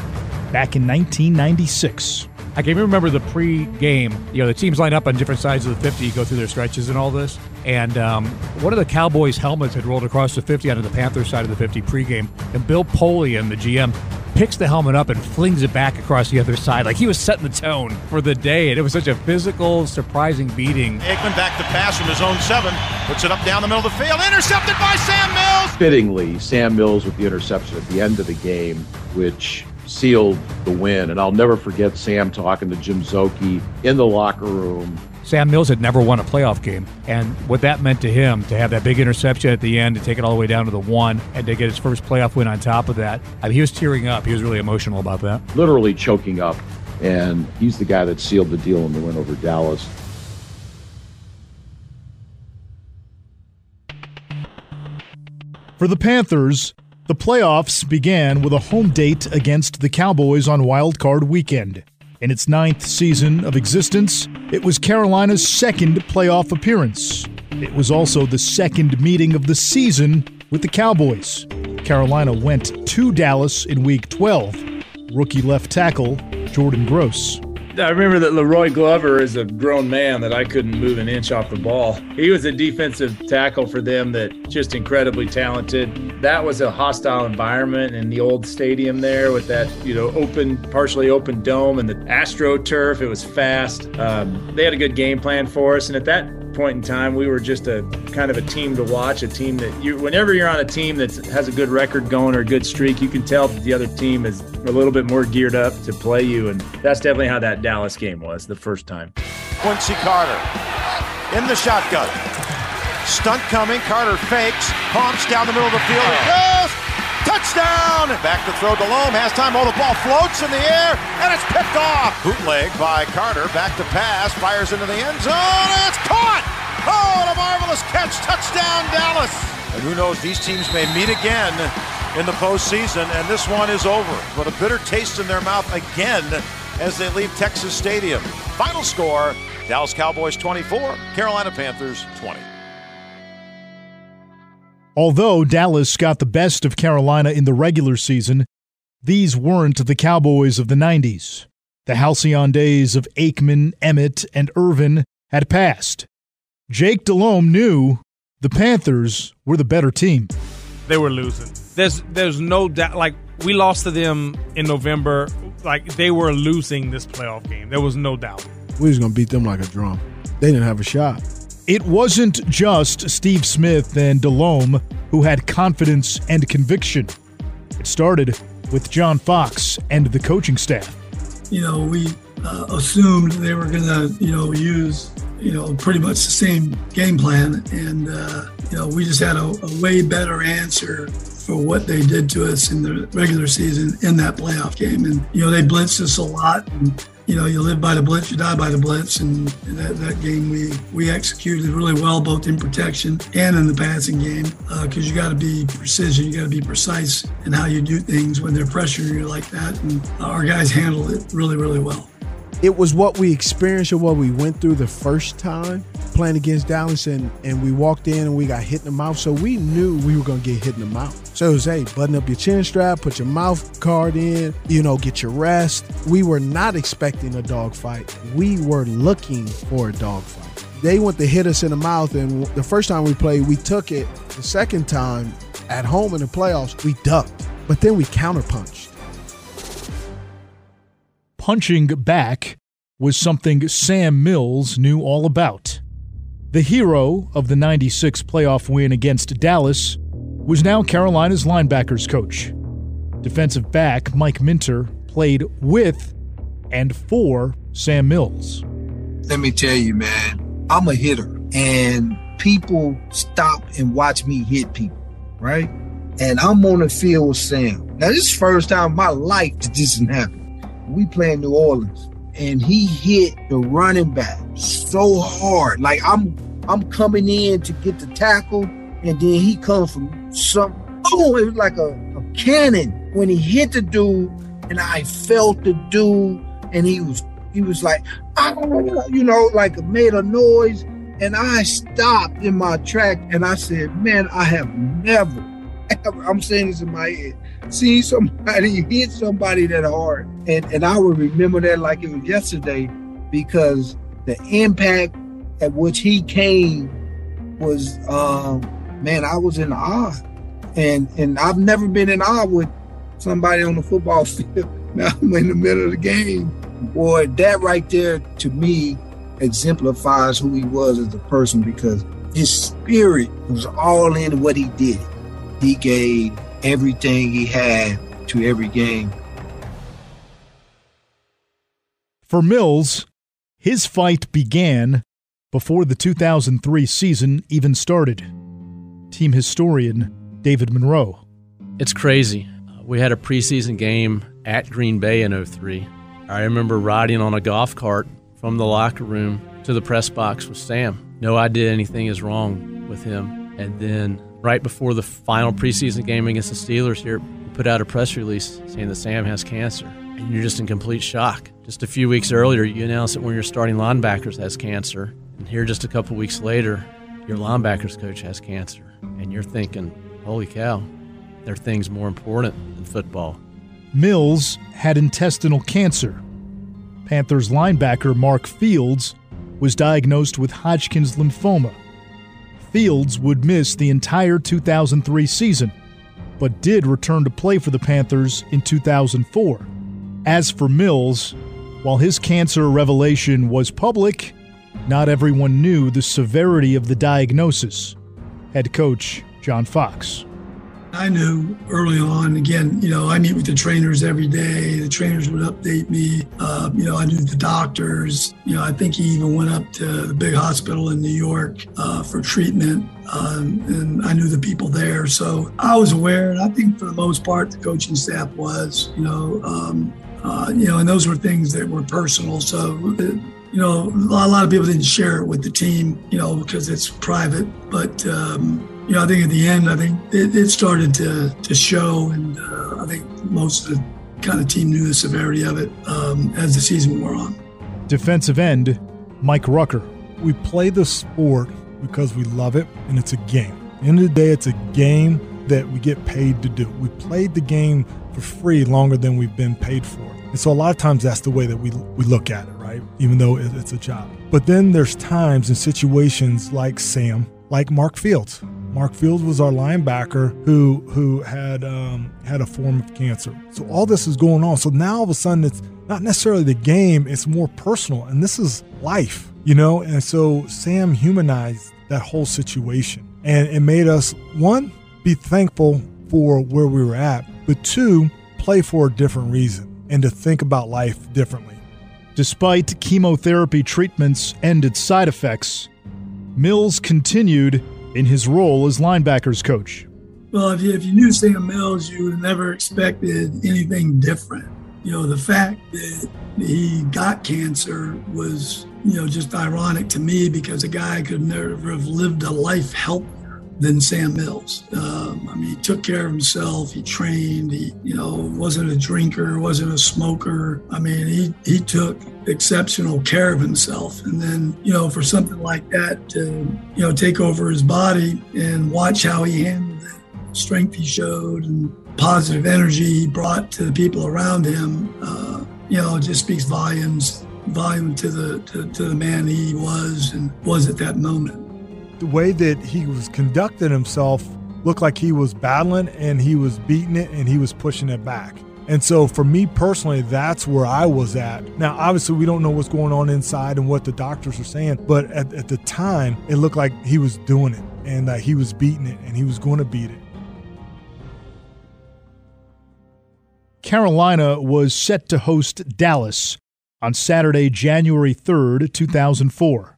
back in 1996. I can remember the pre-game. You know, the teams line up on different sides of the 50, go through their stretches and all this. And um, one of the Cowboys' helmets had rolled across the 50 onto the Panthers side of the 50 pregame. And Bill Polian, the GM, picks the helmet up and flings it back across the other side. Like he was setting the tone for the day. And it was such a physical, surprising beating. Aikman back to pass from his own seven, puts it up down the middle of the field, intercepted by Sam Mills. Fittingly, Sam Mills with the interception at the end of the game, which sealed the win. And I'll never forget Sam talking to Jim Szoke in the locker room. Sam Mills had never won a playoff game. And what that meant to him to have that big interception at the end, to take it all the way down to the one, and to get his first playoff win on top of that, I mean, he was tearing up. He was really emotional about that. Literally choking up. And he's the guy that sealed the deal in the win over Dallas. For the Panthers, the playoffs began with a home date against the Cowboys on Wild Card Weekend. In its ninth season of existence, it was Carolina's second playoff appearance. It was also the second meeting of the season with the Cowboys. Carolina went to Dallas in Week 12. Rookie left tackle Jordan Gross I remember that La'Roi Glover is a grown man that I couldn't move an inch off the ball. He was a defensive tackle for them that just incredibly talented. That was a hostile environment in the old stadium there with that, you know, open, partially open dome and the AstroTurf. It was fast. Um, they had a good game plan for us. And at that point in time, we were just a kind of a team to watch, a team that you, whenever you're on a team that has a good record going or a good streak, you can tell that the other team is a little bit more geared up to play you. And that's definitely how that Dallas game was the first time. Quincy Carter in the shotgun. Stunt coming. Carter fakes. Pumps down the middle of the field. It oh. goes Touchdown! Back to throw Delhomme. Has time. Oh, the ball floats in the air, and it's picked off. Bootleg by Carter. Back to pass. Fires into the end zone. And it's caught! Oh, what a marvelous catch. Touchdown, Dallas. And who knows, these teams may meet again in the postseason, and this one is over. But a bitter taste in their mouth again as they leave Texas Stadium. Final score Dallas Cowboys 24, Carolina Panthers 20. Although Dallas got the best of Carolina in the regular season, these weren't the Cowboys of the 90s. The halcyon days of Aikman, Emmitt, and Irvin had passed. Jake Delhomme knew the Panthers were the better team. They were losing. There's there's no doubt. Like we lost to them in November. Like they were losing this playoff game. There was no doubt. We was gonna beat them like a drum. They didn't have a shot. It wasn't just Steve Smith and Delhomme who had confidence and conviction. It started with John Fox and the coaching staff. You know, we uh, assumed they were going to, you know, use, you know, pretty much the same game plan. And, uh, you know, we just had a, a way better answer for what they did to us in the regular season in that playoff game. And, you know, they blitzed us a lot. And, you know, you live by the blitz, you die by the blitz. And that, that game, we, we executed really well, both in protection and in the passing game, because uh, you got to be precision, you got to be precise in how you do things when they're pressuring you like that. And our guys handled it really, really well. It was what we experienced or what we went through the first time playing against Dallas, and, and we walked in and we got hit in the mouth. So we knew we were going to get hit in the mouth. So it was, hey, button up your chin strap, put your mouth guard in, you know, get your rest. We were not expecting a dogfight. We were looking for a dogfight. They went to hit us in the mouth, and the first time we played, we took it. The second time, at home in the playoffs, we ducked, but then we counterpunched. Punching back was something Sam Mills knew all about. The hero of the 96 playoff win against Dallas was now Carolina's linebackers coach. Defensive back Mike Minter played with and for Sam Mills. Let me tell you, man, I'm a hitter, and people stop and watch me hit people, right? And I'm on the field with Sam. Now, this is the first time in my life that this has happened. We play in New Orleans, and he hit the running back so hard. Like I'm, I'm coming in to get the tackle, and then he comes from some. Oh, it was like a, a cannon when he hit the dude, and I felt the dude, and he was, he was like, oh, you know, like made a noise, and I stopped in my track, and I said, man, I have never, ever, I'm saying this in my head see somebody hit somebody that hard. And and I would remember that like it was yesterday because the impact at which he came was um man, I was in awe. And and I've never been in awe with somebody on the football field. Now I'm in the middle of the game. Boy, that right there to me exemplifies who he was as a person because his spirit was all in what he did. He gave everything he had to every game. For Mills, his fight began before the 2003 season even started. Team historian David Monroe. It's crazy. We had a preseason game at Green Bay in 03. I remember riding on a golf cart from the locker room to the press box with Sam. No idea anything is wrong with him. And then right before the final preseason game against the Steelers here, put out a press release saying that Sam has cancer. And you're just in complete shock. Just a few weeks earlier, you announced that one of your starting linebackers has cancer. And here, just a couple weeks later, your linebackers coach has cancer. And you're thinking, holy cow, there are things more important than football. Mills had intestinal cancer. Panthers linebacker Mark Fields was diagnosed with Hodgkin's lymphoma. Fields would miss the entire 2003 season, but did return to play for the Panthers in 2004. As for Mills, while his cancer revelation was public, not everyone knew the severity of the diagnosis. Head coach John Fox. I knew early on, again, you know, I meet with the trainers every day. The trainers would update me. Uh, you know, I knew the doctors. You know, I think he even went up to the big hospital in New York uh, for treatment. Um, and I knew the people there. So I was aware. And I think for the most part, the coaching staff was, you know, um, uh, you know, and those were things that were personal. So, it, you know, a lot of people didn't share it with the team, you know, because it's private. But, um, you know, I think at the end, I think it, it started to, to show, and uh, I think most of the kind of team knew the severity of it um, as the season wore on. Defensive end, Mike Rucker. We play the sport because we love it, and it's a game. At the end of the day, it's a game that we get paid to do. We played the game for free longer than we've been paid for. And so a lot of times that's the way that we, we look at it, right? Even though it's a job. But then there's times and situations like Sam, like Mark Fields, Mark Fields was our linebacker who who had um, had a form of cancer. So all this is going on. So now all of a sudden it's not necessarily the game; it's more personal, and this is life, you know. And so Sam humanized that whole situation, and it made us one be thankful for where we were at, but two play for a different reason and to think about life differently. Despite chemotherapy treatments and its side effects, Mills continued in his role as linebackers coach. Well, if you, if you knew Sam Mills, you never expected anything different. You know, the fact that he got cancer was, you know, just ironic to me because a guy could never have lived a life healthy than Sam Mills. Um, I mean, he took care of himself. He trained. He, you know, wasn't a drinker, wasn't a smoker. I mean, he he took exceptional care of himself. And then, you know, for something like that to, you know, take over his body and watch how he handled it, strength he showed, and positive energy he brought to the people around him, uh, you know, just speaks volumes volume to the to, to the man he was and was at that moment the way that he was conducting himself looked like he was battling and he was beating it and he was pushing it back. And so for me personally, that's where I was at. Now, obviously, we don't know what's going on inside and what the doctors are saying, but at, at the time, it looked like he was doing it and that he was beating it and he was going to beat it. Carolina was set to host Dallas on Saturday, January 3rd, 2004.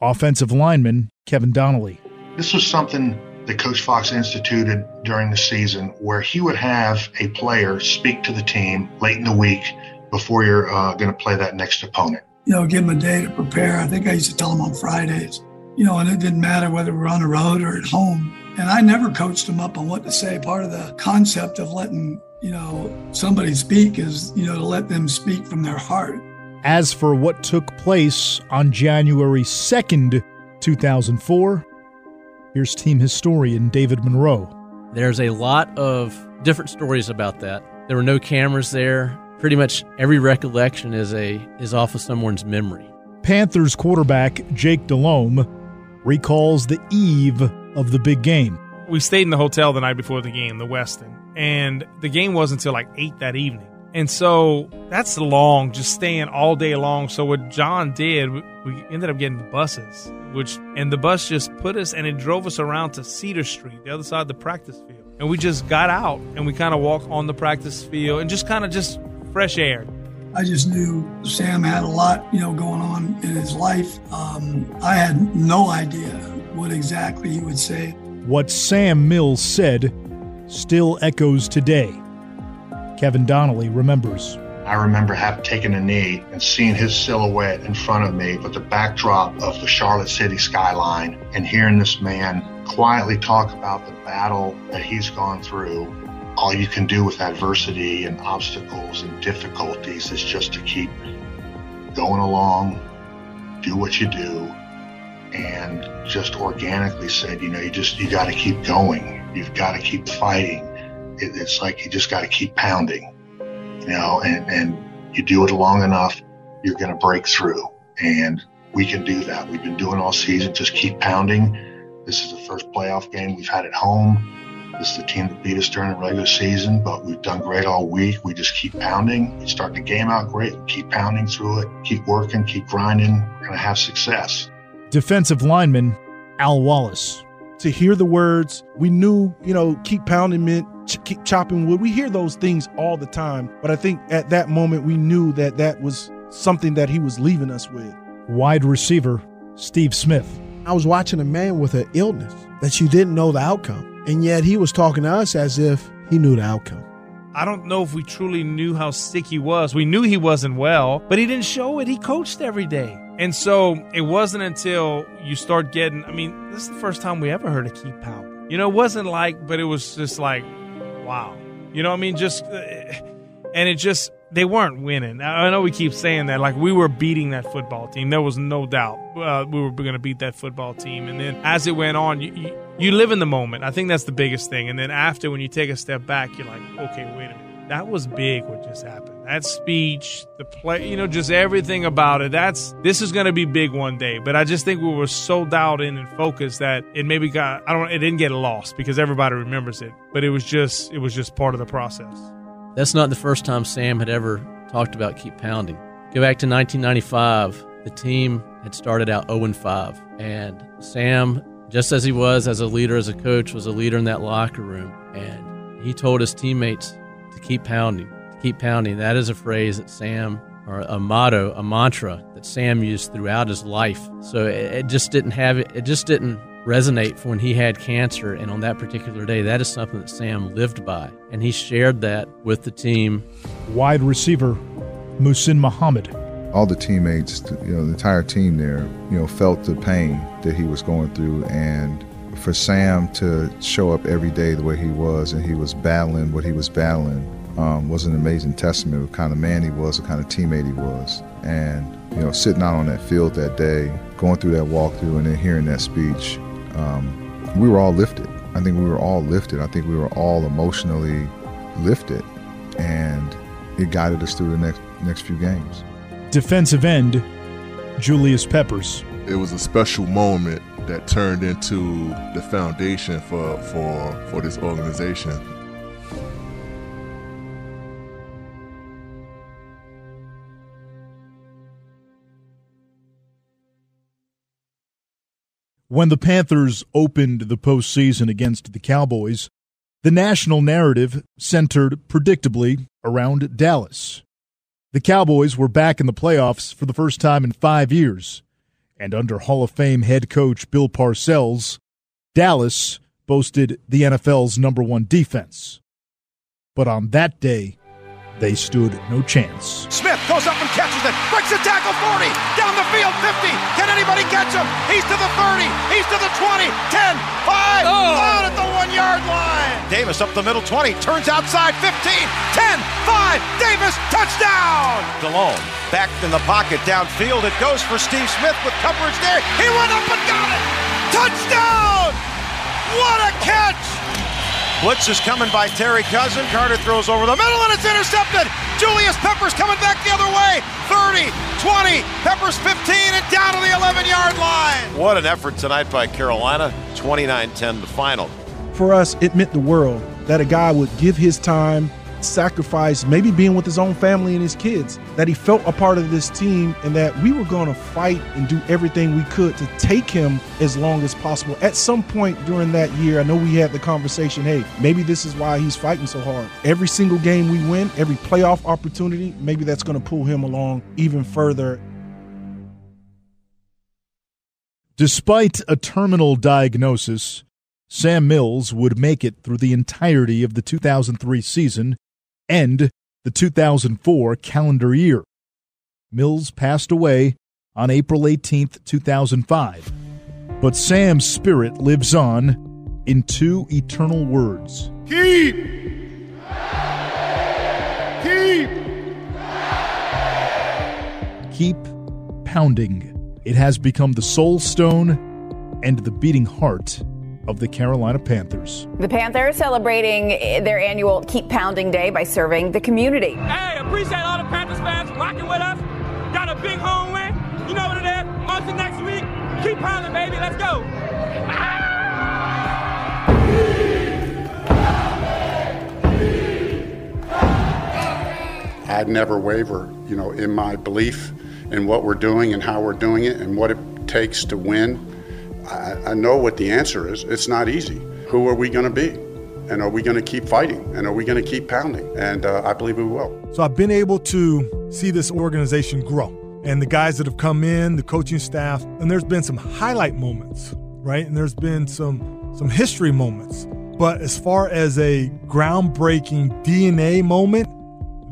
Offensive lineman Kevin Donnalley. This was something that Coach Fox instituted during the season where he would have a player speak to the team late in the week before you're uh, going to play that next opponent. You know, give them a day to prepare. I think I used to tell them on Fridays, you know, and it didn't matter whether we're on the road or at home. And I never coached them up on what to say. Part of the concept of letting, you know, somebody speak is, you know, to let them speak from their heart. As for what took place on January 2nd, 2004, here's team historian David Monroe. There's a lot of different stories about that. There were no cameras there. Pretty much every recollection is a is off of someone's memory. Panthers quarterback Jake Delhomme recalls the eve of the big game. We stayed in the hotel the night before the game, the Westin, and the game wasn't until like eight that evening. And so that's long, just staying all day long. So what John did, we ended up getting the buses, which and the bus just put us and it drove us around to Cedar Street, the other side of the practice field. And we just got out and we kind of walked on the practice field and just kind of just fresh air. I just knew Sam had a lot, you know, going on in his life. Um, I had no idea what exactly he would say. What Sam Mills said still echoes today. Kevin Donnalley remembers. I remember having taken a knee and seeing his silhouette in front of me with the backdrop of the Charlotte City skyline and hearing this man quietly talk about the battle that he's gone through. All you can do with adversity and obstacles and difficulties is just to keep going along, do what you do, and just organically said, you know, you just, you got to keep going. You've got to keep fighting it, it's like you just got to keep pounding, you know, and, and you do it long enough, you're going to break through. And we can do that. We've been doing all season. Just keep pounding. This is the first playoff game we've had at home. This is the team that beat us during the regular season, but we've done great all week. We just keep pounding. We start the game out great. Keep pounding through it. Keep working. Keep grinding. We're going to have success. Defensive lineman Al Wallace to hear the words. We knew, you know, keep pounding meant ch- keep chopping wood. We hear those things all the time. But I think at that moment, we knew that that was something that he was leaving us with. Wide receiver, Steve Smith. I was watching a man with an illness that you didn't know the outcome. And yet he was talking to us as if he knew the outcome. I don't know if we truly knew how sick he was. We knew he wasn't well, but he didn't show it. He coached every day. And so it wasn't until you start getting, I mean, this is the first time we ever heard of keep pounding. You know, it wasn't like, but it was just like, wow. You know what I mean? Just, uh, and it just, they weren't winning. I know we keep saying that. Like, we were beating that football team. There was no doubt uh, we were going to beat that football team. And then as it went on, you, you, you live in the moment. I think that's the biggest thing. And then after, when you take a step back, you're like, okay, wait a minute. That was big what just happened. That speech, the play, you know, just everything about it. That's this is going to be big one day. But I just think we were so dialed in and focused that it maybe got I don't it didn't get lost because everybody remembers it. But it was just it was just part of the process. That's not the first time Sam had ever talked about keep pounding. Go back to 1995. The team had started out 0 5, and Sam, just as he was as a leader, as a coach, was a leader in that locker room. And he told his teammates to keep pounding, keep pounding. That is a phrase that Sam, or a motto, a mantra that Sam used throughout his life. So it, it just didn't have it. It just didn't resonate for when he had cancer. And on that particular day, that is something that Sam lived by. And he shared that with the team. Wide receiver, Muhsin Muhammad. All the teammates, you know, the entire team there, you know, felt the pain that he was going through. And for Sam to show up every day the way he was and he was battling what he was battling um, was an amazing testament of the kind of man he was, the kind of teammate he was. And, you know, sitting out on that field that day, going through that walkthrough and then hearing that speech, um, we were all lifted. I think we were all lifted. I think we were all emotionally lifted. And it guided us through the next next few games. Defensive end, Julius Peppers. It was a special moment that turned into the foundation for for for this organization. When the Panthers opened the postseason against the Cowboys, the national narrative centered predictably around Dallas. The Cowboys were back in the playoffs for the first time in five years, and under Hall of Fame head coach Bill Parcells, Dallas boasted the NFL's number one defense. But on that day, they stood no chance. Smith goes up and catches it, breaks the tackle 40, down the field 50. Can anybody catch him? He's to the 30, he's to the 20, 10, 5, oh. out at the one yard line. Davis up the middle 20, turns outside 15, 10, 5, Davis, touchdown. Delhomme back in the pocket downfield. It goes for Steve Smith with coverage there. He went up and got it. Touchdown! What a catch! Blitz is coming by Terry Cousin. Carter throws over the middle and it's intercepted. Julius Peppers coming back the other way. 30, 20, Peppers 15 and down to the 11 yard line. What an effort tonight by Carolina. 29 10 the final. For us, it meant the world that a guy would give his time, sacrifice, maybe being with his own family and his kids, that he felt a part of this team and that we were going to fight and do everything we could to take him as long as possible. At some point during that year, I know we had the conversation hey, maybe this is why he's fighting so hard. Every single game we win, every playoff opportunity, maybe that's going to pull him along even further. Despite a terminal diagnosis, Sam Mills would make it through the entirety of the 2003 season and the 2004 calendar year. Mills passed away on April 18, 2005. But Sam's spirit lives on in two eternal words Keep! Keep! Keep pounding. It has become the soul stone and the beating heart of the Carolina Panthers. The Panthers celebrating their annual Keep Pounding Day by serving the community. Hey, appreciate all the Panthers fans rocking with us. Got a big home win. You know what it is. On to next week. Keep pounding, baby. Let's go. I'd never waver, you know, in my belief in what we're doing and how we're doing it and what it takes to win I, I know what the answer is. It's not easy. Who are we going to be? And are we going to keep fighting? And are we going to keep pounding? And uh, I believe we will. So I've been able to see this organization grow and the guys that have come in, the coaching staff, and there's been some highlight moments, right? And there's been some some history moments. But as far as a groundbreaking DNA moment,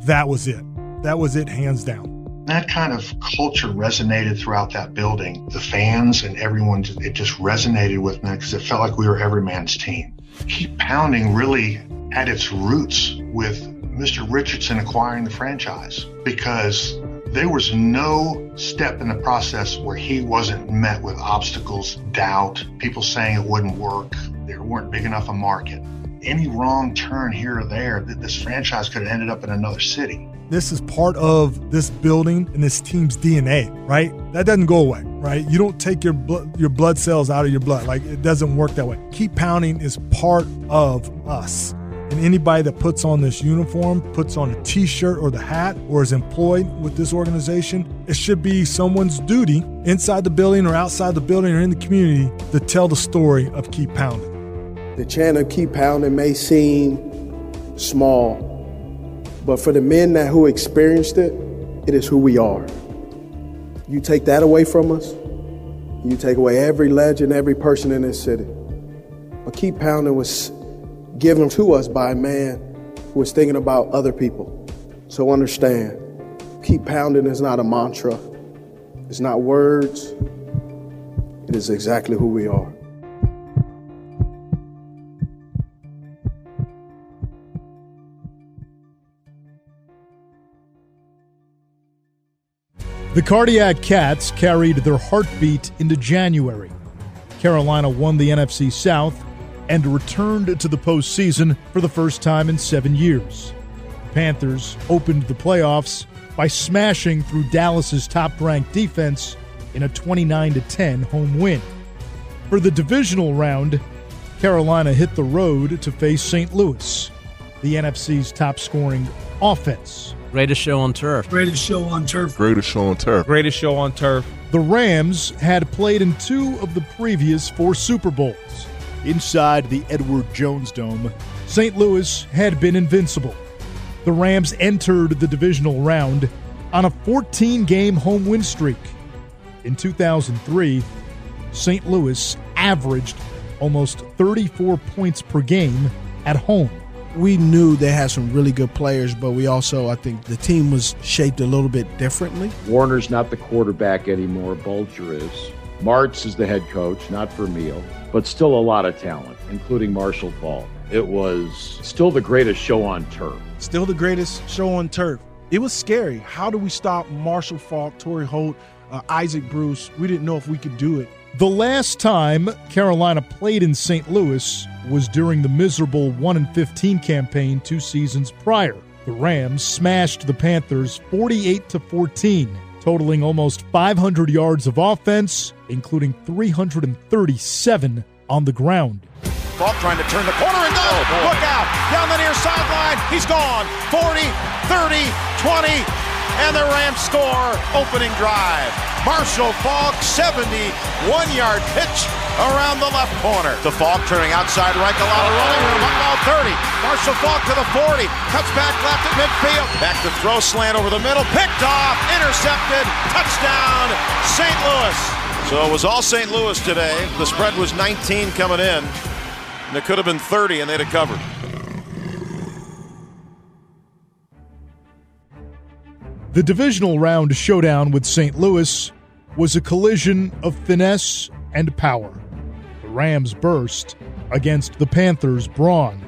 that was it. That was it hands down that kind of culture resonated throughout that building. The fans and everyone, it just resonated with me because it felt like we were every man's team. Keep Pounding really had its roots with Mr. Richardson acquiring the franchise because there was no step in the process where he wasn't met with obstacles, doubt, people saying it wouldn't work, there weren't big enough a market. Any wrong turn here or there, that this franchise could have ended up in another city. This is part of this building and this team's DNA, right? That doesn't go away, right? You don't take your blood, your blood cells out of your blood. Like it doesn't work that way. Keep pounding is part of us. And anybody that puts on this uniform, puts on a t shirt or the hat, or is employed with this organization, it should be someone's duty inside the building or outside the building or in the community to tell the story of Keep Pounding. The chant of Keep Pounding may seem small, but for the men that who experienced it, it is who we are. You take that away from us, you take away every legend, every person in this city. But Keep Pounding was given to us by a man who was thinking about other people. So understand, Keep Pounding is not a mantra, it's not words, it is exactly who we are. The Cardiac Cats carried their heartbeat into January. Carolina won the NFC South and returned to the postseason for the first time in seven years. The Panthers opened the playoffs by smashing through Dallas's top-ranked defense in a 29 10 home win. For the divisional round, Carolina hit the road to face St. Louis, the NFC's top-scoring offense. Greatest show on turf. Greatest show on turf. Greatest show on turf. Greatest show on turf. The Rams had played in two of the previous four Super Bowls. Inside the Edward Jones Dome, St. Louis had been invincible. The Rams entered the divisional round on a 14 game home win streak. In 2003, St. Louis averaged almost 34 points per game at home we knew they had some really good players, but we also, I think, the team was shaped a little bit differently. Warner's not the quarterback anymore. Bulger is. Martz is the head coach, not Vermeil, but still a lot of talent, including Marshall Faulk. It was still the greatest show on turf. Still the greatest show on turf. It was scary. How do we stop Marshall Faulk, Torry Holt, uh, Isaac Bruce? We didn't know if we could do it. The last time Carolina played in St. Louis was during the miserable 1 15 campaign two seasons prior. The Rams smashed the Panthers 48 to 14, totaling almost 500 yards of offense, including 337 on the ground. Faulk trying to turn the corner and go. Oh, Look out. Down the near sideline. He's gone. 40, 30, 20, and the Rams score opening drive. Marshall Faulk, 71 yard pitch around the left corner. The Faulk turning outside right, a lot of running room, about 30. Marshall Faulk to the 40, cuts back left at midfield. Back to throw slant over the middle, picked off, intercepted, touchdown, St. Louis. So it was all St. Louis today. The spread was 19 coming in, and it could have been 30, and they'd have covered. The divisional round showdown with St. Louis was a collision of finesse and power. The Rams burst against the Panthers' brawn.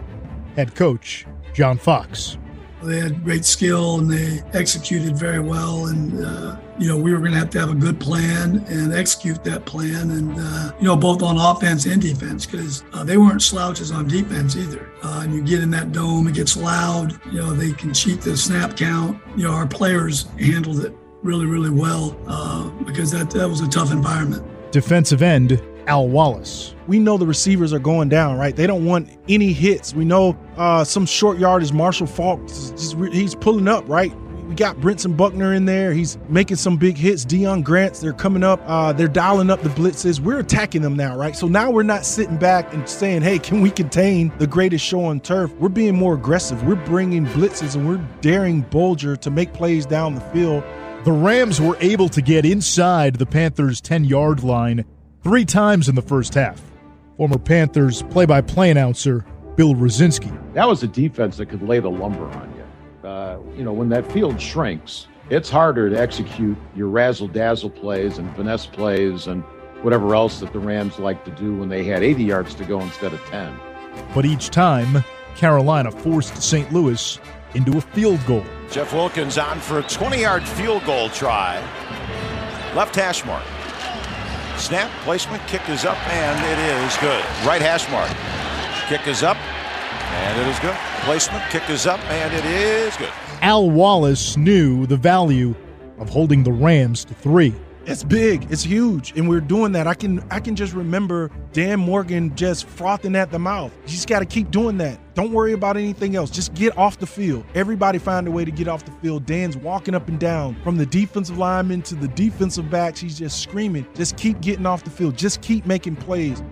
Head coach John Fox. They had great skill and they executed very well. And, uh, you know, we were going to have to have a good plan and execute that plan. And, uh, you know, both on offense and defense, because uh, they weren't slouches on defense either. Uh, and you get in that dome, it gets loud. You know, they can cheat the snap count. You know, our players handled it really, really well uh, because that, that was a tough environment. Defensive end Al Wallace. We know the receivers are going down, right? They don't want any hits. We know uh, some short yardage. Marshall Faulk, he's pulling up, right? We got Brentson Buckner in there. He's making some big hits. Deon Grants, they're coming up. Uh, they're dialing up the blitzes. We're attacking them now, right? So now we're not sitting back and saying, hey, can we contain the greatest show on turf? We're being more aggressive. We're bringing blitzes and we're daring Bulger to make plays down the field. The Rams were able to get inside the Panthers' 10 yard line three times in the first half. Former Panthers play by play announcer Bill Rosinski. That was a defense that could lay the lumber on you. Uh, you know, when that field shrinks, it's harder to execute your razzle dazzle plays and finesse plays and whatever else that the Rams like to do when they had 80 yards to go instead of 10. But each time, Carolina forced St. Louis into a field goal. Jeff Wilkins on for a 20 yard field goal try. Left hash mark. Snap, placement, kick is up, and it is good. Right hash mark. Kick is up, and it is good. Placement, kick is up, and it is good. Al Wallace knew the value of holding the Rams to three. It's big. It's huge. And we're doing that. I can I can just remember Dan Morgan just frothing at the mouth. You just got to keep doing that. Don't worry about anything else. Just get off the field. Everybody find a way to get off the field. Dan's walking up and down from the defensive lineman to the defensive backs. He's just screaming. Just keep getting off the field. Just keep making plays.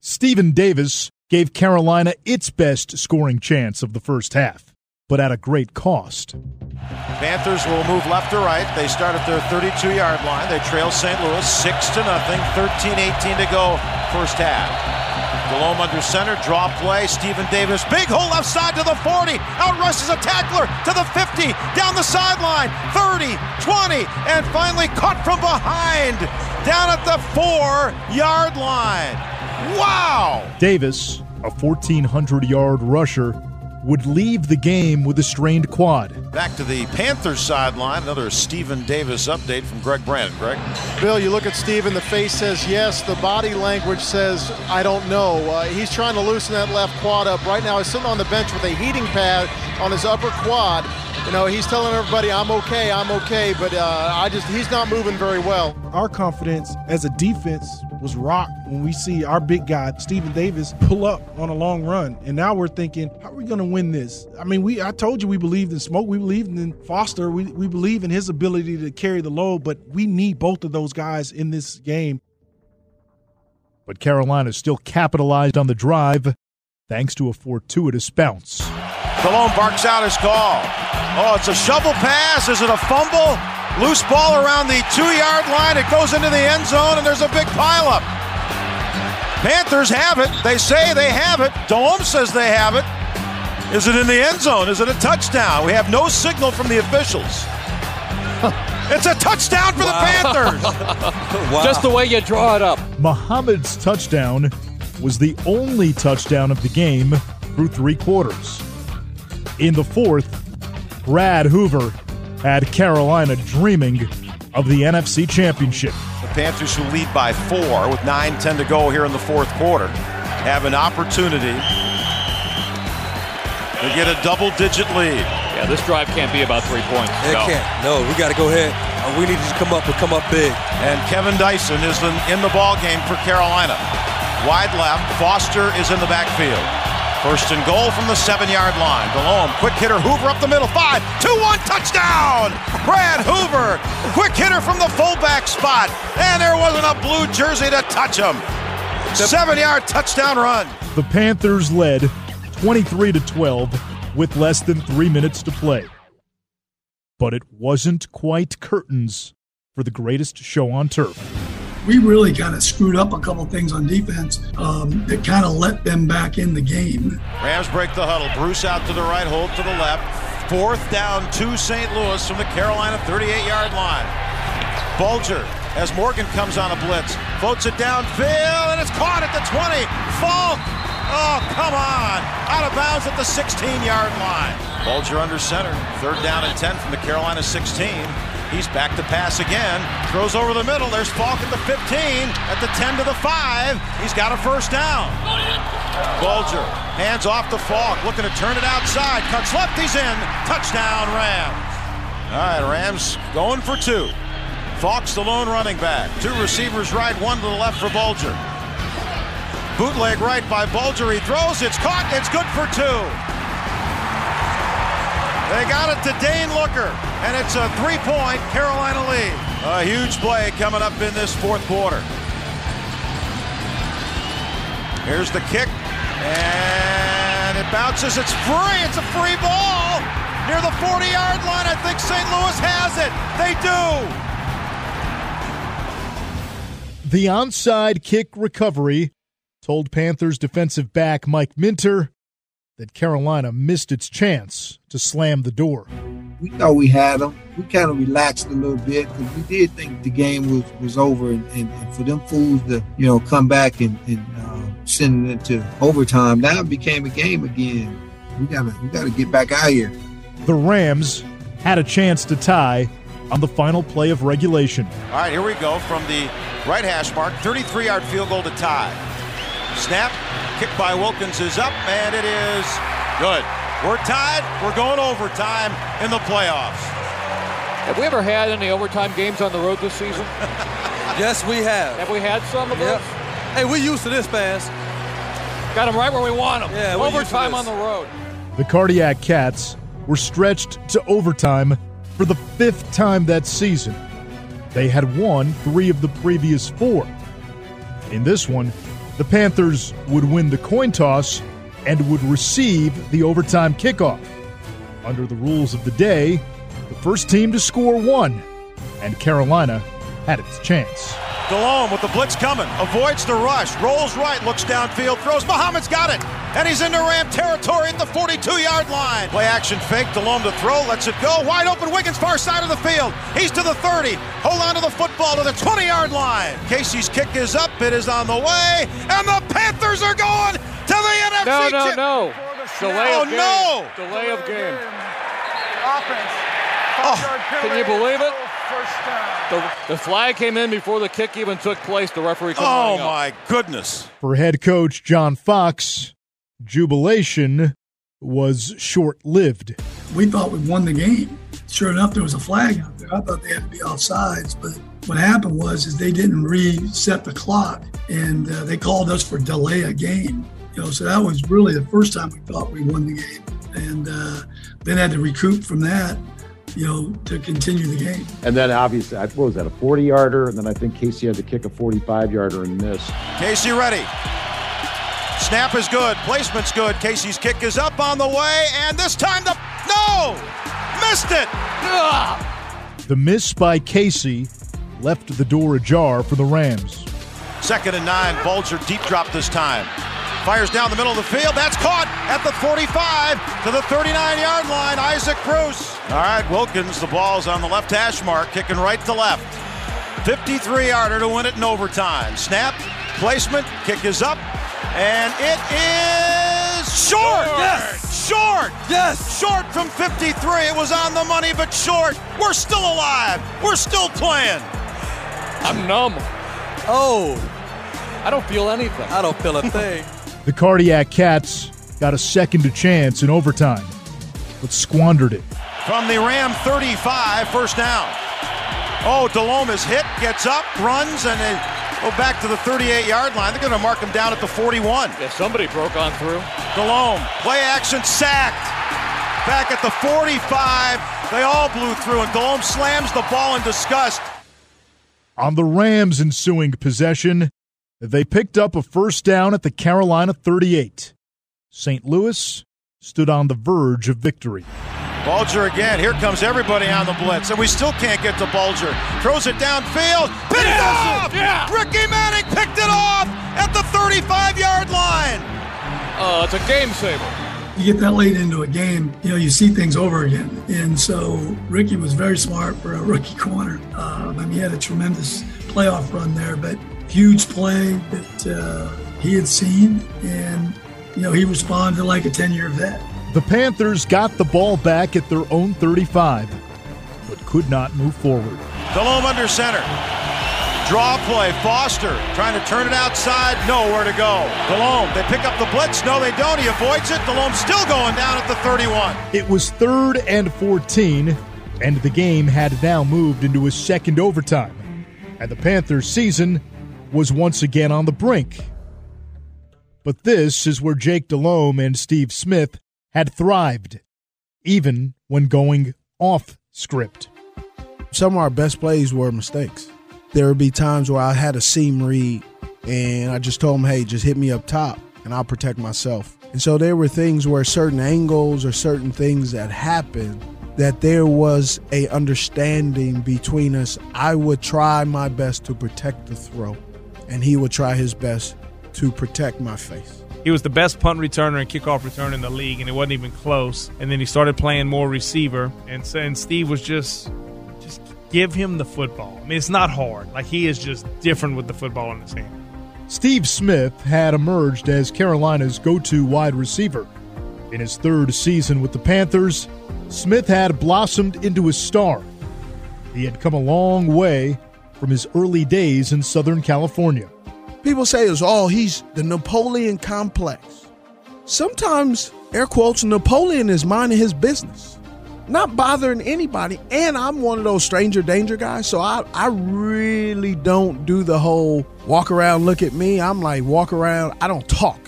Stephen Davis gave Carolina its best scoring chance of the first half, but at a great cost. Panthers will move left to right. They start at their 32 yard line. They trail St. Louis 6 to nothing. 13 18 to go, first half. Delhomme under center, draw play. Stephen Davis, big hole left side to the 40. Out rushes a tackler to the 50, down the sideline, 30, 20, and finally caught from behind down at the four yard line. Wow! Davis, a 1,400 yard rusher, would leave the game with a strained quad. Back to the Panthers sideline, another Stephen Davis update from Greg Brandon. Greg? Bill, you look at Stephen, the face says yes, the body language says I don't know. Uh, he's trying to loosen that left quad up. Right now, he's sitting on the bench with a heating pad on his upper quad. You know, he's telling everybody, I'm okay, I'm okay, but uh, I just, he's not moving very well. Our confidence as a defense was rocked when we see our big guy, Stephen Davis, pull up on a long run. And now we're thinking, how are we going to win this? I mean, we I told you we believed in Smoke, we believed in Foster, we, we believe in his ability to carry the load, but we need both of those guys in this game. But Carolina still capitalized on the drive thanks to a fortuitous bounce. Delhomme barks out his call. Oh, it's a shovel pass. Is it a fumble? Loose ball around the two yard line. It goes into the end zone, and there's a big pileup. Panthers have it. They say they have it. Delhomme says they have it. Is it in the end zone? Is it a touchdown? We have no signal from the officials. it's a touchdown for wow. the Panthers. wow. Just the way you draw it up. Muhammad's touchdown was the only touchdown of the game through three quarters. In the fourth, Brad Hoover had Carolina dreaming of the NFC Championship. The Panthers, who lead by four with 9 10 to go here in the fourth quarter, have an opportunity to get a double digit lead. Yeah, this drive can't be about three points. It no. can't. No, we got to go ahead. We need to come up and come up big. And Kevin Dyson is in the ball game for Carolina. Wide left. Foster is in the backfield. First and goal from the seven yard line. Delhomme, quick hitter, Hoover up the middle. Five, two, one, touchdown! Brad Hoover, quick hitter from the fullback spot. And there wasn't a blue jersey to touch him. Seven yard touchdown run. The Panthers led 23 to 12 with less than three minutes to play. But it wasn't quite curtains for the greatest show on turf we really kind of screwed up a couple things on defense um, that kind of let them back in the game. Rams break the huddle. Bruce out to the right, Holt to the left. Fourth down to St. Louis from the Carolina 38 yard line. Bulger as Morgan comes on a blitz, floats it downfield, and it's caught at the 20. Faulk! Oh, come on! Out of bounds at the 16 yard line. Bulger under center. Third down and 10 from the Carolina 16. He's back to pass again. Throws over the middle. There's Faulk at the 15, at the 10 to the 5. He's got a first down. Bulger hands off to Faulk, looking to turn it outside. Cuts left. He's in. Touchdown, Rams. All right, Rams going for two. Faulk's the lone running back. Two receivers right, one to the left for Bulger. Bootleg right by Bulger. He throws. It's caught. It's good for two. They got it to Dane Looker, and it's a three-point Carolina lead. A huge play coming up in this fourth quarter. Here's the kick, and it bounces. It's free. It's a free ball near the 40-yard line. I think St. Louis has it. They do. The onside kick recovery told Panthers defensive back Mike Minter that Carolina missed its chance to slam the door. We thought we had them. We kind of relaxed a little bit because we did think the game was, was over, and, and, and, for them fools to you know come back and, and uh, send it into overtime, now it became a game again. We gotta we gotta get back out here. The Rams had a chance to tie on the final play of regulation. All right, here we go from the right hash mark, 33-yard field goal to tie. Snap, kick by Wilkins is up, and it is good. We're tied. We're going overtime in the playoffs. Have we ever had any overtime games on the road this season? yes, we have. Have we had some of yep. those? Hey, we're used to this, Bass. Got them right where we want them. Yeah, overtime on the road. The Cardiac Cats were stretched to overtime for the fifth time that season. They had won three of the previous four. In this one, the Panthers would win the coin toss and would receive the overtime kickoff. Under the rules of the day, the first team to score won, and Carolina had its chance. Delhomme with the blitz coming, avoids the rush, rolls right, looks downfield, throws. Muhammad's got it, and he's into Ram territory at the 42-yard line. Play action fake, Delhomme to throw, lets it go, wide open. Wiggins far side of the field. He's to the 30. Hold on to the football to the 20-yard line. Kasay's kick is up, it is on the way, and the Panthers are going the NFC. No, no, no. Delay oh, of game. no. Delay of game. Offense. Oh, can you believe it? The, the, flag came in before the kick even took place. The referee. Oh my goodness! For head coach John Fox, jubilation was short-lived. We thought we won the game. Sure enough, there was a flag out there. I thought they had to be offsides, but what happened was is they didn't reset the clock, and uh, they called us for delay a game. You know, so that was really the first time we thought we won the game, and uh, then had to recoup from that you know, to continue the game. And then obviously, what was that, a 40 yarder? And then I think Kasay had to kick a 45 yarder and miss. Kasay ready. Snap is good. Placement's good. Kasay's kick is up on the way. And this time the. No! Missed it! Ugh. The miss by Kasay left the door ajar for the Rams. Second and nine. Bulger deep drop this time. Fires down the middle of the field. That's caught at the 45 to the 39 yard line. Isaac Bruce. All right, Wilkins, the ball's on the left hash mark, kicking right to left. 53 yarder to win it in overtime. Snap, placement, kick is up, and it is short. Yes. Short. Yes. Short from 53. It was on the money, but short. We're still alive. We're still playing. I'm numb. Oh. I don't feel anything. I don't feel a thing. The Cardiac Cats got a second chance in overtime, but squandered it. From the Ram 35, first down. Oh, Delhomme is hit, gets up, runs, and they go back to the 38 yard line. They're going to mark him down at the 41. Yeah, somebody broke on through. Delhomme, play action, sacked. Back at the 45, they all blew through, and Delhomme slams the ball in disgust. On the Rams' ensuing possession, they picked up a first down at the Carolina 38. St. Louis stood on the verge of victory. Bulger again. Here comes everybody on the blitz, and we still can't get to Bulger. Throws it downfield. Picked yes! off! Yeah! Ricky Manning picked it off at the 35 yard line. Oh, uh, it's a game saver. You get that late into a game, you know, you see things over again. And so Ricky was very smart for a rookie corner. Um, I mean, he had a tremendous playoff run there, but huge play that uh, he had seen, and you know he responded like a 10 year vet. The Panthers got the ball back at their own 35, but could not move forward. Delhomme under center. Draw play. Foster trying to turn it outside. Nowhere to go. Delhomme. They pick up the blitz. No, they don't. He avoids it. Delhomme still going down at the 31. It was third and 14, and the game had now moved into a second overtime. And the Panthers' season was once again on the brink. But this is where Jake Delhomme and Steve Smith had thrived. even when going off script. Some of our best plays were mistakes. There would be times where I had a seam read and I just told him, hey, just hit me up top and I'll protect myself. And so there were things where certain angles or certain things that happened that there was a understanding between us. I would try my best to protect the throw and he will try his best to protect my face. He was the best punt returner and kickoff returner in the league, and it wasn't even close. And then he started playing more receiver, and, and Steve was just just give him the football. I mean, it's not hard. Like he is just different with the football in his hand. Steve Smith had emerged as Carolina's go to wide receiver. In his third season with the Panthers, Smith had blossomed into a star. He had come a long way from his early days in Southern California. People say it's oh, he's the Napoleon complex. Sometimes, air quotes, Napoleon is minding his business, not bothering anybody. And I'm one of those stranger danger guys, so I, I really don't do the whole walk around, look at me. I'm like walk around, I don't talk.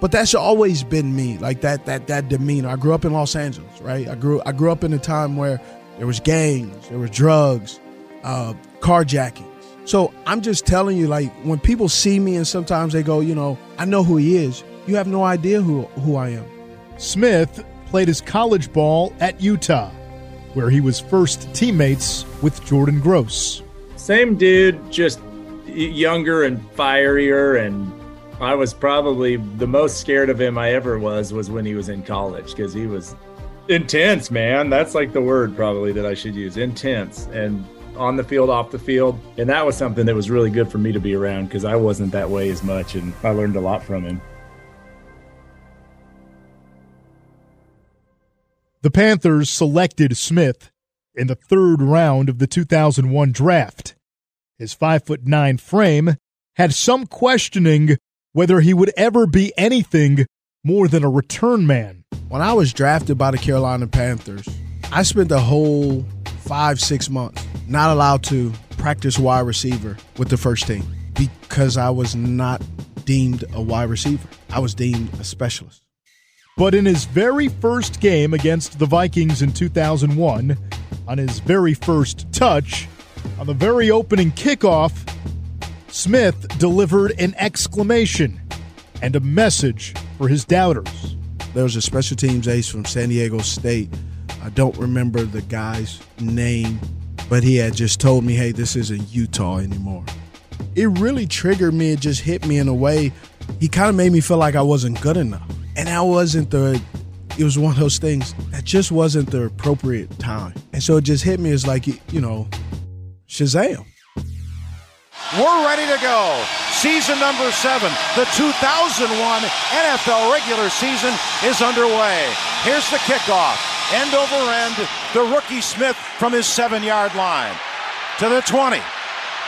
But that's always been me, like that that that demeanor. I grew up in Los Angeles, right? I grew I grew up in a time where there was gangs, there was drugs, uh, carjacking so I'm just telling you, like when people see me and sometimes they go, you know, I know who he is. You have no idea who who I am. Smith played his college ball at Utah, where he was first teammates with Jordan Gross. Same dude, just younger and fierier and I was probably the most scared of him I ever was was when he was in college because he was intense, man. That's like the word probably that I should use. Intense. And on the field, off the field. And that was something that was really good for me to be around because I wasn't that way as much. And I learned a lot from him. The Panthers selected Smith in the third round of the 2001 draft. His 5 foot 9 frame had some questioning whether he would ever be anything more than a return man. When I was drafted by the Carolina Panthers, I spent the whole five, six months not allowed to practice wide receiver with the first team because I was not deemed a wide receiver. I was deemed a specialist. But in his very first game against the Vikings in 2001, on his very first touch, on the very opening kickoff, Smith delivered an exclamation and a message for his doubters. There was a special teams ace from San Diego State I don't remember the guy's name, but he had just told me, hey, this isn't Utah anymore. It really triggered me. It just hit me in a way. He kind of made me feel like I wasn't good enough. And I wasn't the, it was one of those things that just wasn't the appropriate time. And so it just hit me as like, you know, Shazam. We're ready to go. Season number seven, the 2001 NFL regular season is underway. Here's the kickoff end over end, the rookie Smith from his seven yard line to the 20.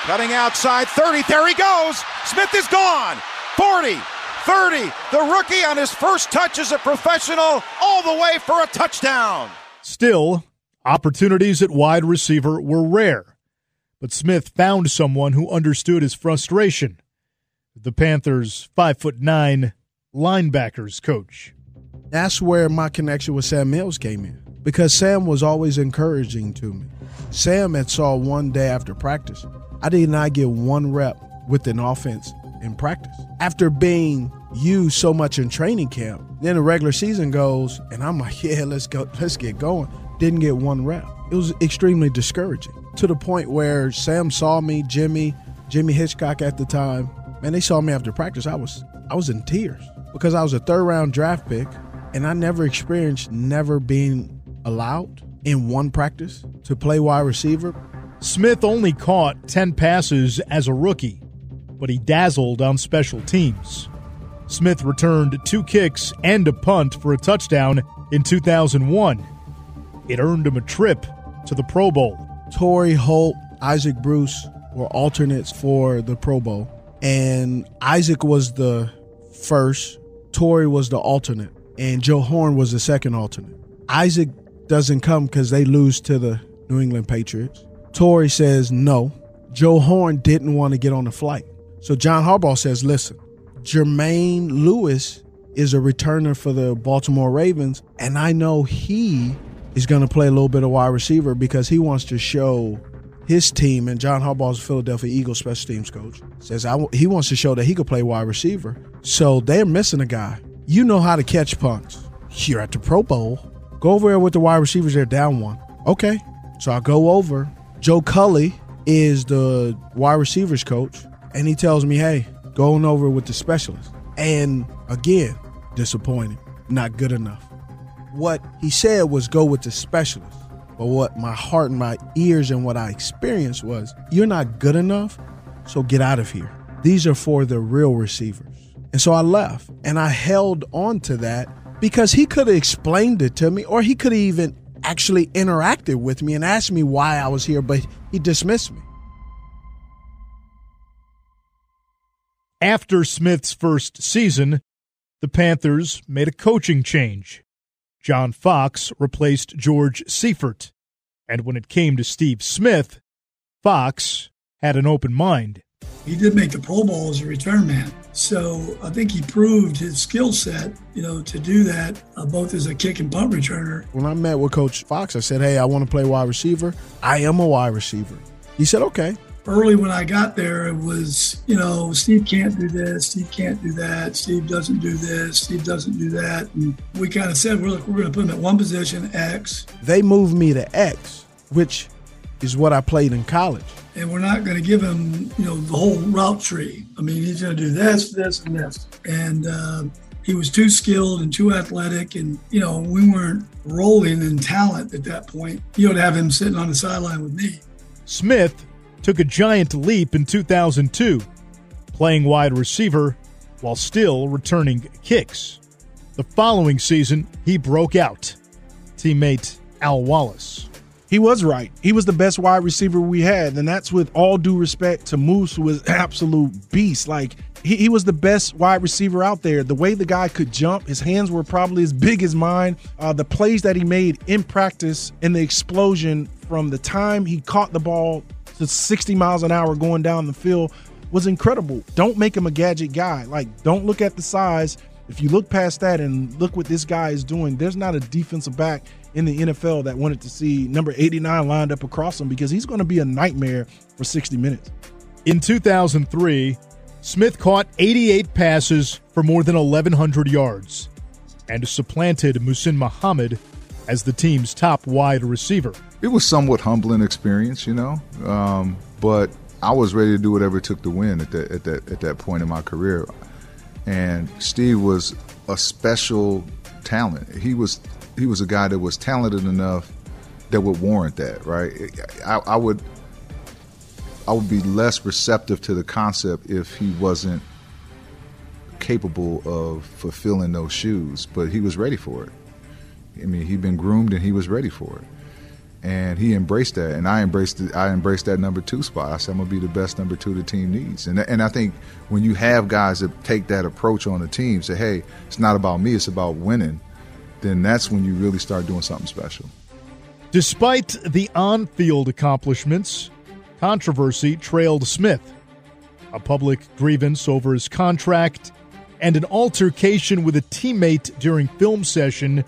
Cutting outside 30. There he goes. Smith is gone. 40, 30. The rookie on his first touch as a professional, all the way for a touchdown. Still, opportunities at wide receiver were rare, but Smith found someone who understood his frustration. The Panthers' five foot nine linebackers coach. That's where my connection with Sam Mills came in because Sam was always encouraging to me. Sam had saw one day after practice, I did not get one rep with an offense in practice. After being used so much in training camp, then the regular season goes, and I'm like, yeah, let's go, let's get going. Didn't get one rep. It was extremely discouraging to the point where Sam saw me, Jimmy, Jimmy Hitchcock at the time, man, they saw me after practice. I was I was in tears because I was a third round draft pick and I never experienced never being allowed in one practice to play wide receiver. Smith only caught 10 passes as a rookie, but he dazzled on special teams. Smith returned two kicks and a punt for a touchdown in 2001. It earned him a trip to the Pro Bowl. Torry Holt, Isaac Bruce were alternates for the Pro Bowl, and Isaac was the first, Torry was the alternate and Joe Horn was the second alternate. Isaac doesn't come because they lose to the New England Patriots. Torry says no. Joe Horn didn't want to get on the flight. So John Harbaugh says, listen, Jermaine Lewis is a returner for the Baltimore Ravens, and I know he is going to play a little bit of wide receiver because he wants to show his team, and John Harbaugh's Philadelphia Eagles special teams coach, says I, he wants to show that he could play wide receiver. So they're missing a guy. You know how to catch punts. You're at the Pro Bowl. Go over there with the wide receivers. They're down one. Okay. So I go over. Joe Cully is the wide receivers coach, and he tells me, hey, going over with the specialist. And again, disappointed. Not good enough. What he said was go with the specialist. But what my heart and my ears and what I experienced was, you're not good enough, so get out of here. These are for the real receivers. And so I left and I held on to that because he could have explained it to me or he could have even actually interacted with me and asked me why I was here, but he dismissed me. After Smith's first season, the Panthers made a coaching change. John Fox replaced George Seifert. And when it came to Steve Smith, Fox had an open mind. He did make the Pro Bowl as a return man. So I think he proved his skill set, you know, to do that uh, both as a kick and punt returner. When I met with Coach Fox, I said, Hey, I want to play wide receiver. I am a wide receiver. He said, Okay. Early when I got there, it was, you know, Steve can't do this, Steve can't do that, Steve doesn't do this, Steve doesn't do that. And we kind of said, we're, we're going to put him at one position, X. They moved me to X, which is what I played in college and we're not going to give him, you know, the whole route tree. I mean, he's going to do this, this, and this. And uh, he was too skilled and too athletic, and you know, we weren't rolling in talent at that point. You would have him sitting on the sideline with me. Smith took a giant leap in 2002, playing wide receiver while still returning kicks. The following season, he broke out. Teammate Al Wallace he was right. He was the best wide receiver we had, and that's with all due respect to Moose, who was absolute beast. Like he, he was the best wide receiver out there. The way the guy could jump, his hands were probably as big as mine. Uh, the plays that he made in practice and the explosion from the time he caught the ball to 60 miles an hour going down the field was incredible. Don't make him a gadget guy. Like, don't look at the size. If you look past that and look what this guy is doing, there's not a defensive back in the NFL that wanted to see number 89 lined up across him because he's going to be a nightmare for 60 minutes. In 2003, Smith caught 88 passes for more than 1,100 yards and supplanted Muhsin Muhammad as the team's top wide receiver. It was somewhat humbling experience, you know, um, but I was ready to do whatever it took to win at that at that at that point in my career. And Steve was a special talent. He was he was a guy that was talented enough that would warrant that, right? I, I would I would be less receptive to the concept if he wasn't capable of fulfilling those shoes, but he was ready for it. I mean, he'd been groomed and he was ready for it. And he embraced that, and I embraced I embraced that number two spot. I said I'm gonna be the best number two the team needs, and and I think when you have guys that take that approach on the team, say, hey, it's not about me, it's about winning then that's when you really start doing something special. Despite the on field accomplishments, controversy trailed Smith. A public grievance over his contract and an altercation with a teammate during film session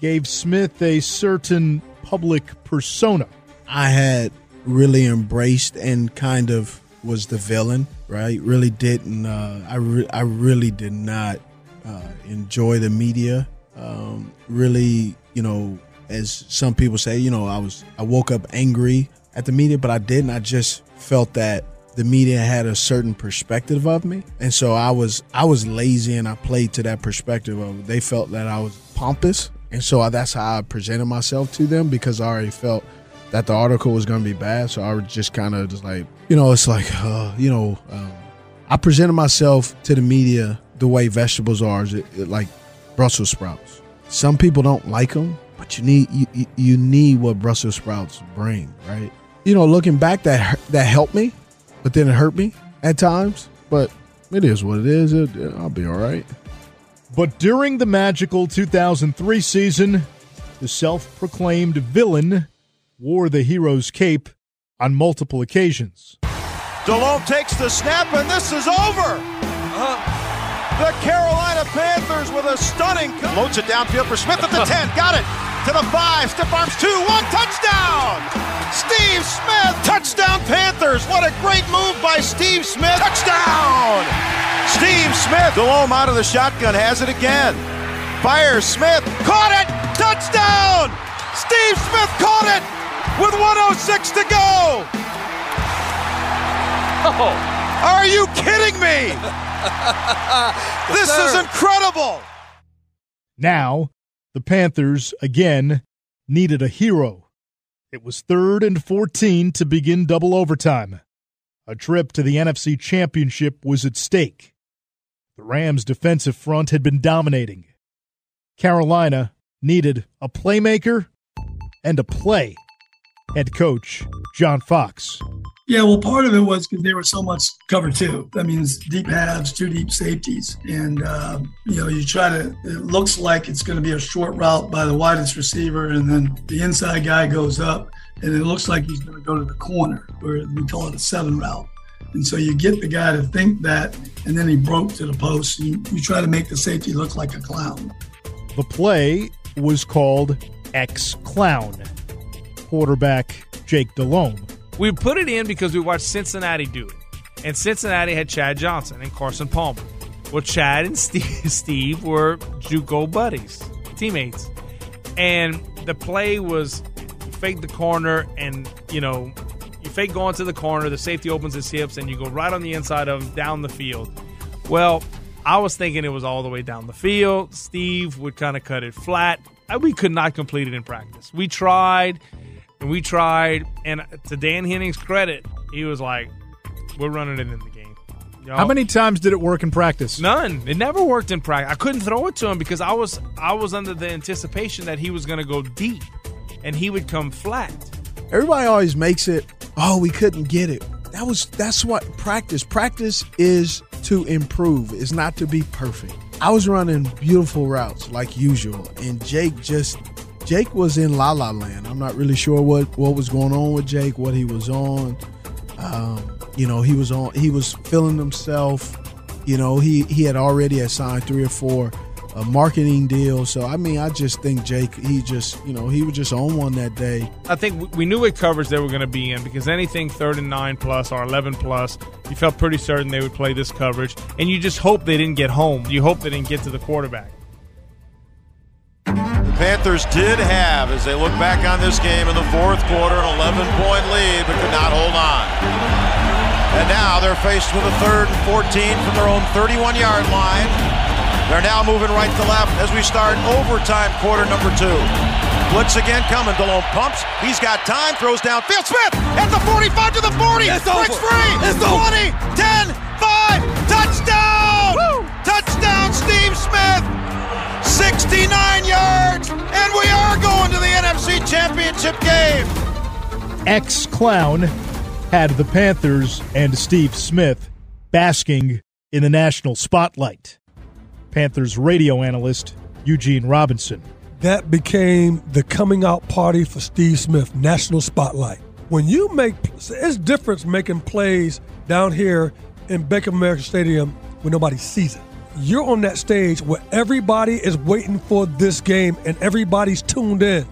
gave Smith a certain public persona. I had really embraced and kind of was the villain, right? Really didn't. Uh, I re- I really did not uh, enjoy the media um, really, you know, as some people say, you know, I was I woke up angry at the media, but I didn't. I just felt that the media had a certain perspective of me, and so I was I was lazy and I played to that perspective of they felt that I was pompous, and so that's how I presented myself to them because I already felt that the article was going to be bad. So I was just kind of just like, you know, it's like, uh, you know, um, I presented myself to the media the way vegetables are, it, it, like Brussels sprouts. Some people don't like them, but you need you, you need what Brussels sprouts bring, right? You know, looking back, that that helped me, but then it hurt me at times. But it is what it is. It, I'll be all right. But during the magical 2003 season, the self-proclaimed villain wore the hero's cape on multiple occasions. Delhomme takes the snap, and this is over. Uh-huh. The Carolina Panthers with a stunning. Loads it downfield for Smith at the 10. Got it. To the 5. Stiff arms 2. 1. Touchdown. Steve Smith. Touchdown Panthers. What a great move by Steve Smith. Touchdown. Steve Smith. Delhomme out of the shotgun. Has it again. Fires Smith. Caught it. Touchdown. Steve Smith caught it with 106 to go. Oh. Are you kidding me? this is incredible. Now, the Panthers again needed a hero. It was third and 14 to begin double overtime. A trip to the NFC Championship was at stake. The Rams' defensive front had been dominating. Carolina needed a playmaker and a play. Head coach John Fox yeah, well, part of it was because they were so much cover two. That means deep halves, two deep safeties, and uh, you know you try to. It looks like it's going to be a short route by the widest receiver, and then the inside guy goes up, and it looks like he's going to go to the corner, or we call it a seven route. And so you get the guy to think that, and then he broke to the post. You, you try to make the safety look like a clown. The play was called X Clown. Quarterback Jake Delhomme we put it in because we watched Cincinnati do it. And Cincinnati had Chad Johnson and Carson Palmer. Well, Chad and Steve, Steve were Juco buddies, teammates. And the play was fake the corner and, you know, you fake going to the corner, the safety opens his hips, and you go right on the inside of him down the field. Well, I was thinking it was all the way down the field. Steve would kind of cut it flat. Uh, we could not complete it in practice. We tried and we tried. And to Dan Henning's credit, he was like, "We're running it in the game." You know? How many times did it work in practice? None. It never worked in practice. I couldn't throw it to him because I was I was under the anticipation that he was going to go deep, and he would come flat. Everybody always makes it. Oh, we couldn't get it. That was that's what practice. Practice is to improve. It's not to be perfect. I was running beautiful routes like usual, and Jake just Jake was in La La Land. I'm not really sure what what was going on with Jake, what he was on. Um, you know, he was on. He was feeling himself. You know, he he had already assigned three or four uh, marketing deals. So I mean, I just think Jake, he just you know he was just on one that day. I think we knew what coverage they were going to be in because anything third and nine plus or eleven plus, you felt pretty certain they would play this coverage, and you just hope they didn't get home. You hope they didn't get to the quarterback. Panthers did have, as they look back on this game in the fourth quarter, an 11 point lead, but could not hold on. And now they're faced with a third and 14 from their own 31 yard line. They're now moving right to left as we start overtime quarter number two. Blitz again coming. Delhomme pumps. He's got time. Throws downfield. Smith at the 45 to the 40. It's Breaks over. free. It's 20, over. 10, 5. Touchdown. Woo. Touchdown, Steve Smith. 69 yards, and we are going to the NFC Championship game. X Clown had the Panthers and Steve Smith basking in the national spotlight. Panthers radio analyst Eugene Robinson. That became the coming out party for Steve Smith, national spotlight. When you make, it's difference making plays down here in Bank of America Stadium when nobody sees it you're on that stage where everybody is waiting for this game and everybody's tuned in.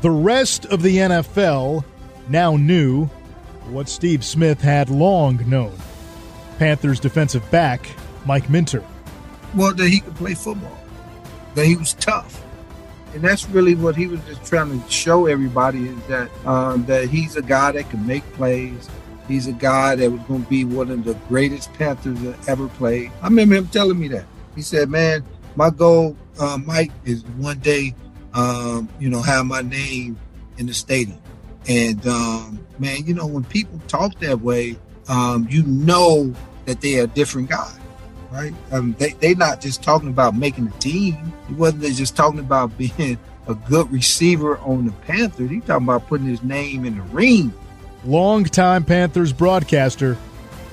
The rest of the NFL now knew what Steve Smith had long known. Panthers defensive back Mike Minter. Well, that he could play football, that he was tough. And that's really what he was just trying to show everybody is that um, that he's a guy that can make plays. He's a guy that was going to be one of the greatest Panthers that ever played. I remember him telling me that. He said, "Man, my goal, uh, Mike, is one day, um, you know, have my name in the stadium." And um, man, you know, when people talk that way, um, you know that they are a different guy, right? Um, they they're not just talking about making a team. He wasn't just talking about being a good receiver on the Panthers. He's talking about putting his name in the ring. Longtime Panthers broadcaster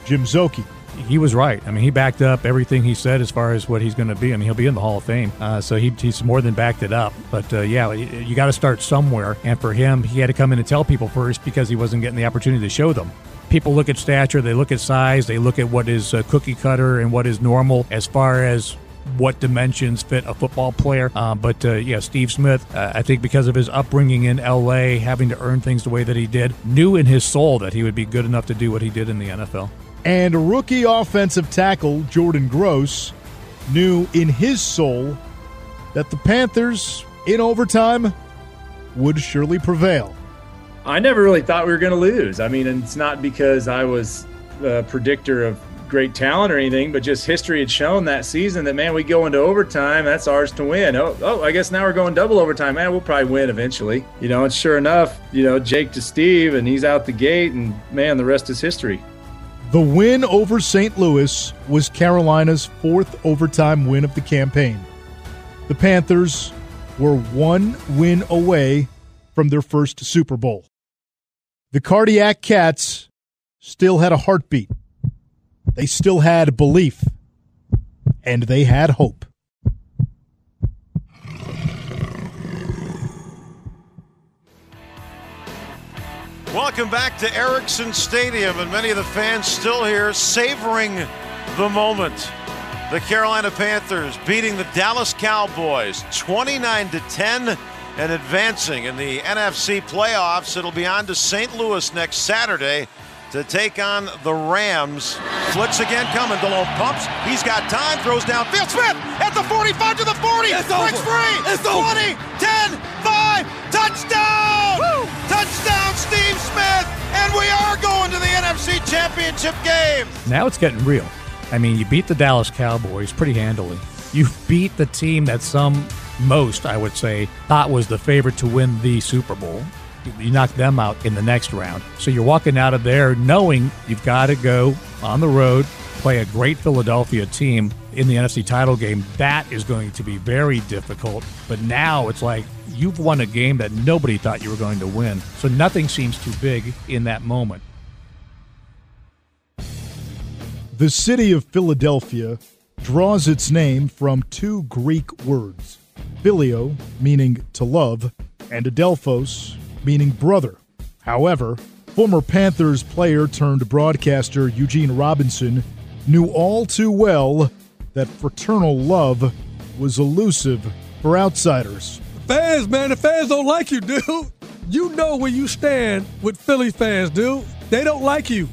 Jim Szoke he was right. I mean, he backed up everything he said as far as what he's going to be. I mean, he'll be in the Hall of Fame, uh, so he, he's more than backed it up. But uh, yeah, you, got to start somewhere. And for him, he had to come in and tell people first because he wasn't getting the opportunity to show them. people look at stature, they look at size, they look at what is cookie cutter and what is normal as far as what dimensions fit a football player. Uh, but uh, yeah, Steve Smith, uh, I think because of his upbringing in LA, having to earn things the way that he did, knew in his soul that he would be good enough to do what he did in the NFL. And rookie offensive tackle Jordan Gross knew in his soul that the Panthers in overtime would surely prevail. I never really thought we were going to lose. I mean, and it's not because I was a predictor of great talent or anything, but just history had shown that season that man, we go into overtime, that's ours to win. Oh, oh, I guess now we're going double overtime. Man, we'll probably win eventually. You know, and sure enough, you know, Jake to Steve, and he's out the gate, and man, the rest is history. The win over St. Louis was Carolina's fourth overtime win of the campaign. The Panthers were one win away from their first Super Bowl. The Cardiac Cats still had a heartbeat. They still had belief. And they had hope. Welcome back to Ericsson Stadium, and many of the fans still here savoring the moment. The Carolina Panthers beating the Dallas Cowboys 29 to 10 and advancing in the NFC playoffs. It'll be on to St. Louis next Saturday to take on the Rams. Blitz again coming. Delhomme pumps. He's got time. Throws downfield. Smith at the 45 to the 40. It's Breaks over. free. It's 20, over. 10, 5. Touchdown. Touchdown, Steve Smith. And we are going to the NFC Championship game. Now it's getting real. I mean, you beat the Dallas Cowboys pretty handily. You beat the team that some, most, I would say, thought was the favorite to win the Super Bowl. You knocked them out in the next round. So you're walking out of there knowing you've got to go on the road, play a great Philadelphia team in the NFC title game. That is going to be very difficult. But now it's like you've won a game that nobody thought you were going to win. So nothing seems too big in that moment. The city of Philadelphia draws its name from two Greek words phileo, meaning to love, and adelphos, meaning brother. However, former Panthers player turned broadcaster Eugene Robinson knew all too well that fraternal love was elusive for outsiders. Fans, man, the fans don't like you, dude. You know where you stand with Philly fans, dude. They don't like you.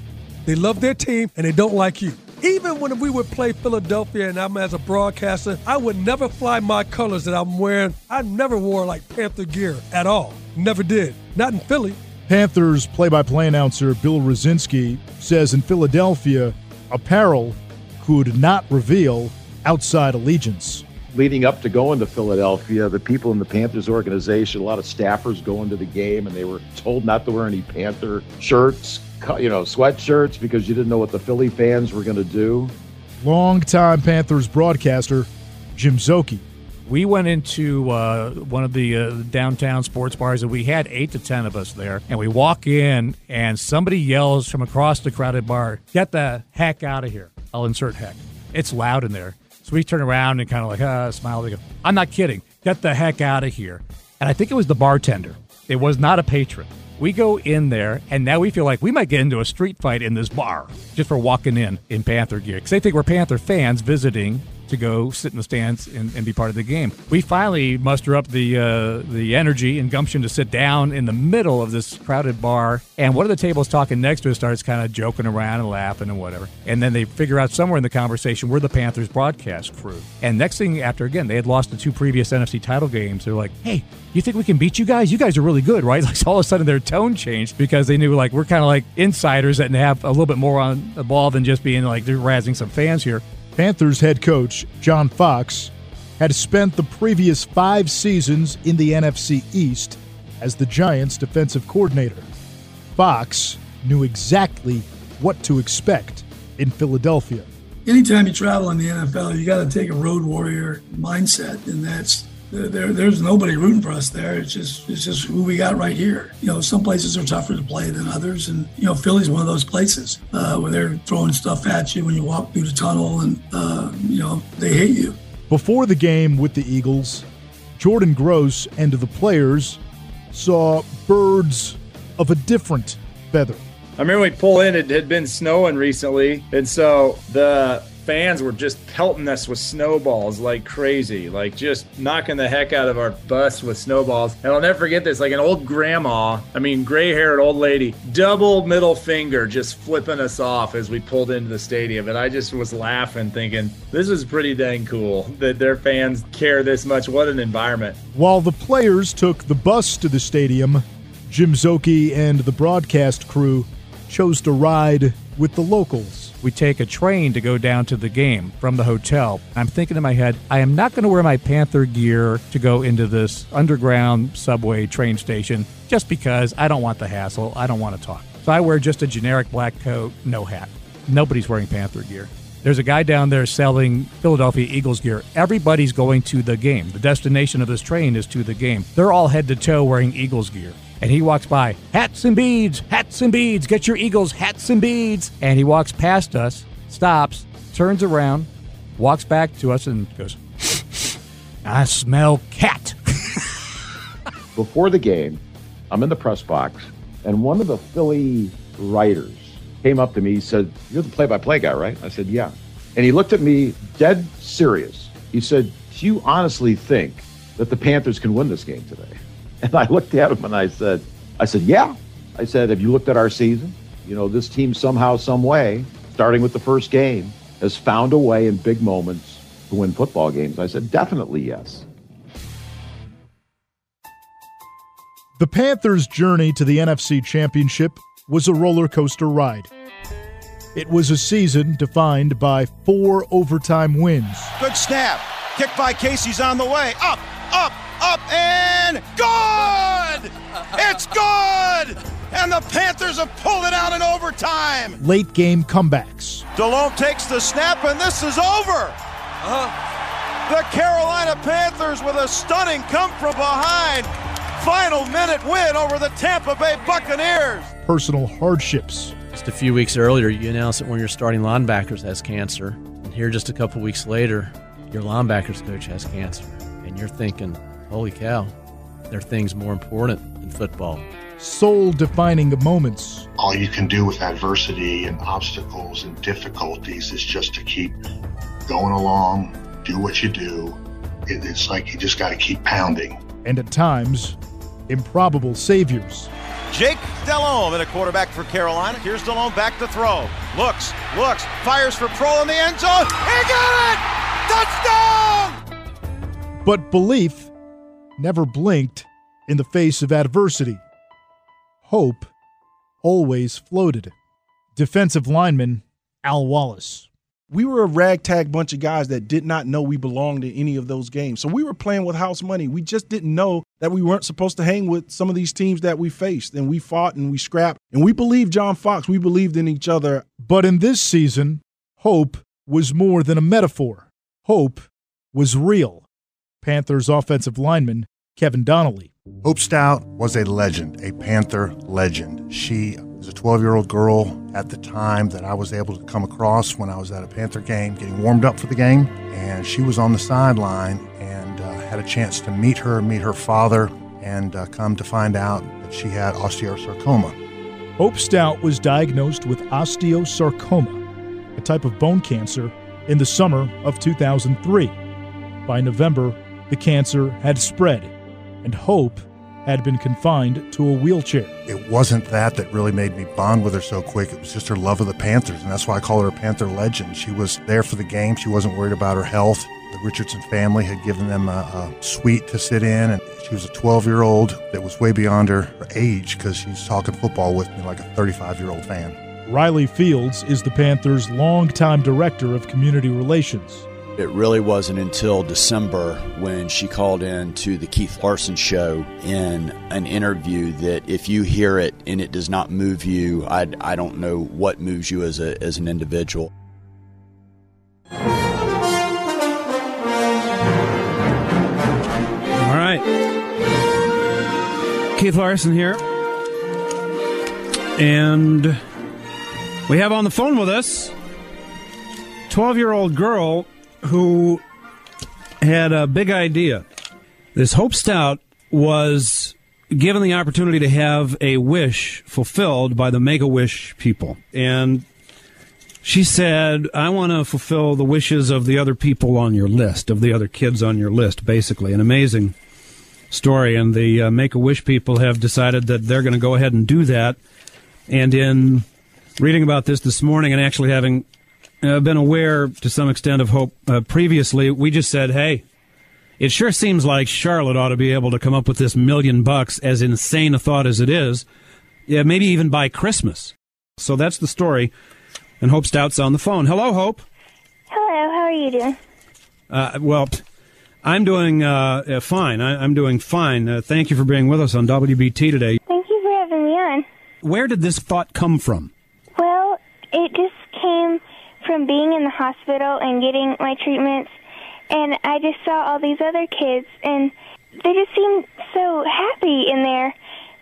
They love their team and they don't like you. Even when we would play Philadelphia and I'm as a broadcaster, I would never fly my colors that I'm wearing. I never wore like Panther gear at all. Never did. Not in Philly. Panthers play by play announcer Bill Rosinski says in Philadelphia, apparel could not reveal outside allegiance. leading up to going to Philadelphia, the people in the Panthers organization, a lot of staffers going to the game, and they were told not to wear any Panther shirts, you know, sweatshirts because you didn't know what the Philly fans were going to do. Longtime Panthers broadcaster Jim Szoke. We went into uh, one of the uh, downtown sports bars, and we had eight to ten of us there. And we walk in, and somebody yells from across the crowded bar, "Get the heck out of here!" I'll insert heck. It's loud in there, so we turn around and kind of like uh, smile. They go, "I'm not kidding. Get the heck out of here!" And I think it was the bartender. It was not a patron. We go in there, and now we feel like we might get into a street fight in this bar just for walking in in Panther gear because they think we're Panther fans visiting to go sit in the stands and, and be part of the game. We finally muster up the uh, the energy and gumption to sit down in the middle of this crowded bar, and one of the tables talking next to us starts kind of joking around and laughing and whatever. And then they figure out somewhere in the conversation we're the Panthers broadcast crew. And next thing after again they had lost the two previous NFC title games, they're like, "Hey, you think we can beat you guys? You guys are really good, right?" Like all of a sudden their tone changed because they knew like we're kind of like insiders that have a little bit more on the ball than just being like they're razzing some fans here. Panthers head coach John Fox had spent the previous five seasons in the NFC East as the Giants' defensive coordinator. Fox knew exactly what to expect in Philadelphia. Anytime you travel in the NFL, you got to take a road warrior mindset, and that's there. There's nobody rooting for us there. It's just it's just who we got right here. You know, some places are tougher to play than others, and you know, Philly's one of those places uh, where they're throwing stuff at you when you walk through the tunnel, and uh, you know they hate you. Before the game with the Eagles, Jordan Gross and the players saw birds of a different feather. I remember we pull in, it had been snowing recently. And so the fans were just pelting us with snowballs like crazy, like just knocking the heck out of our bus with snowballs. And I'll never forget this like an old grandma, I mean, gray haired old lady, double middle finger just flipping us off as we pulled into the stadium. And I just was laughing, thinking, this is pretty dang cool that their fans care this much. What an environment. While the players took the bus to the stadium, Jim Szoke and the broadcast crew chose to ride with the locals we take a train to go down to the game from the hotel. I'm thinking in my head, I am not going to wear my Panther gear to go into this underground subway train station just because I don't want the hassle. I don't want to talk. So I wear just a generic black coat, no hat. Nobody's wearing Panther gear. There's a guy down there selling Philadelphia Eagles gear. Everybody's going to the game. The destination of this train is to the game. They're all head to toe wearing Eagles gear and he walks by. Hats and beads, hats and beads, get your Eagles hats and beads. And he walks past us, stops, turns around, walks back to us, and goes, I smell cat. Before the game, I'm in the press box, and one of the Philly writers came up to me. Said, You're the play by play guy, right? I said, Yeah. And he looked at me dead serious. He said, Do you honestly think that the Panthers can win this game today? And I looked at him and I said, I said, yeah. I said, have you looked at our season? You know, this team somehow, some way, starting with the first game, has found a way in big moments to win football games. I said, definitely yes. The Panthers' journey to the NFC Championship was a roller coaster ride. It was a season defined by four overtime wins. Good snap. Kick by Kasay's on the way. Up, up, up and good! It's good! And the Panthers have pulled it out in overtime. Late game comebacks. Delhomme takes the snap, and this is over. Uh-huh. The Carolina Panthers with a stunning come from behind final minute win over the Tampa Bay Buccaneers. Personal hardships. Just a few weeks earlier, you announced that one of your starting linebackers has cancer. And here, just a couple weeks later, your linebackers coach has cancer. And you're thinking, holy cow, there are things more important than football. Soul defining moments. All you can do with adversity and obstacles and difficulties is just to keep going along, do what you do. it's like you just got to keep pounding. And at times, improbable saviors. Jake Delhomme, at a quarterback for Carolina. Here's Delhomme back to throw. Looks, looks, fires for Proehl in the end zone. He got it! Touchdown! But belief never blinked in the face of adversity. Hope always floated. Defensive lineman Al Wallace. We were a ragtag bunch of guys that did not know we belonged in any of those games. So we were playing with house money. We just didn't know that we weren't supposed to hang with some of these teams that we faced. And we fought and we scrapped. And we believed John Fox. We believed in each other. But in this season, hope was more than a metaphor. Hope was real. Panthers offensive lineman Kevin Donnalley. Hope Stout was a legend, a Panther legend. She was a 12 year old girl at the time that I was able to come across when I was at a Panther game getting warmed up for the game. And she was on the sideline and uh, had a chance to meet her, meet her father, and uh, come to find out that she had osteosarcoma. Hope Stout was diagnosed with osteosarcoma, a type of bone cancer, in the summer of 2003. By November, the cancer had spread and Hope had been confined to a wheelchair. It wasn't that that really made me bond with her so quick. It was just her love of the Panthers, and that's why I call her a Panther legend. She was there for the game. She wasn't worried about her health. The Richardson family had given them a, a suite to sit in, and she was a 12 year old that was way beyond her, her age because she's talking football with me like a 35 year old fan. Riley Fields is the Panthers' longtime director of community relations. It really wasn't until December when she called in to the Keith Larson show in an interview that if you hear it and it does not move you, I, I don't know what moves you as, a, as an individual. All right. Keith Larson here. And we have on the phone with us 12 year old girl who had a big idea. This Hope Stout was given the opportunity to have a wish fulfilled by the Make a Wish people. And she said, I want to fulfill the wishes of the other people on your list, of the other kids on your list, basically. An amazing story. And the uh, Make a Wish people have decided that they're going to go ahead and do that. And in reading about this this morning and actually having uh, been aware to some extent of hope uh, previously, we just said, hey, it sure seems like Charlotte ought to be able to come up with this million bucks, as insane a thought as it is, yeah, maybe even by Christmas. So that's the story. And Hope Stout's on the phone. Hello, Hope. Hello, how are you doing? Uh, well, I'm doing uh, uh, fine. I, am doing fine. Uh, thank you for being with us on WBT today. Thank you for having me on. Where did this thought come from? Well, it just came from being in the hospital and getting my treatments. And I just saw all these other kids, and they just seemed so happy in there,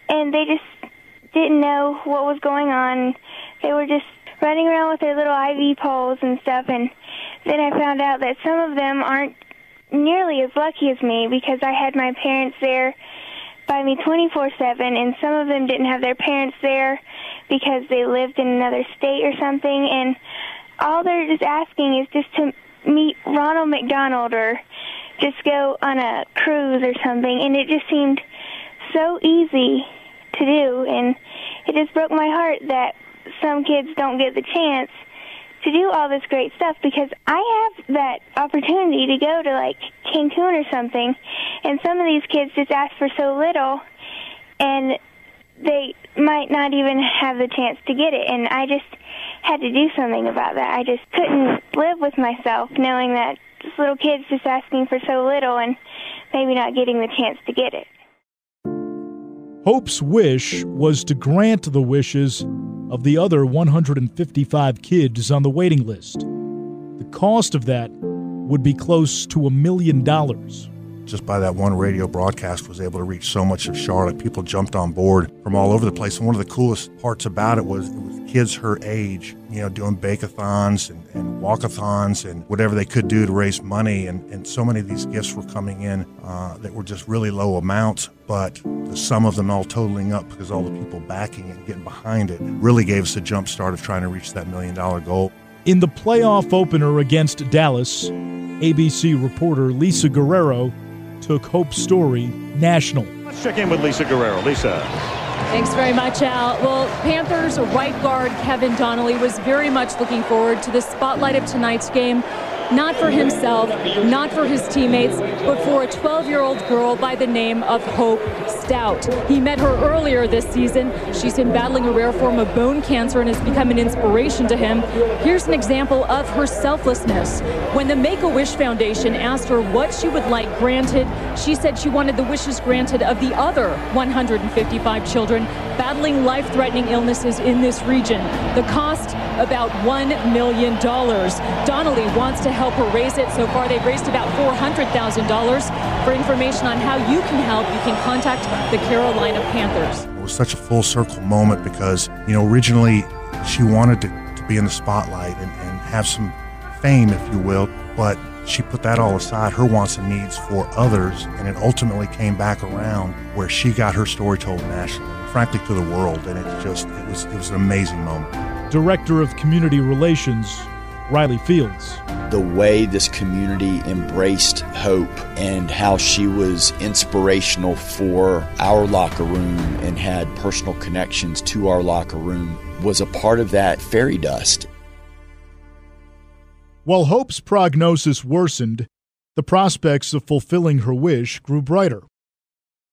and they just didn't know what was going on. They were just running around with their little IV poles and stuff, and then I found out that some of them aren't nearly as lucky as me because I had my parents there by me 24/7 and some of them didn't have their parents there because they lived in another state or something. And all they're just asking is just to meet Ronald McDonald or just go on a cruise or something. And it just seemed so easy to do. And it just broke my heart that some kids don't get the chance to do all this great stuff because I have that opportunity to go to like Cancun or something and some of these kids just ask for so little and they might not even have the chance to get it and I just had to do something about that. I just couldn't live with myself knowing that this little kid's just asking for so little and maybe not getting the chance to get it. Hope's wish was to grant the wishes of the other 155 kids on the waiting list. The cost of that would be close to a million dollars just by that one radio broadcast was able to reach so much of Charlotte. People jumped on board from all over the place. And one of the coolest parts about it was it was kids her age, you know, doing bake-a-thons and, and walkathons and whatever they could do to raise money. And, and so many of these gifts were coming in uh, that were just really low amounts, but the sum of them all totaling up because all the people backing it and getting behind it really gave us a jump start of trying to reach that million dollar goal. In the playoff opener against Dallas, ABC reporter Lisa Guerrero took Hope's story national. Let's check in with Lisa Guerrero. Lisa. Thanks very much, Al. Well, Panthers right guard Kevin Donnalley was very much looking forward to the spotlight of tonight's game not for himself, not for his teammates, but for a 12 year old girl by the name of Hope Stout. He met her earlier this season. She's been battling a rare form of bone cancer and has become an inspiration to him. Here's an example of her selflessness. When the Make a Wish Foundation asked her what she would like granted, she said she wanted the wishes granted of the other 155 children battling life threatening illnesses in this region. The cost, about $1 million. Donnalley wants to help her raise it. So far, they've raised about $400,000. For information on how you can help, you can contact the Carolina Panthers. It was such a full circle moment because, you know, originally she wanted to, to be in the spotlight and, and have some fame, if you will, but she put that all aside, her wants and needs for others, and it ultimately came back around where she got her story told nationally, frankly to the world, and it just it was it was an amazing moment. Director of Community Relations, Riley Fields. The way this community embraced hope and how she was inspirational for our locker room and had personal connections to our locker room was a part of that fairy dust. While Hope's prognosis worsened, the prospects of fulfilling her wish grew brighter.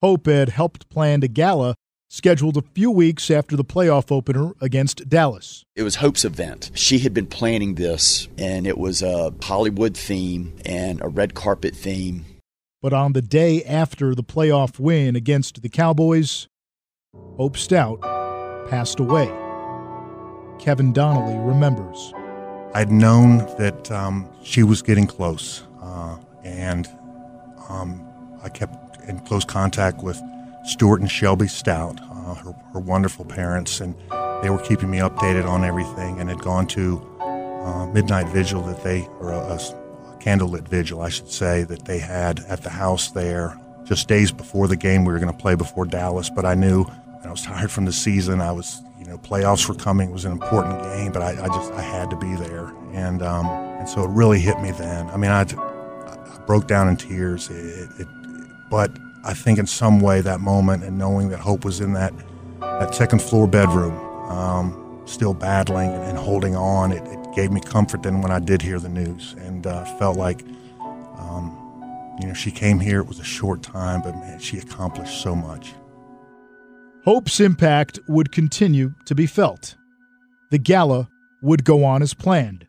Hope had helped plan a gala scheduled a few weeks after the playoff opener against Dallas. It was Hope's event. She had been planning this, and it was a Hollywood theme and a red carpet theme. But on the day after the playoff win against the Cowboys, Hope Stout passed away. Kevin Donnalley remembers. I'd known that um, she was getting close, uh, and um, I kept in close contact with Stuart and Shelby Stout, uh, her, her, wonderful parents, and they were keeping me updated on everything and had gone to uh, midnight vigil that they, or a, a candlelit vigil, I should say, that they had at the house there just days before the game we were going to play before Dallas, but I knew I was tired from the season. I was, you know, playoffs were coming. It was an important game, but I, I just I had to be there, and um, and so it really hit me then. I mean, I, I broke down in tears. It, it, but I think in some way that moment and knowing that Hope was in that that second floor bedroom, um, still battling and, holding on, it, it, gave me comfort then when I did hear the news, and uh, felt like. Um, you know, she came here. It was a short time, but man, she accomplished so much. Hope's impact would continue to be felt. The gala would go on as planned.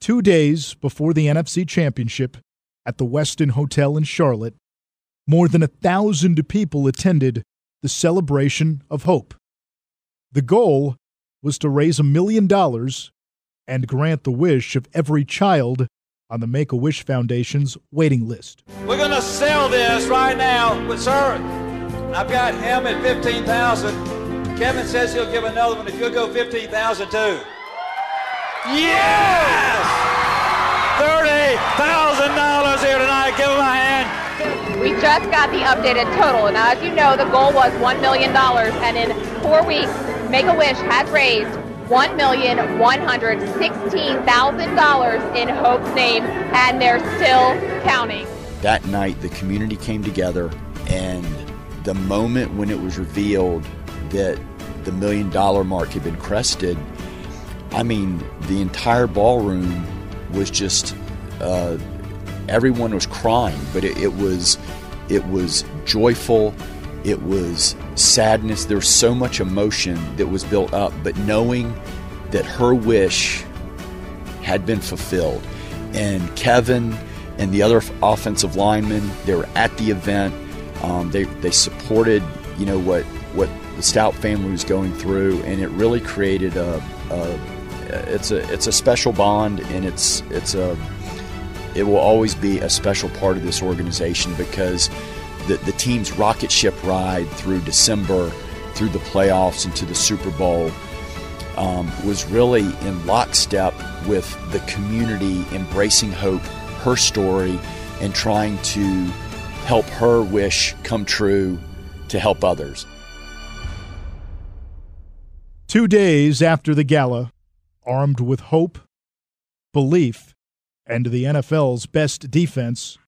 Two days before the NFC Championship at the Westin Hotel in Charlotte, more than a thousand people attended the celebration of hope. The goal was to raise a million dollars and grant the wish of every child on the Make a Wish Foundation's waiting list. We're going to sell this right now. But, sir, I've got him at 15000 Kevin says he'll give another one if you'll go 15000 too. Yes! $30,000 here tonight. Give him a hand. We just got the updated total, and as you know, the goal was $1 million, and in four weeks, Make-A-Wish has raised $1,116,000 in Hope's name, and they're still counting. That night, the community came together, and the moment when it was revealed that the million dollar mark had been crested, I mean, the entire ballroom was just, uh, everyone was crying, but it, it was, it was joyful. It was sadness. There was so much emotion that was built up, but knowing that her wish had been fulfilled. And Kevin and the other offensive linemen, they were at the event. Um, they, they supported, you know, what, what the Stout family was going through, and it really created a, a it's a it's a special bond, and it's it's a it will always be a special part of this organization because the, the team's rocket ship ride through December, through the playoffs, and to the Super Bowl um, was really in lockstep with the community embracing hope, her story, and trying to help her wish come true to help others. Two days after the gala, armed with hope, belief, and the NFL's best defense,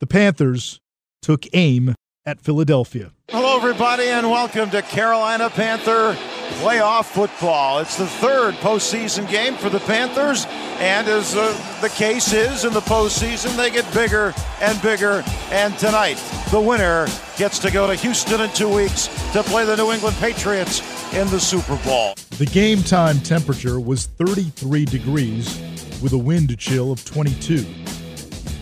the Panthers took aim at Philadelphia. Hello, everybody, and welcome to Carolina Panther playoff football. It's the third postseason game for the Panthers, and as uh, the case is in the postseason, they get bigger and bigger. And tonight, the winner gets to go to Houston in two weeks to play the New England Patriots in the Super Bowl. The game time temperature was 33 degrees with a wind chill of 22.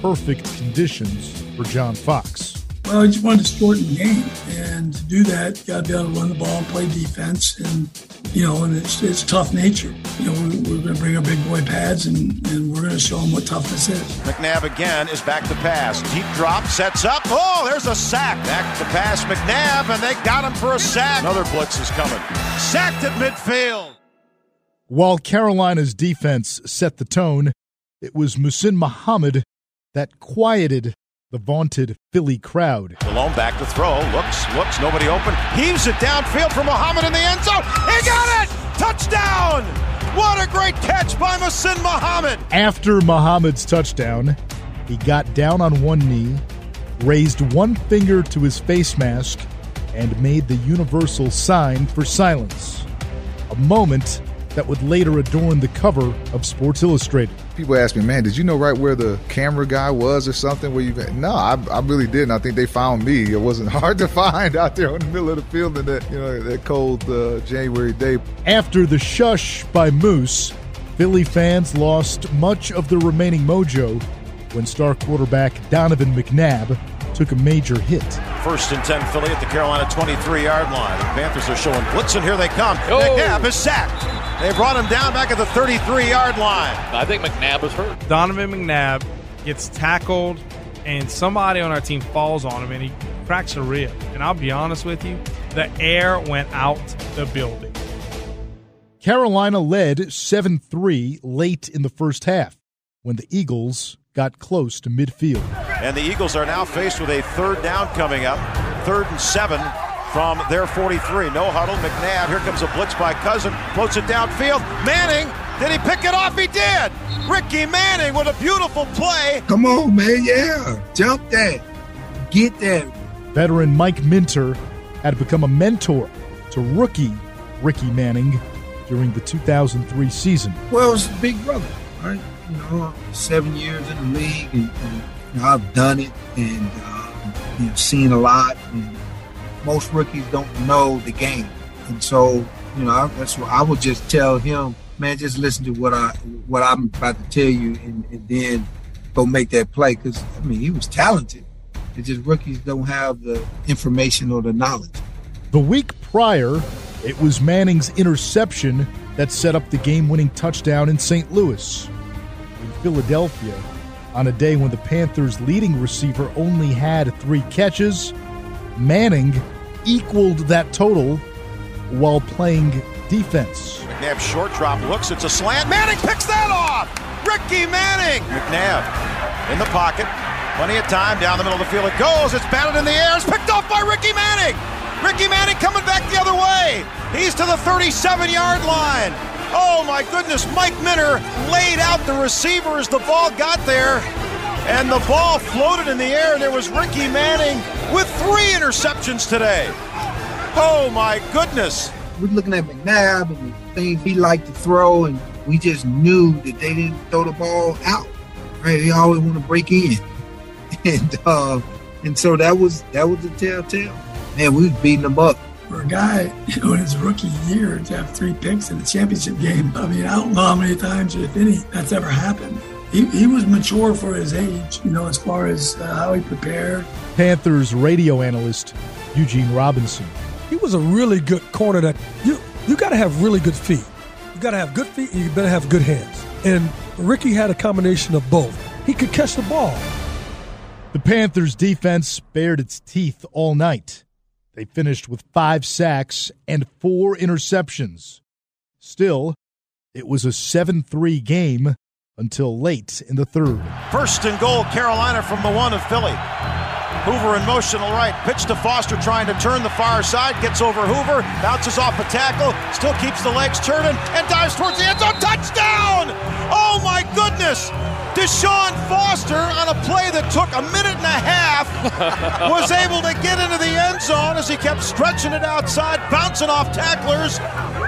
Perfect conditions for John Fox. Well, I just wanted to shorten the game, and to do that, you got to be able to run the ball and play defense, and you know, and it's, it's tough nature. You know, we, are going to bring our big boy pads, and, and we're going to show them what toughness is. McNabb again is back to pass, deep drop, sets up. Oh, there's a sack. Back to pass, McNabb, and they got him for a sack. Another blitz is coming. Sacked at midfield. While Carolina's defense set the tone, it was Muhsin Muhammad that quieted the vaunted Philly crowd. Delhomme back to throw. Looks, looks, nobody open. Heaves it downfield for Muhammad in the end zone. He got it! Touchdown! What a great catch by Muhsin Muhammad. After Muhammad's touchdown, he got down on one knee, raised one finger to his face mask, and made the universal sign for silence. A moment that would later adorn the cover of Sports Illustrated. People ask me, man, did you know right where the camera guy was or something? Where you? No, I, I really didn't. I think they found me. It wasn't hard to find out there in the middle of the field in that you know that cold uh, January day. After the shush by Moose, Philly fans lost much of their remaining mojo when star quarterback Donovan McNabb took a major hit. First and 10 Philly at the Carolina 23 yard line. The Panthers are showing blitz, and here they come. Oh. McNabb is sacked. They brought him down back at the 33 yard line. I think McNabb was hurt. Donovan McNabb gets tackled, and somebody on our team falls on him, and he cracks a rib. And I'll be honest with you, the air went out the building. Carolina led 7 3 late in the first half. when the Eagles got close to midfield. And the Eagles are now faced with a third down coming up, third and seven from their 43. No huddle. McNabb. Here comes a blitz by Cousin. Floats it downfield. Manning. Did he pick it off? He did. Ricky Manning with a beautiful play. Come on, man. Yeah. Jump that. Get that. Veteran Mike Minter had become a mentor to rookie Ricky Manning during the 2003 season. Well, it was a big brother, right? You know, seven years in the league, and, and you know, I've done it, and uh, you know, seen a lot. And most rookies don't know the game, and so you know, I, that's what I would just tell him, man. Just listen to what I what I'm about to tell you, and, and then go make that play. Because I mean, he was talented. It's just rookies don't have the information or the knowledge. The week prior, it was Manning's interception that set up the game winning touchdown in St. Louis. Philadelphia, on a day when the Panthers' leading receiver only had three catches, Manning equaled that total while playing defense. McNabb short drop looks. It's a slant. Manning picks that off. Ricky Manning. McNabb in the pocket. Plenty of time down the middle of the field. It goes. It's batted in the air. It's picked off by Ricky Manning. Ricky Manning coming back the other way. He's to the 37 yard line. Oh my goodness, Mike Minter laid out the receiver as the ball got there. And the ball floated in the air. There was Ricky Manning with three interceptions today. Oh my goodness. We're looking at McNabb and the things he liked to throw, and we just knew that they didn't throw the ball out. Right? They always want to break in. And uh, and so that was that was the telltale. Man, we was beating them up. For a guy, you know, in his rookie year to have three picks in the championship game, I mean, I don't know how many times, if any, that's ever happened. He, he was mature for his age, you know, as far as uh, how he prepared. Panthers radio analyst Eugene Robinson. He was a really good corner that you you got to have really good feet. You got to have good feet and you better have good hands. And Ricky had a combination of both. He could catch the ball. The Panthers' defense bared its teeth all night. They finished with five sacks and four interceptions. Still, it was a 7 3 game until late in the third. First and goal, Carolina from the one of Philly. Hoover in motion, all right. Pitch to Foster, trying to turn the far side. Gets over Hoover, bounces off a tackle, still keeps the legs turning, and dives towards the end zone. Touchdown! Oh my goodness! Deshaun Foster on a play that took a minute and a half was able to get into the end zone as he kept stretching it outside, bouncing off tacklers,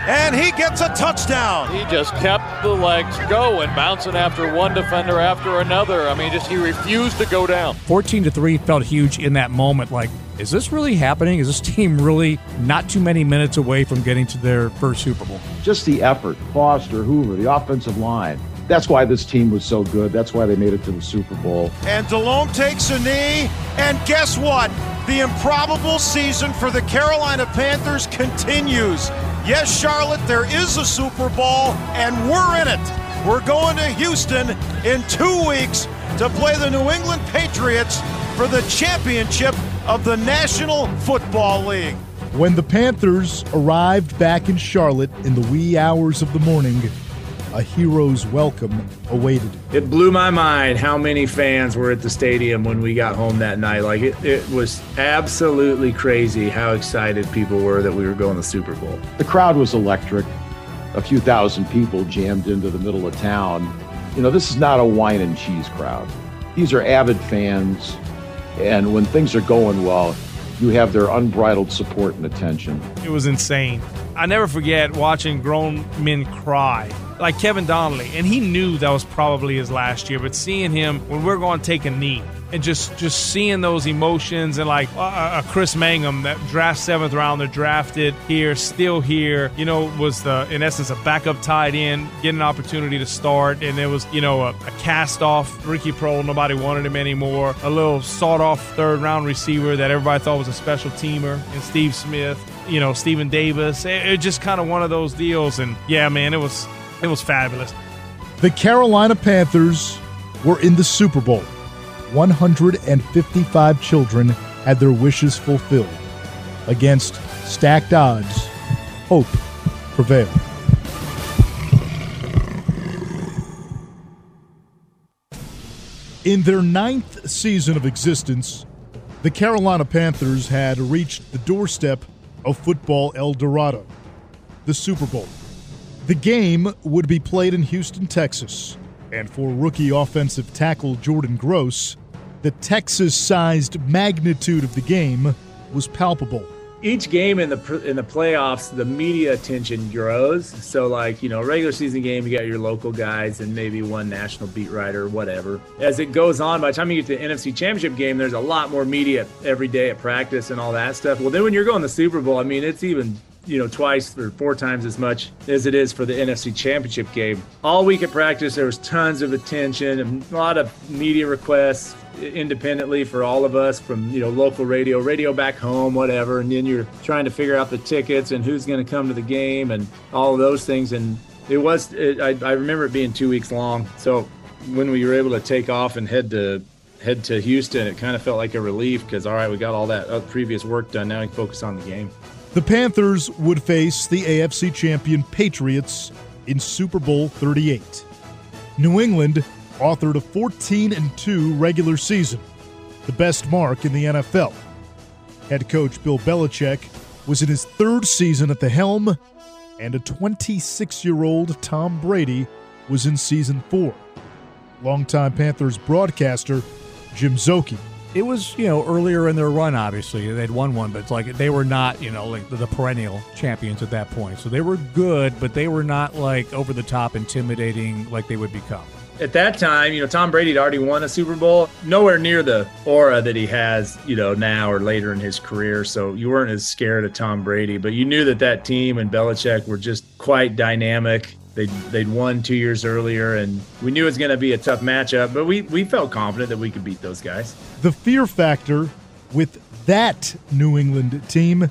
and he gets a touchdown. He just kept the legs going, bouncing after one defender after another. I mean, just he refused to go down. 14 to 3 felt huge in that moment. Like, is this really happening? Is this team really not too many minutes away from getting to their first Super Bowl? Just the effort, Foster, Hoover, the offensive line. That's why this team was so good. That's why they made it to the Super Bowl. And Delhomme takes a knee, and guess what? The improbable season for the Carolina Panthers continues. Yes, Charlotte, there is a Super Bowl, and we're in it. We're going to Houston in two weeks to play the New England Patriots for the championship of the National Football League. When the Panthers arrived back in Charlotte in the wee hours of the morning, a hero's welcome awaited. It blew my mind how many fans were at the stadium when we got home that night. Like it, it was absolutely crazy how excited people were that we were going to the Super Bowl. The crowd was electric. A few thousand people jammed into the middle of town. You know, this is not a wine and cheese crowd. These are avid fans. And when things are going well, you have their unbridled support and attention. It was insane. I never forget watching grown men cry, like Kevin Donnalley, and he knew that was probably his last year. But seeing him when we're going to take a knee, and just just seeing those emotions, and like uh, Kris Mangum, that draft seventh rounder, drafted here, still here, you know, was the in essence a backup tight end, getting an opportunity to start, and it was you know a, a cast off Ricky Proehl, nobody wanted him anymore, a little sawed off third round receiver that everybody thought was a special teamer, and Steve Smith you know, Stephen Davis. It, it just kind of one of those deals. And yeah, man, it was it was fabulous. The Carolina Panthers were in the Super Bowl. 155 children had their wishes fulfilled. Against stacked odds, hope prevailed. In their ninth season of existence, the Carolina Panthers had reached the doorstep of football El Dorado, the Super Bowl. The game would be played in Houston, Texas, and for rookie offensive tackle Jordan Gross, the Texas sized magnitude of the game was palpable. Each game in the in the playoffs, the media attention grows. So, like you know, regular season game, you got your local guys and maybe one national beat writer, whatever. As it goes on, by the time you get to the NFC Championship game, there's a lot more media every day at practice and all that stuff. Well, then when you're going to the Super Bowl, I mean, it's even you know twice or four times as much as it is for the NFC Championship game. All week at practice, there was tons of attention, and a lot of media requests independently for all of us from you know local radio, radio back home, whatever. And then you're trying to figure out the tickets and who's going to come to the game and all of those things. And it was it, I, I remember it being two weeks long. So when we were able to take off and head to head to Houston, it kind of felt like a relief because all right, we got all that uh, previous work done. Now we can focus on the game. The Panthers would face the AFC champion Patriots in Super Bowl 38. New England authored a 14 and 2 regular season, the best mark in the NFL. Head coach Bill Belichick was in his third season at the helm, and a 26 year old Tom Brady was in season four. Longtime Panthers broadcaster Jim Szoke. It was, you know, earlier in their run, obviously. They'd won one, but it's like they were not, you know, like the, the perennial champions at that point. So they were good, but they were not like over the top intimidating like they would become at that time, you know, Tom Brady had already won a Super Bowl, nowhere near the aura that he has, you know, now or later in his career. So you weren't as scared of Tom Brady, but you knew that that team and Belichick were just quite dynamic. They'd, they'd won two years earlier, and we knew it was going to be a tough matchup, but we, we felt confident that we could beat those guys. The fear factor with that New England team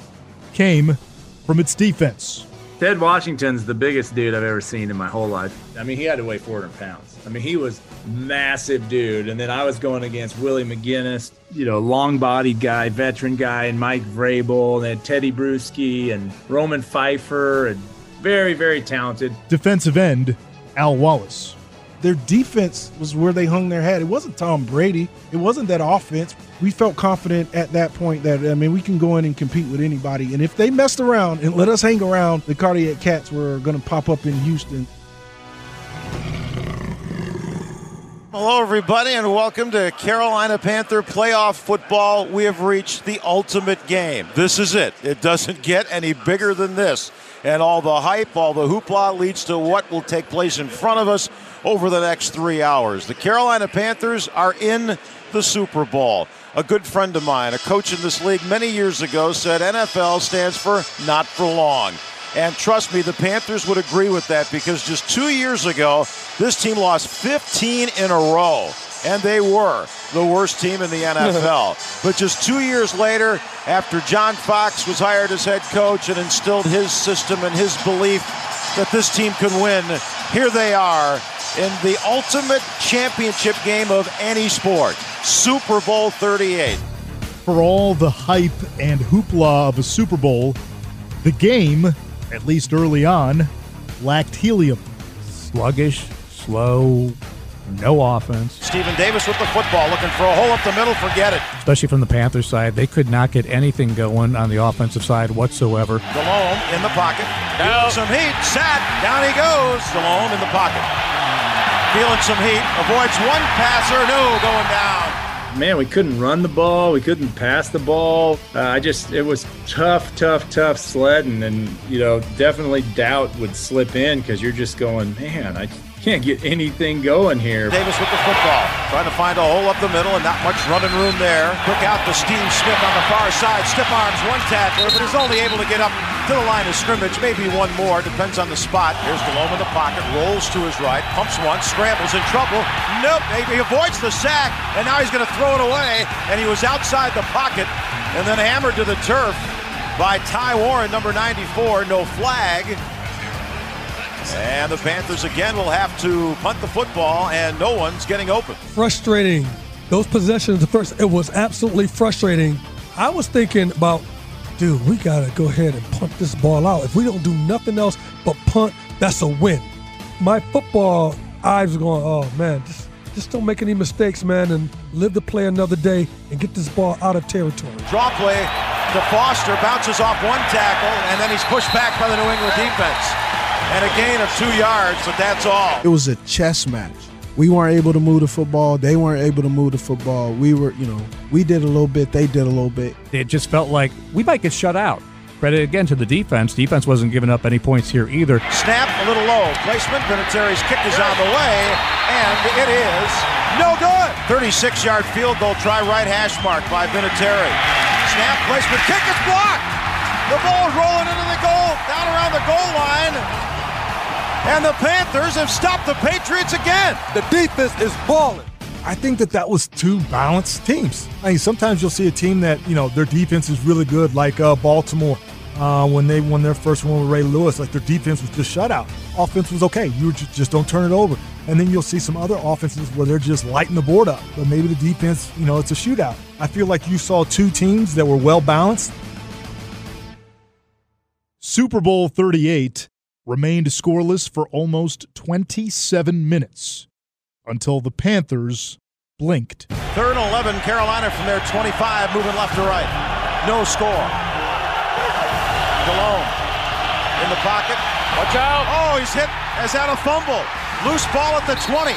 came from its defense. Ted Washington's the biggest dude I've ever seen in my whole life. I mean, he had to weigh 400 pounds. I mean, he was massive dude. And then I was going against Willie McGinest, you know, long-bodied guy, veteran guy, and Mike Vrabel, and Teddy Tedy Bruschi and Roman Phifer, and very, very talented defensive end Al Wallace their defense was where they hung their hat. It wasn't Tom Brady. It wasn't that offense. We felt confident at that point that I mean we can go in and compete with anybody. And if they messed around and let us hang around, the Cardiac Cats were going to pop up in Houston. Hello, everybody, and welcome to Carolina Panther playoff football. We have reached the ultimate game. This is it. It doesn't get any bigger than this. And all the hype, all the hoopla leads to what will take place in front of us over the next three hours. The Carolina Panthers are in the Super Bowl. A good friend of mine, a coach in this league many years ago, said NFL stands for not for long. And trust me, the Panthers would agree with that because just two years ago, this team lost 15 in a row. And they were the worst team in the NFL. but just two years later, after John Fox was hired as head coach and instilled his system and his belief that this team could win, here they are in the ultimate championship game of any sport Super Bowl 38. For all the hype and hoopla of a Super Bowl, the game, at least early on, lacked helium. Sluggish, slow, no offense. Stephen Davis with the football, looking for a hole up the middle. Forget it. Especially from the Panthers side, they could not get anything going on the offensive side whatsoever. Delhomme in the pocket. No. Some heat. Sat. Down he goes. Delhomme in the pocket. Feeling some heat. Avoids one passer. No, going down man, we couldn't run the ball, we couldn't pass the ball. Uh, I just, it was tough, tough, tough sledding, and you know, definitely doubt would slip in because you're just going, man, I can't get anything going here. Davis with the football, trying to find a hole up the middle and not much running room there. Quick out to Steve Smith on the far side. Stiff arms, one tackler, but he's only able to get up to the line of scrimmage. Maybe one more, depends on the spot. Here's Delhomme in the pocket, rolls to his right, pumps one, scrambles in trouble. Nope, he avoids the sack, and now he's going to throw it away. And he was outside the pocket and then hammered to the turf by Ty Warren, number 94. No flag. And the Panthers again will have to punt the football, and no one's getting open. Frustrating. Those possessions, the first, it was absolutely frustrating. I was thinking about, dude, we got to go ahead and punt this ball out. If we don't do nothing else but punt, that's a win. My football eyes were going, oh man, just just don't make any mistakes, man, and live to play another day and get this ball out of territory. Draw play to Foster, bounces off one tackle, and then he's pushed back by the New England defense. And a gain of two yards, but that's all. It was a chess match. We weren't able to move the football. They weren't able to move the football. We were, you know, we did a little bit. They did a little bit. It just felt like we might get shut out. Credit again to the defense. Defense wasn't giving up any points here either. Snap a little low. Placement. Vinatieri's kick is on the way, and it is no good. 36 yard field goal try right hash mark by Vinatieri. Snap placement. Kick is blocked. The ball's rolling into the goal, down around the goal line. And the Panthers have stopped the Patriots again. The defense is balling. I think that that was two balanced teams. I mean, sometimes you'll see a team that you know their defense is really good, like uh, Baltimore uh, when they won their first one with Ray Lewis. Like their defense was just shut out. Offense was okay. You just, just don't turn it over. And then you'll see some other offenses where they're just lighting the board up. But maybe the defense, you know, it's a shootout. I feel like you saw two teams that were well balanced. Super Bowl 38 remained scoreless for almost 27 minutes until the Panthers blinked. Third and 11, Carolina from their 25, moving left to right. No score. Delhomme in the pocket. Watch out. Oh, he's hit as had a fumble. Loose ball at the 20.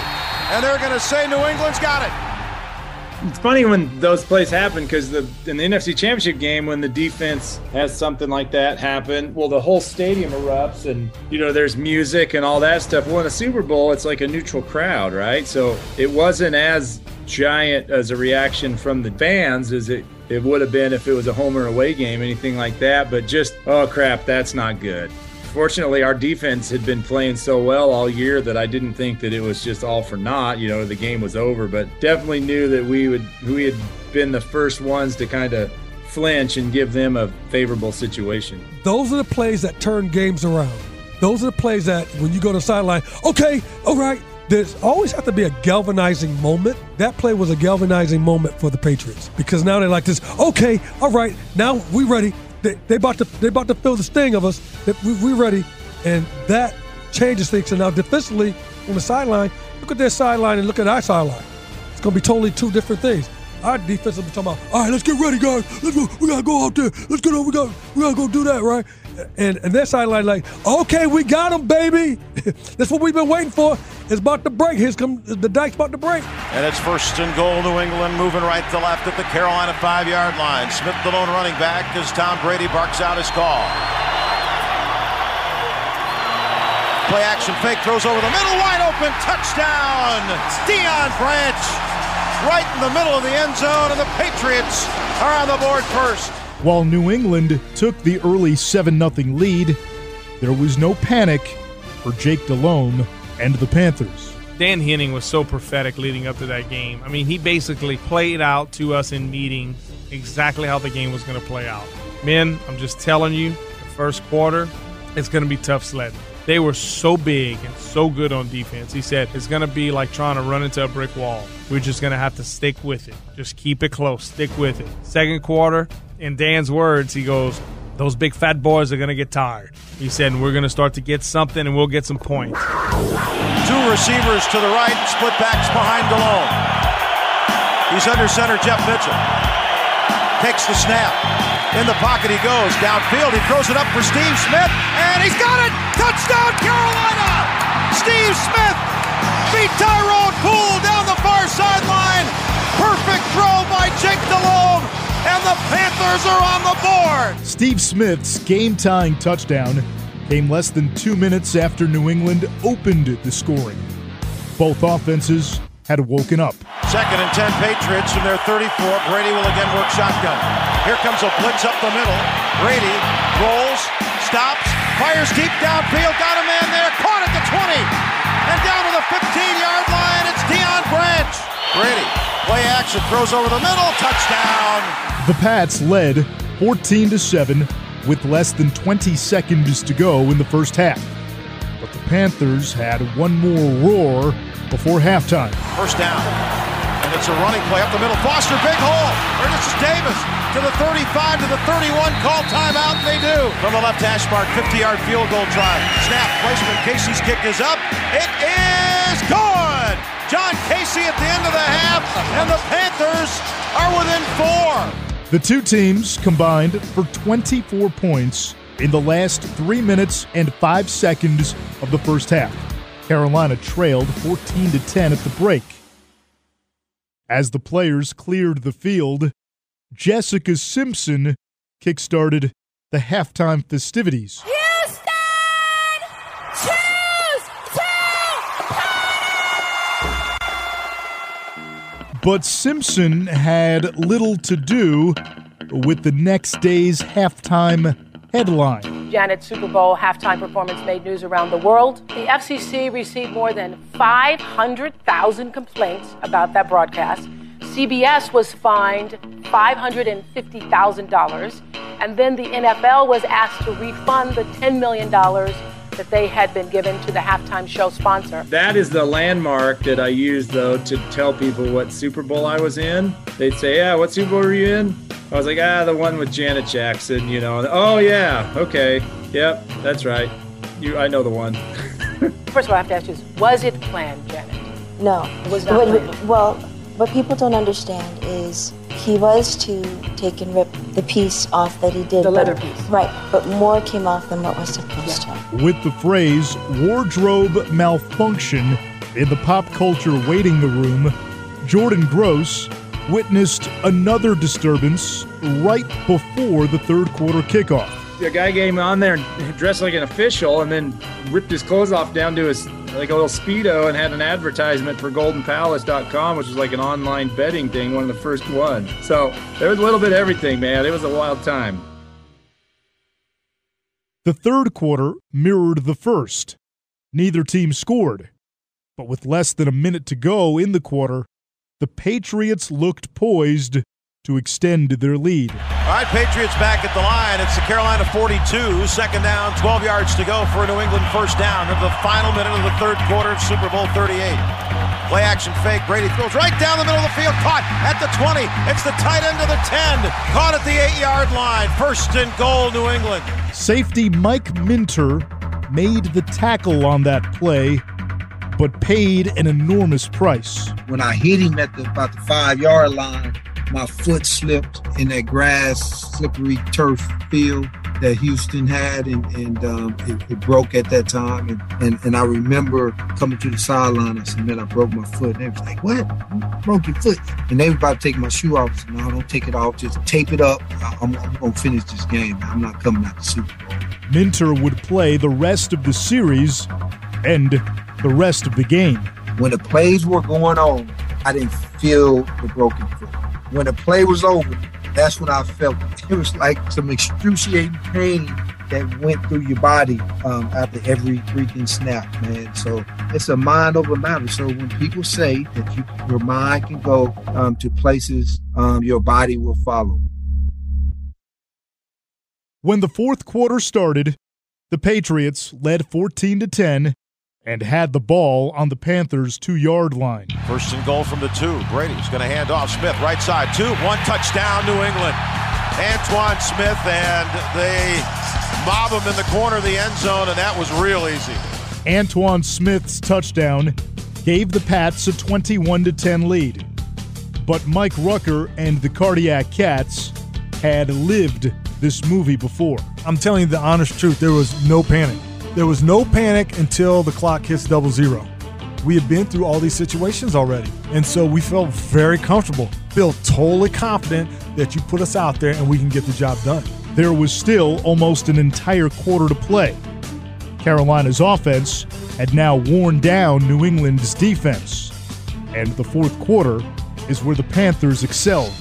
And they're going to say New England's got it. It's funny when those plays happen because the in the NFC Championship game when the defense has something like that happen, well, the whole stadium erupts and you know there's music and all that stuff. Well, in a Super Bowl, it's like a neutral crowd, right? So it wasn't as giant as a reaction from the fans as it it would have been if it was a home or away game, anything like that. But just oh crap, that's not good fortunately, our defense had been playing so well all year that I didn't think that it was just all for naught. You know, the game was over, but definitely knew that we would we had been the first ones to kind of flinch and give them a favorable situation. Those are the plays that turn games around. Those are the plays that when you go to sideline, okay, all right, there's always have to be a galvanizing moment. That play was a galvanizing moment for the Patriots because now they're like this. Okay, all right, now we ready they, they about to they about to feel the sting of us. That we, we ready, and that changes things. And now defensively on the sideline, look at their sideline and look at our sideline. It's gonna be totally two different things. Our defense will be talking about, all right, let's get ready, guys. Let's go. We gotta go out there. Let's get over. We got we gotta go do that, right? And and their sideline like, okay, we got him, baby. That's what we've been waiting for. It's about to break. Here's come the dike's about to break. And it's first and goal. New England moving right to left at the Carolina five yard line. Smith the lone running back as Tom Brady barks out his call. Play action fake throws over the middle, wide open touchdown. Deion Branch right in the middle of the end zone, and the Patriots are on the board first. While New England took the early 7 0 lead, there was no panic for Jake Delhomme and the Panthers. Dan Henning was so prophetic leading up to that game. I mean, he basically played out to us in meeting exactly how the game was going to play out. Men, I'm just telling you, the first quarter, it's going to be tough sledding. They were so big and so good on defense. He said it's going to be like trying to run into a brick wall. We're just going to have to stick with it. Just keep it close. Stick with it. Second quarter, in Dan's words, he goes, Those big fat boys are going to get tired. He said, We're going to start to get something and we'll get some points. Two receivers to the right, split backs behind Delhomme. He's under center, Jeff Mitchell. Takes the snap. In the pocket he goes. Downfield, he throws it up for Steve Smith, and he's got it! Touchdown, Carolina! Steve Smith beat Tyrone Poole down the far sideline. Perfect throw by Jake Delhomme, and the Panthers are on the board. Steve Smith's game tying touchdown came less than two minutes after New England opened the scoring. Both offenses had woken up. Second and 10 Patriots from their 34. Brady will again work shotgun. Here comes a blitz up the middle. Brady rolls, stops, fires deep downfield, got a man there, caught at the 20, and down to the 15-yard line. It's Deion Branch. Brady, play action, throws over the middle, touchdown. The Pats led 14 to 7 with less than 20 seconds to go in the first half. But the Panthers had one more roar before halftime. First down. And it's a running play up the middle. Foster, big hole. Or this is Davis to the 35 to the 31. Call timeout, and they do. From the left hash mark, 50 yard field goal try. Snap placement. Kasay's kick is up. It is good. John Kasay at the end of the half, and the Panthers are within four. The two teams combined for 24 points in the last three minutes and five seconds of the first half. Carolina trailed 14 to 10 at the break. As the players cleared the field, Jessica Simpson kickstarted the halftime festivities. But Simpson had little to do with the next day's halftime headline. Janet's Super Bowl halftime performance made news around the world. The FCC received more than 500,000 complaints about that broadcast. CBS was fined $550,000, and then the NFL was asked to refund the $10 million that they had been given to the halftime show sponsor. That is the landmark that I use, though, to tell people what Super Bowl I was in. They'd say, Yeah, what Super Bowl were you in? I was like, Ah, the one with Janet Jackson, you know. oh, yeah, okay. Yep, that's right. You, I know the one. First of all, I have to ask you this was it planned, Janet? No. It was not What- planned. Well, what people don't understand is he was to take and rip the piece off that he did. The but- piece. Right, but more came off than what was supposed to. With the phrase wardrobe malfunction in the pop culture waiting the room, Jordan Gross witnessed another disturbance right before the third quarter kickoff. The guy came on there dressed like an official and then ripped his clothes off down to his like a little speedo and had an advertisement for goldenpalace.com which was like an online betting thing one of the first ones so there was a little bit of everything man it was a wild time The third quarter mirrored the first. Neither team scored. But with less than a minute to go in the quarter, the Patriots looked poised to extend their lead. All right, Patriots back at the line. It's the Carolina 42. Second down, 12 yards to go for a New England first down into the final minute of the third quarter, of Super Bowl 38. Play action fake. Brady throws right down the middle of the field. Caught at the 20. It's the tight end of the 10. Caught at the 8 yard line. First and goal, New England. Safety Mike Minter made the tackle on that play, but paid an enormous price. When I hit him at the about the five yard line, my foot slipped in that grass, slippery turf field that Houston had, and, and um, it, it broke at that time. And, and and I remember coming to the sideline. I said, "Man, I broke my foot." And they was like, "What? You broke your foot?" And they was about to take my shoe off. I said, "No, don't take it off. Just tape it up. I- I'm, I'm gonna finish this game. I'm not coming out the Super Bowl." Minter would play the rest of the series and the rest of the game. When the plays were going on, I didn't feel the broken foot. When the play was over, that's when I felt it. It was like some excruciating pain that went through your body um, after every freaking snap, man. So it's a mind over matter. So when people say that you, your mind can go um, to places, um, your body will follow. When the fourth quarter started, the Patriots led 14 to 10 and had the ball on the Panthers' 2-yard line. First and goal from the two. Brady's going to hand off Smith, right side, two, one touchdown, New England. Antowain Smith, and they mob him in the corner of the end zone, and that was real easy. Antowain Smith's touchdown gave the Pats a 21 to 10 lead. But Mike Rucker and the Cardiac Cats had lived this movie before. I'm telling you the honest truth. There was no panic. There was no panic until the clock hits double zero. We had been through all these situations already. And so we felt very comfortable, feel totally confident that you put us out there and we can get the job done. There was still almost an entire quarter to play. Carolina's offense had now worn down New England's defense, and the fourth quarter is where the Panthers excelled.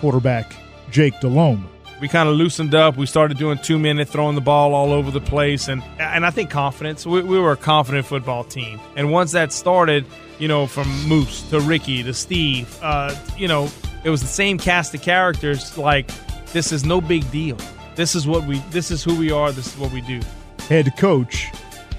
Quarterback Jake Delhomme. We kind of loosened up. We started doing two minute, throwing the ball all over the place, and and I think confidence. We, we were a confident football team, and once that started, you know, from Moose to Ricky to Steve, uh, you know, it was the same cast of characters. Like this is no big deal. This is what we. This is who we are. This is what we do. Head coach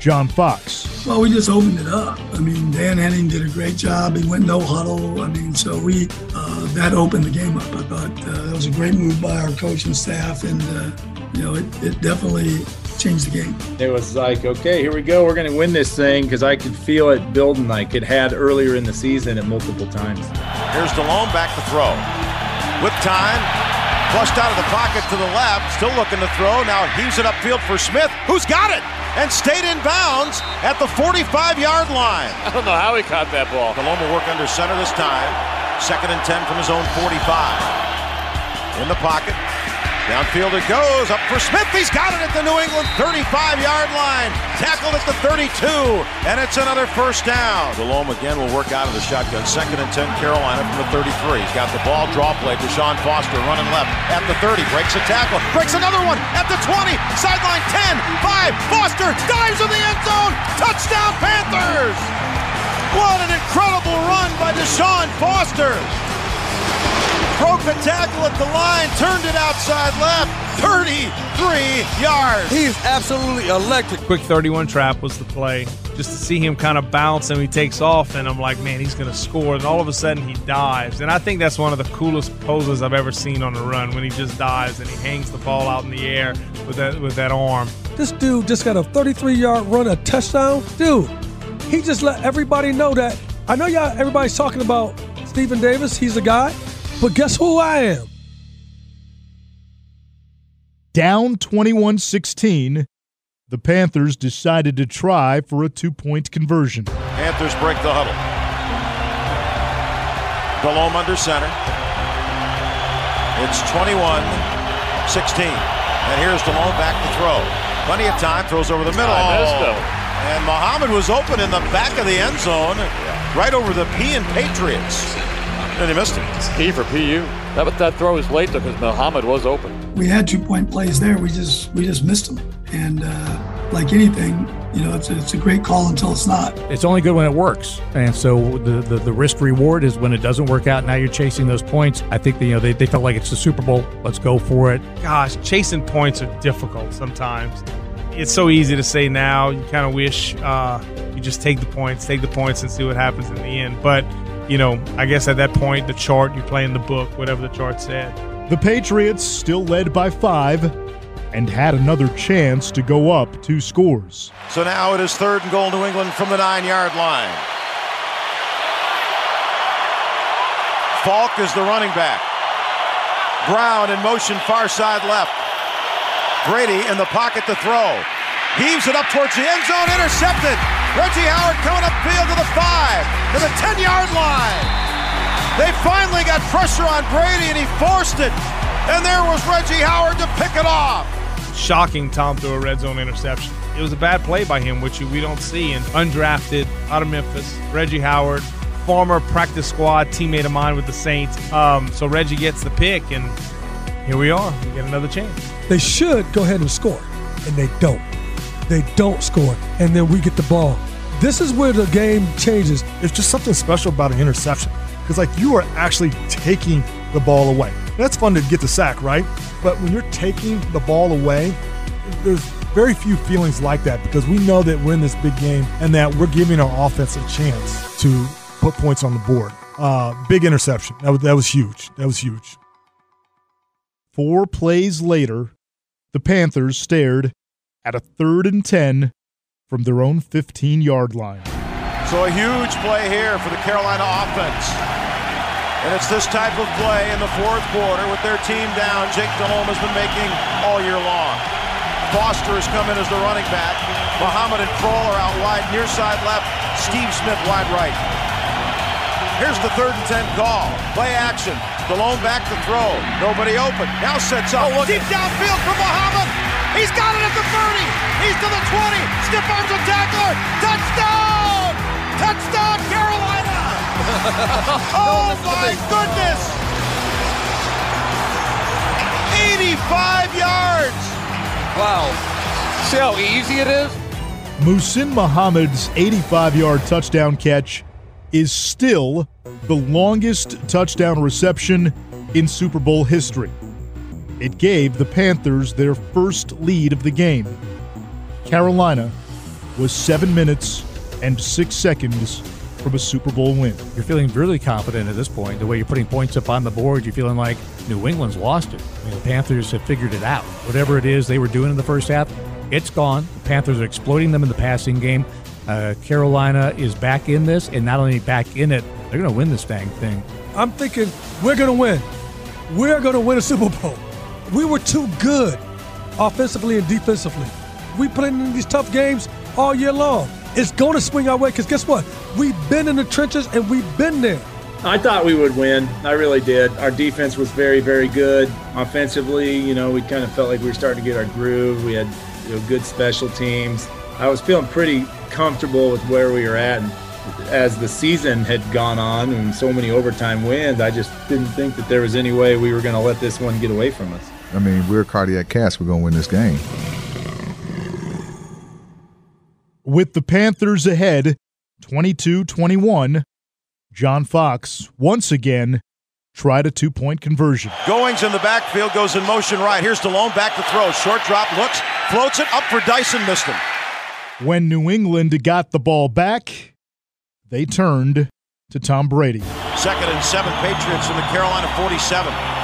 John Fox. Well, we just opened it up. I mean, Dan Henning did a great job. He went no huddle. I mean, so we uh, that opened the game up. I thought uh, that was a great move by our coaching staff, and uh, you know, it, it definitely changed the game. It was like, okay, here we go. We're going to win this thing because I could feel it building like it had earlier in the season at multiple times. Here's Delhomme back to throw. With time, flushed out of the pocket to the left, still looking to throw. Now heaves it upfield for Smith, who's got it and stayed in bounds at the 45 yard line. I don't know how he caught that ball. Will work under center this time. Second and 10 from his own 45. In the pocket, Downfield it goes, up for Smith. He's got it at the New England 35-yard line. Tackled at the 32, and it's another first down. Delhomme again will work out of the shotgun. Second and 10, Carolina from the 33. He's got the ball, draw play. Deshaun Foster running left at the 30. Breaks a tackle. Breaks another one at the 20. Sideline 10, 5. Foster dives in the end zone. Touchdown Panthers! What an incredible run by Deshaun Foster! Broke the tackle at the line, turned it outside left, 33 yards. He's absolutely electric. Quick 31 trap was the play. Just to see him kind of bounce and he takes off, and I'm like, man, he's going to score. And all of a sudden, he dives. And I think that's one of the coolest poses I've ever seen on a run when he just dives and he hangs the ball out in the air with that with that arm. This dude just got a 33 yard run, a touchdown. Dude, he just let everybody know that. I know y'all, everybody's talking about Stephen Davis. He's a guy. But guess who I am? Down 21 16, the Panthers decided to try for a two point conversion. Panthers break the huddle. Delhomme under center. It's 21 16. And here's Delhomme back to throw. Plenty of time, throws over the middle. And Muhammad was open in the back of the end zone, right over the P and Patriots. And he missed it. It's key for PU. That that throw was late though because Muhammad was open. We had two point plays there. We just we just missed them. And uh, like anything, you know, it's a, it's a great call until it's not. It's only good when it works, and so the, the, the risk reward is when it doesn't work out. Now you're chasing those points. I think you know they, they felt like it's the Super Bowl. Let's go for it. Gosh, chasing points are difficult sometimes. It's so easy to say now. You kind of wish uh, you just take the points, take the points, and see what happens in the end. But you know, I guess at that point, the chart, you're playing the book, whatever the chart said. The Patriots still led by five and had another chance to go up two scores. So now it is third and goal New England from the nine yard line. Faulk is the running back. Brown in motion far side left. Brady in the pocket to throw. Heaves it up towards the end zone, intercepted. Reggie Howard coming upfield to the five, to the 10 yard line. They finally got pressure on Brady and he forced it. And there was Reggie Howard to pick it off. Shocking Tom threw a red zone interception. It was a bad play by him, which we don't see. And undrafted out of Memphis, Reggie Howard, former practice squad teammate of mine with the Saints. Um, so Reggie gets the pick, and here we are. We get another chance. They should go ahead and score, and they don't. They don't score, and then we get the ball. This is where the game changes. It's just something special about an interception because, like, you are actually taking the ball away. That's fun to get the sack, right? But when you're taking the ball away, there's very few feelings like that because we know that we're in this big game and that we're giving our offense a chance to put points on the board. Uh, big interception. That was, that was huge. That was huge. Four plays later, the Panthers stared at a third and 10 from their own 15 yard line. So a huge play here for the Carolina offense. And it's this type of play in the fourth quarter with their team down. Jake Delhomme has been making all year long. Foster has come in as the running back. Muhammad and Proehl are out wide, near side left. Steve Smith wide right. Here's the third and 10 call. Play action. Delhomme back to throw. Nobody open. Now sets up. Oh, Deep downfield for Muhammad. He's got it at the 30. He's to the 20. Stiff arms a tackler. Touchdown! Touchdown, Carolina! oh my goodness! 85 yards! Wow. See how easy it is? Muhsin Muhammad's 85 yard touchdown catch is still the longest touchdown reception in Super Bowl history. It gave the Panthers their first lead of the game. Carolina was seven minutes and six seconds from a Super Bowl win. You're feeling really confident at this point. The way you're putting points up on the board, you're feeling like New England's lost it. I mean, the Panthers have figured it out. Whatever it is they were doing in the first half, It's gone. The Panthers are exploiting them in the passing game. Uh, Carolina is back in this, and not only back in it, they're going to win this dang thing. I'm thinking we're going to win. We're going to win a Super Bowl. We were too good offensively and defensively. We played in these tough games all year long. It's going to swing our way because guess what? We've been in the trenches and we've been there. I thought we would win. I really did. Our defense was very, very good. Offensively, you know, we kind of felt like we were starting to get our groove. We had you know, good special teams. I was feeling pretty comfortable with where we were at. And as the season had gone on and so many overtime wins, I just didn't think that there was any way we were going to let this one get away from us. I mean, we're Cardiac Cats. We're going to win this game. With the Panthers ahead 22 21, John Fox once again tried a two point conversion. Goings in the backfield, goes in motion right. Here's Delhomme back to throw. Short drop, looks, floats it up for Dyson, missed him. When New England got the ball back, they turned to Tom Brady. Second and seven, Patriots in the Carolina 47.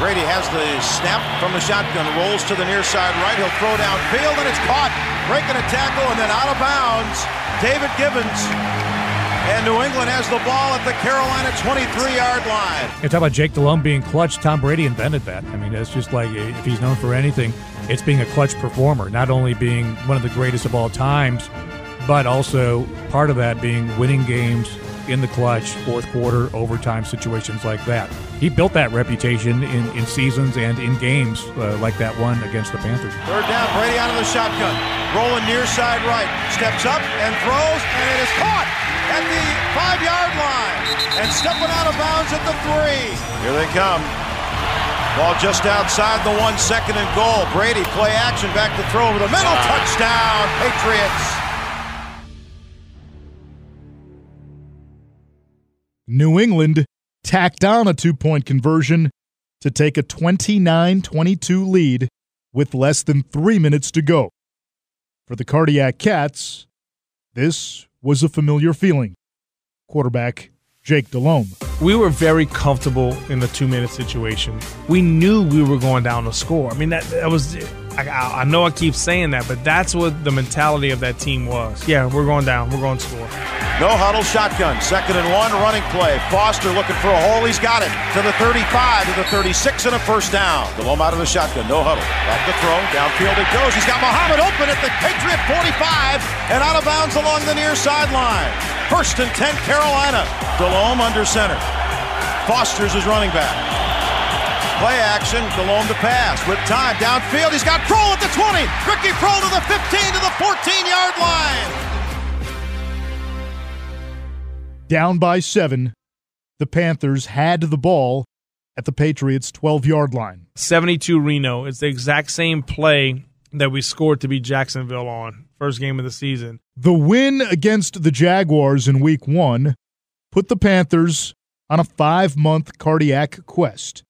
Brady has the snap from the shotgun, rolls to the near side right. He'll throw downfield, and it's caught. Breaking a tackle, and then out of bounds. David Givens. And New England has the ball at the Carolina 23 yard line. You talk about Jake Delhomme being clutch. Tom Brady invented that. I mean, it's just like eh, if he's known for anything, it's being a clutch performer, not only being one of the greatest of all times, but also part of that being winning games in the clutch, fourth quarter, overtime situations like that. He built that reputation in, in seasons and in games uh, like that one against the Panthers. Third down, Brady out of the shotgun. Rolling near side right. Steps up and throws, and it is caught at the five yard line. And stepping out of bounds at the three. Here they come. Ball just outside the one, second and goal. Brady play action back to throw over the middle. Touchdown, Patriots. New England tacked on a two point conversion to take a 29 22 lead with less than three minutes to go. For the Cardiac Cats, this was a familiar feeling. Quarterback Jake Delhomme. We were very comfortable in the two minute situation. We knew we were going down to score. I mean, that, that was, I, I know I keep saying that, but that's what the mentality of that team was. Yeah, we're going down, we're going to score. No huddle shotgun. Second and one running play. Foster looking for a hole. He's got it to the 35, to the 36, and a first down. Delhomme out of the shotgun. No huddle. Back to throw. Downfield it goes. He's got Muhammad open at the Patriot 45 and out of bounds along the near sideline. First and 10, Carolina. Delhomme under center. Foster's his running back. Play action, Delhomme to pass with time downfield. He's got Proehl at the 20. Ricky Proehl to the 15 to the 14 yard line. Down by seven, the Panthers had the ball at the Patriots' 12 yard line. 72 Reno. It's the exact same play that we scored to beat Jacksonville on first game of the season. The win against the Jaguars in week one put the Panthers on a five month cardiac quest.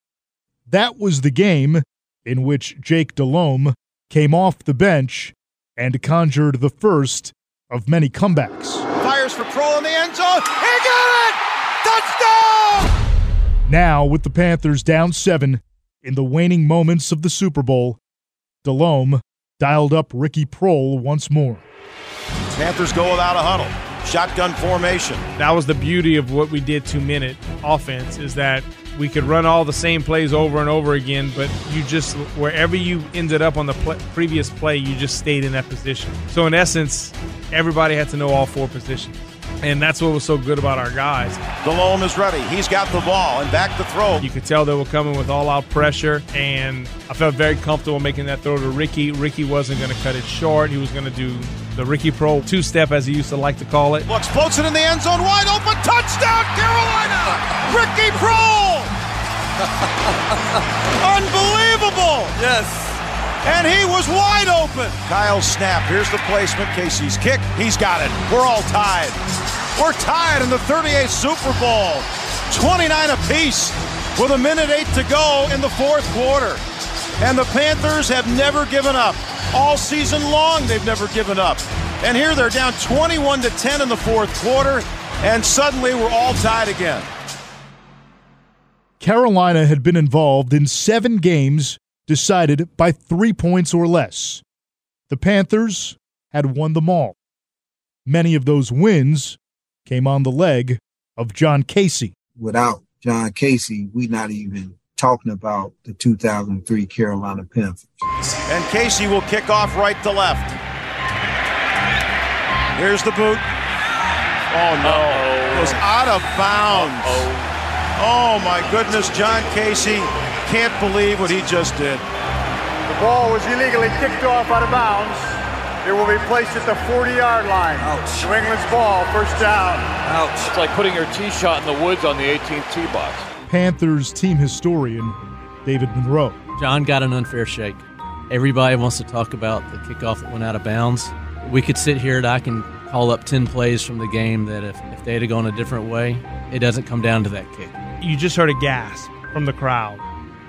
That was the game in which Jake Delhomme came off the bench and conjured the first of many comebacks. Fires for Proehl in the end zone. He got it! Touchdown! Now, with the Panthers down seven in the waning moments of the Super Bowl, Delhomme dialed up Ricky Proehl once more. Panthers go without a huddle. Shotgun formation. That was the beauty of what we did two minute offense is that we could run all the same plays over and over again, but you just, wherever you ended up on the pl- previous play, you just stayed in that position. So, in essence, everybody had to know all four positions. And that's what was so good about our guys. Delhomme is ready. He's got the ball and back to throw. You could tell they were coming with all out pressure, and I felt very comfortable making that throw to Ricky. Ricky wasn't going to cut it short. He was going to do the Ricky Proehl two step, as he used to like to call it. Looks, floats it in the end zone, wide open, touchdown, Carolina! Ricky Proehl! Unbelievable! Yes. And he was wide open. Kyle snap. Here's the placement. Kasay's kick. He's got it. We're all tied. We're tied in the 38th Super Bowl. 29 apiece with a minute eight to go in the fourth quarter. And the Panthers have never given up. All season long, they've never given up. And here they're down 21 to 10 in the fourth quarter, and suddenly we're all tied again. Carolina had been involved in seven games decided by three points or less. The Panthers had won them all. Many of those wins came on the leg of John Kasay. Without John Kasay, we're not even talking about the 2003 Carolina Panthers. And Kasay will kick off right to left. Here's the boot. Oh no. It was out of bounds. Oh my goodness, John Kasay can't believe what he just did. The ball was illegally kicked off out of bounds. It will be placed at the 40 yard line. Ouch. New England's ball, first down. Ouch. It's like putting your tee shot in the woods on the 18th tee box. Panthers team historian David Monroe. John got an unfair shake. Everybody wants to talk about the kickoff that went out of bounds. We could sit here and I can call up 10 plays from the game that if, if they had gone a different way, it doesn't come down to that kick. You just heard a gasp from the crowd.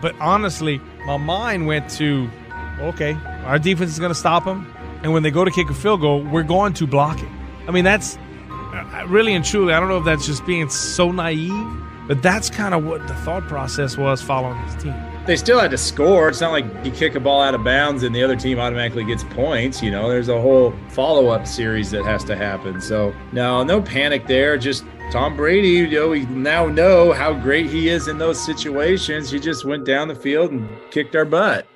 But honestly, my mind went to okay, our defense is going to stop them. And when they go to kick a field goal, we're going to block it. I mean, that's uh, really and truly, I don't know if that's just being so naive, but that's kind of what the thought process was following his team. They still had to score. It's not like you kick a ball out of bounds and the other team automatically gets points. You know, there's a whole follow up series that has to happen. So, no, no panic there. Just Tom Brady, you know, we now know how great he is in those situations. He just went down the field and kicked our butt.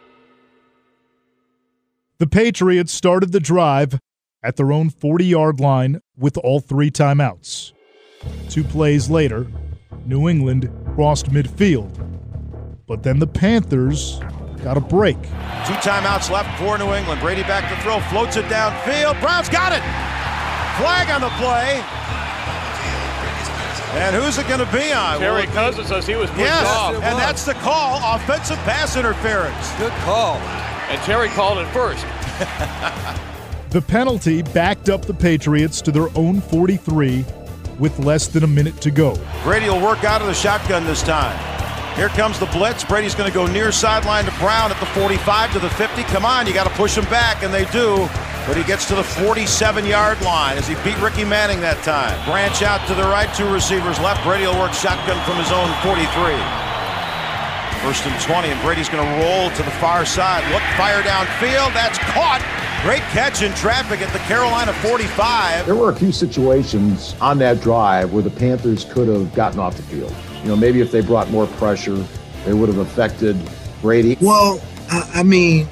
The Patriots started the drive at their own 40 yard line with all three timeouts. Two plays later, New England crossed midfield. But then the Panthers got a break. Two timeouts left for New England. Brady back to throw, floats it downfield. Browns got it. Flag on the play. And who's it going to be on? Terry Will it be- Cousins says he was pushed Yes, off. and that's the call. Offensive pass interference. Good call. And Terry called it first. The penalty backed up the Patriots to their own 43 with less than a minute to go. Brady will work out of the shotgun this time. Here comes the blitz. Brady's going to go near sideline to Brown at the 45 to the 50. Come on, you got to push him back, and they do. But he gets to the 47 yard line as he beat Ricky Manning that time. Branch out to the right, two receivers left. Brady will work shotgun from his own 43. First and 20, and Brady's going to roll to the far side. Look, fire downfield. That's caught. Great catch in traffic at the Carolina 45. There were a few situations on that drive where the Panthers could have gotten off the field. You know, maybe if they brought more pressure, they would have affected Brady. Well, I, mean,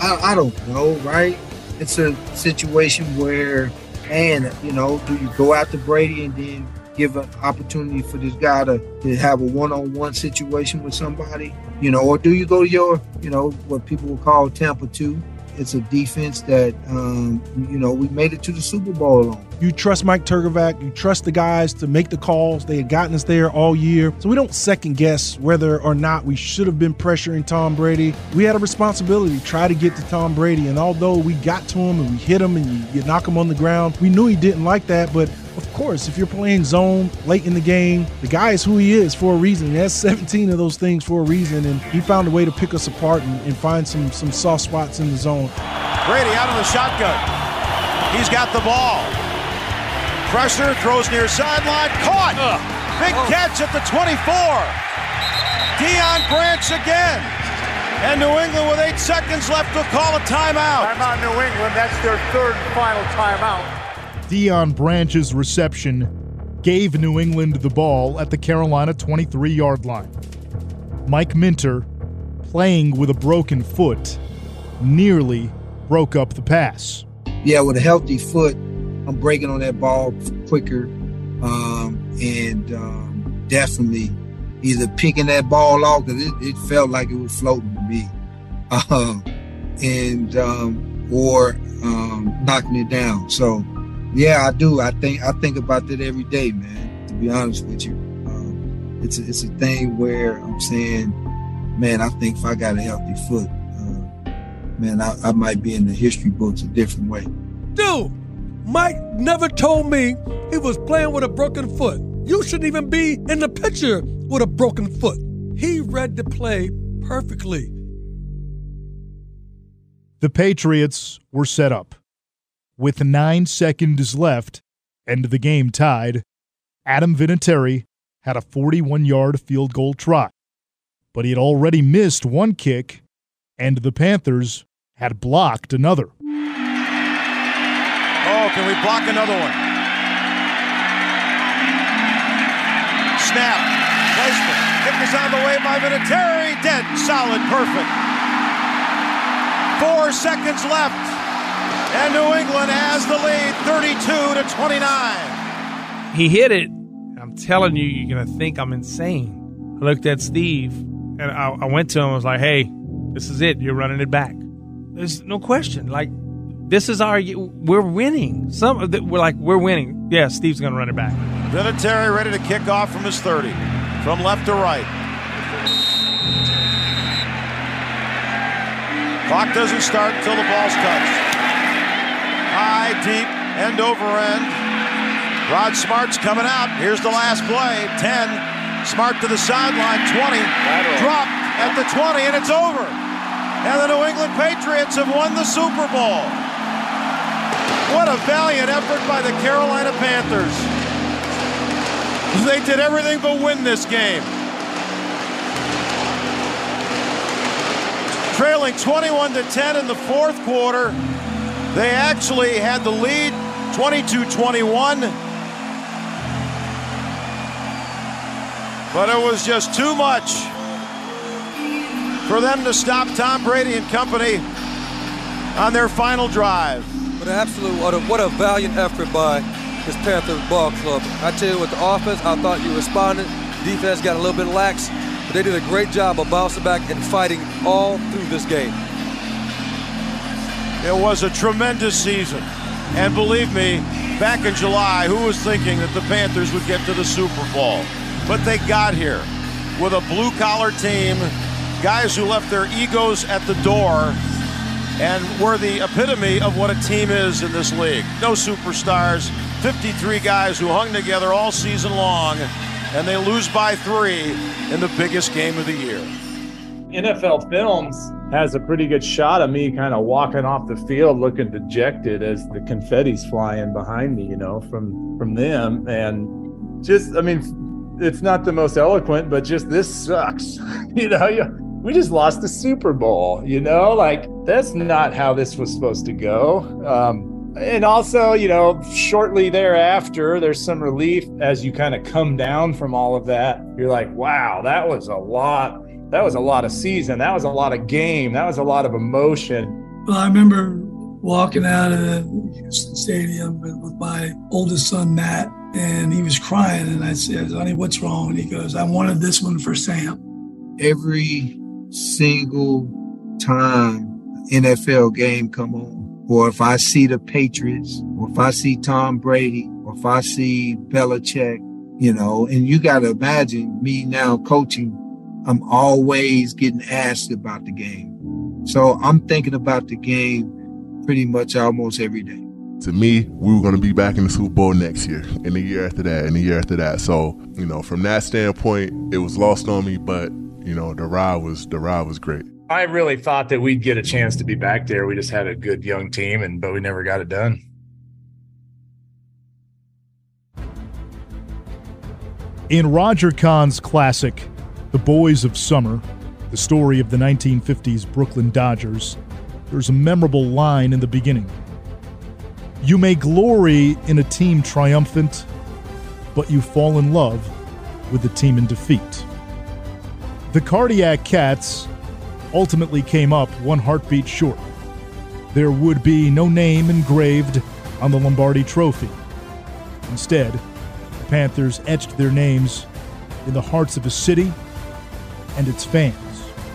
I, I don't know, right? It's a situation where, and you know, do you go after Brady and then give an opportunity for this guy to, to have a one-on-one situation with somebody, you know, or do you go to your, you know, what people will call Tampa two? It's a defense that, um, you know, we made it to the Super Bowl on. You trust Mike Trgovac. You trust the guys to make the calls. They had gotten us there all year. So we don't second guess whether or not we should have been pressuring Tom Brady. We had a responsibility to try to get to Tom Brady. And although we got to him and we hit him and you, you knock him on the ground, we knew he didn't like that. But of course, if you're playing zone late in the game, the guy is who he is for a reason. He has 17 of those things for a reason. And he found a way to pick us apart and, and find some, some soft spots in the zone. Brady out of the shotgun. He's got the ball. Pressure, throws near sideline, caught. Big oh. catch at the 24. Deion Branch again. And New England with eight seconds left will call a timeout. Timeout, New England. That's their third and final timeout. Deion Branch's reception gave New England the ball at the Carolina 23 yard line. Mike Minter, playing with a broken foot, nearly broke up the pass. yeah, with a healthy foot, I'm breaking on that ball quicker, um, and um, definitely either picking that ball off because it, it felt like it was floating to me, um, and um, or um, knocking it down. So, yeah, I do. I think I think about that every day, man. To be honest with you, um, it's a, it's a thing where I'm saying, man, I think if I got a healthy foot, uh, man, I, I might be in the history books a different way. Dude, Mike never told me he was playing with a broken foot. You shouldn't even be in the picture with a broken foot. He read the play perfectly. The Patriots were set up. With nine seconds left and the game tied, Adam Vinatieri had a 41 yard field goal try. But he had already missed one kick, and the Panthers had blocked another. Oh, can we block another one? Snap. Placement. Kick is on the way by Vinatieri. Dead. Solid. Perfect. Four seconds left. And New England has the lead 32 to 29. He hit it. I'm telling you, you're going to think I'm insane. I looked at Steve and I, I went to him. I was like, hey, this is it. You're running it back. There's no question. Like, this is our, we're winning. Some We're like, we're winning. Yeah, Steve's going to run it back. Vinatieri ready to kick off from his 30, from left to right. Clock doesn't start until the ball's touched. High, deep, end over end. Rod Smart's coming out. Here's the last play. 10. Smart to the sideline. 20. Dropped at the 20, and it's over. And the New England Patriots have won the Super Bowl. What a valiant effort by the Carolina Panthers. They did everything but win this game. Trailing 21 to 10 in the fourth quarter. They actually had the lead 22 21. But it was just too much for them to stop Tom Brady and company on their final drive. What an absolute, what a, what a valiant effort by this Panthers ball club. I tell you, with the offense, I thought you responded. Defense got a little bit lax, but they did a great job of bouncing back and fighting all through this game. It was a tremendous season. And believe me, back in July, who was thinking that the Panthers would get to the Super Bowl? But they got here with a blue collar team, guys who left their egos at the door and were the epitome of what a team is in this league. No superstars, 53 guys who hung together all season long, and they lose by three in the biggest game of the year. NFL Films has a pretty good shot of me kind of walking off the field looking dejected as the confetti's flying behind me, you know, from from them and just I mean it's not the most eloquent, but just this sucks. you know, you, we just lost the Super Bowl, you know? Like that's not how this was supposed to go. Um and also, you know, shortly thereafter, there's some relief as you kind of come down from all of that. You're like, wow, that was a lot that was a lot of season. That was a lot of game. That was a lot of emotion. Well, I remember walking out of the Houston Stadium with my oldest son, Matt, and he was crying. And I said, honey, what's wrong? And he goes, I wanted this one for Sam. Every single time NFL game come on, or if I see the Patriots, or if I see Tom Brady, or if I see Belichick, you know, and you got to imagine me now coaching I'm always getting asked about the game. So I'm thinking about the game pretty much almost every day. To me, we were going to be back in the Super Bowl next year, and the year after that, and the year after that. So, you know, from that standpoint, it was lost on me, but you know, the ride was the ride was great. I really thought that we'd get a chance to be back there. We just had a good young team, and but we never got it done. In Roger Kahn's classic, the Boys of Summer, the story of the 1950s Brooklyn Dodgers, there's a memorable line in the beginning. You may glory in a team triumphant, but you fall in love with the team in defeat. The Cardiac Cats ultimately came up one heartbeat short. There would be no name engraved on the Lombardi Trophy. Instead, the Panthers etched their names in the hearts of a city and its fans.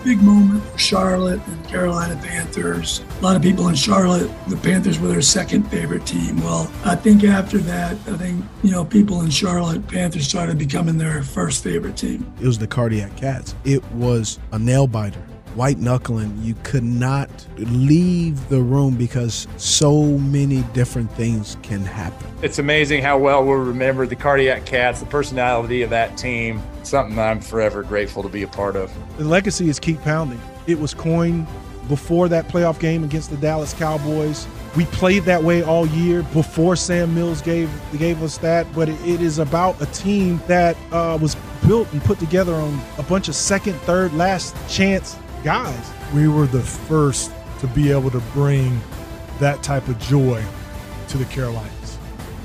Big moment for Charlotte and Carolina Panthers. A lot of people in Charlotte, the Panthers were their second favorite team. Well, I think after that, I think, you know, people in Charlotte, Panthers started becoming their first favorite team. It was the Cardiac Cats. It was a nail biter white knuckling, you could not leave the room because so many different things can happen. It's amazing how well we remember the cardiac cats, the personality of that team. Something I'm forever grateful to be a part of. The legacy is keep pounding. It was coined before that playoff game against the Dallas Cowboys. We played that way all year before Sam Mills gave gave us that. But it is about a team that uh, was built and put together on a bunch of second, third, last chance guys. We were the first to be able to bring that type of joy to the Carolinas.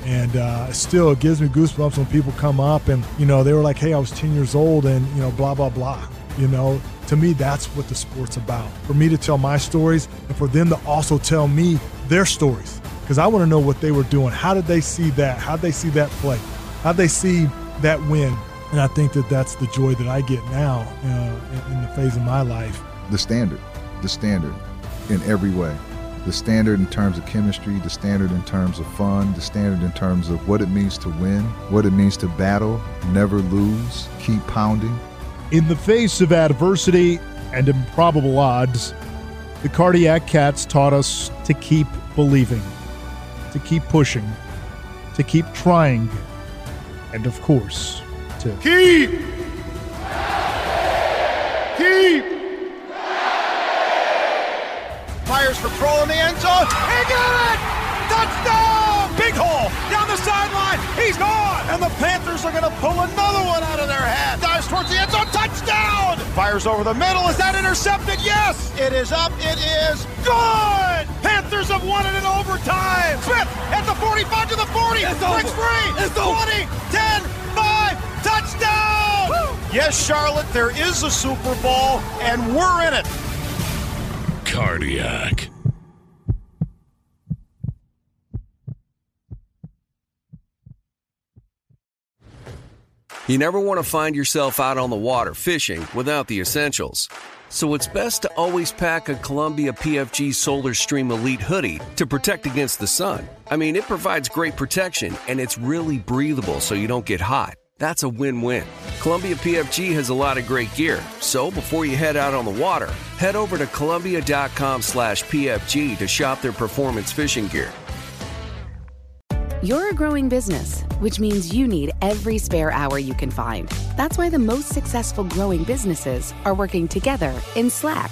And uh, still, it gives me goosebumps when people come up and, you know, they were like, hey, I was 10 years old and, you know, blah, blah, blah. You know, to me, that's what the sport's about. For me to tell my stories and for them to also tell me their stories. Because I want to know what they were doing. How did they see that? How did they see that play? How did they see that win? And I think that that's the joy that I get now uh, in, in the phase of my life. The standard, the standard in every way. The standard in terms of chemistry, the standard in terms of fun, the standard in terms of what it means to win, what it means to battle, never lose, keep pounding. In the face of adversity and improbable odds, the Cardiac Cats taught us to keep believing, to keep pushing, to keep trying, and of course, to keep, keep. Fires for Proehl in the end zone. He got it! Touchdown! Big hole down the sideline. He's gone. And the Panthers are going to pull another one out of their hat. Dives towards the end zone. Touchdown! Fires over the middle. Is that intercepted? Yes! It is up. It is good! Panthers have won it in overtime. Smith at the 45 to the 40. It's Breaks over. free. It's over. 20, 10, 5. Touchdown! Yes, Charlotte, there is a Super Bowl, and we're in it. Cardiac. You never want to find yourself out on the water fishing without the essentials. So it's best to always pack a Columbia PFG Solar Stream Elite hoodie to protect against the sun. I mean, it provides great protection and it's really breathable so you don't get hot. That's a win-win. Columbia PFG has a lot of great gear, so before you head out on the water, head over to Columbia.com slash PFG to shop their performance fishing gear. You're a growing business, which means you need every spare hour you can find. That's why the most successful growing businesses are working together in Slack.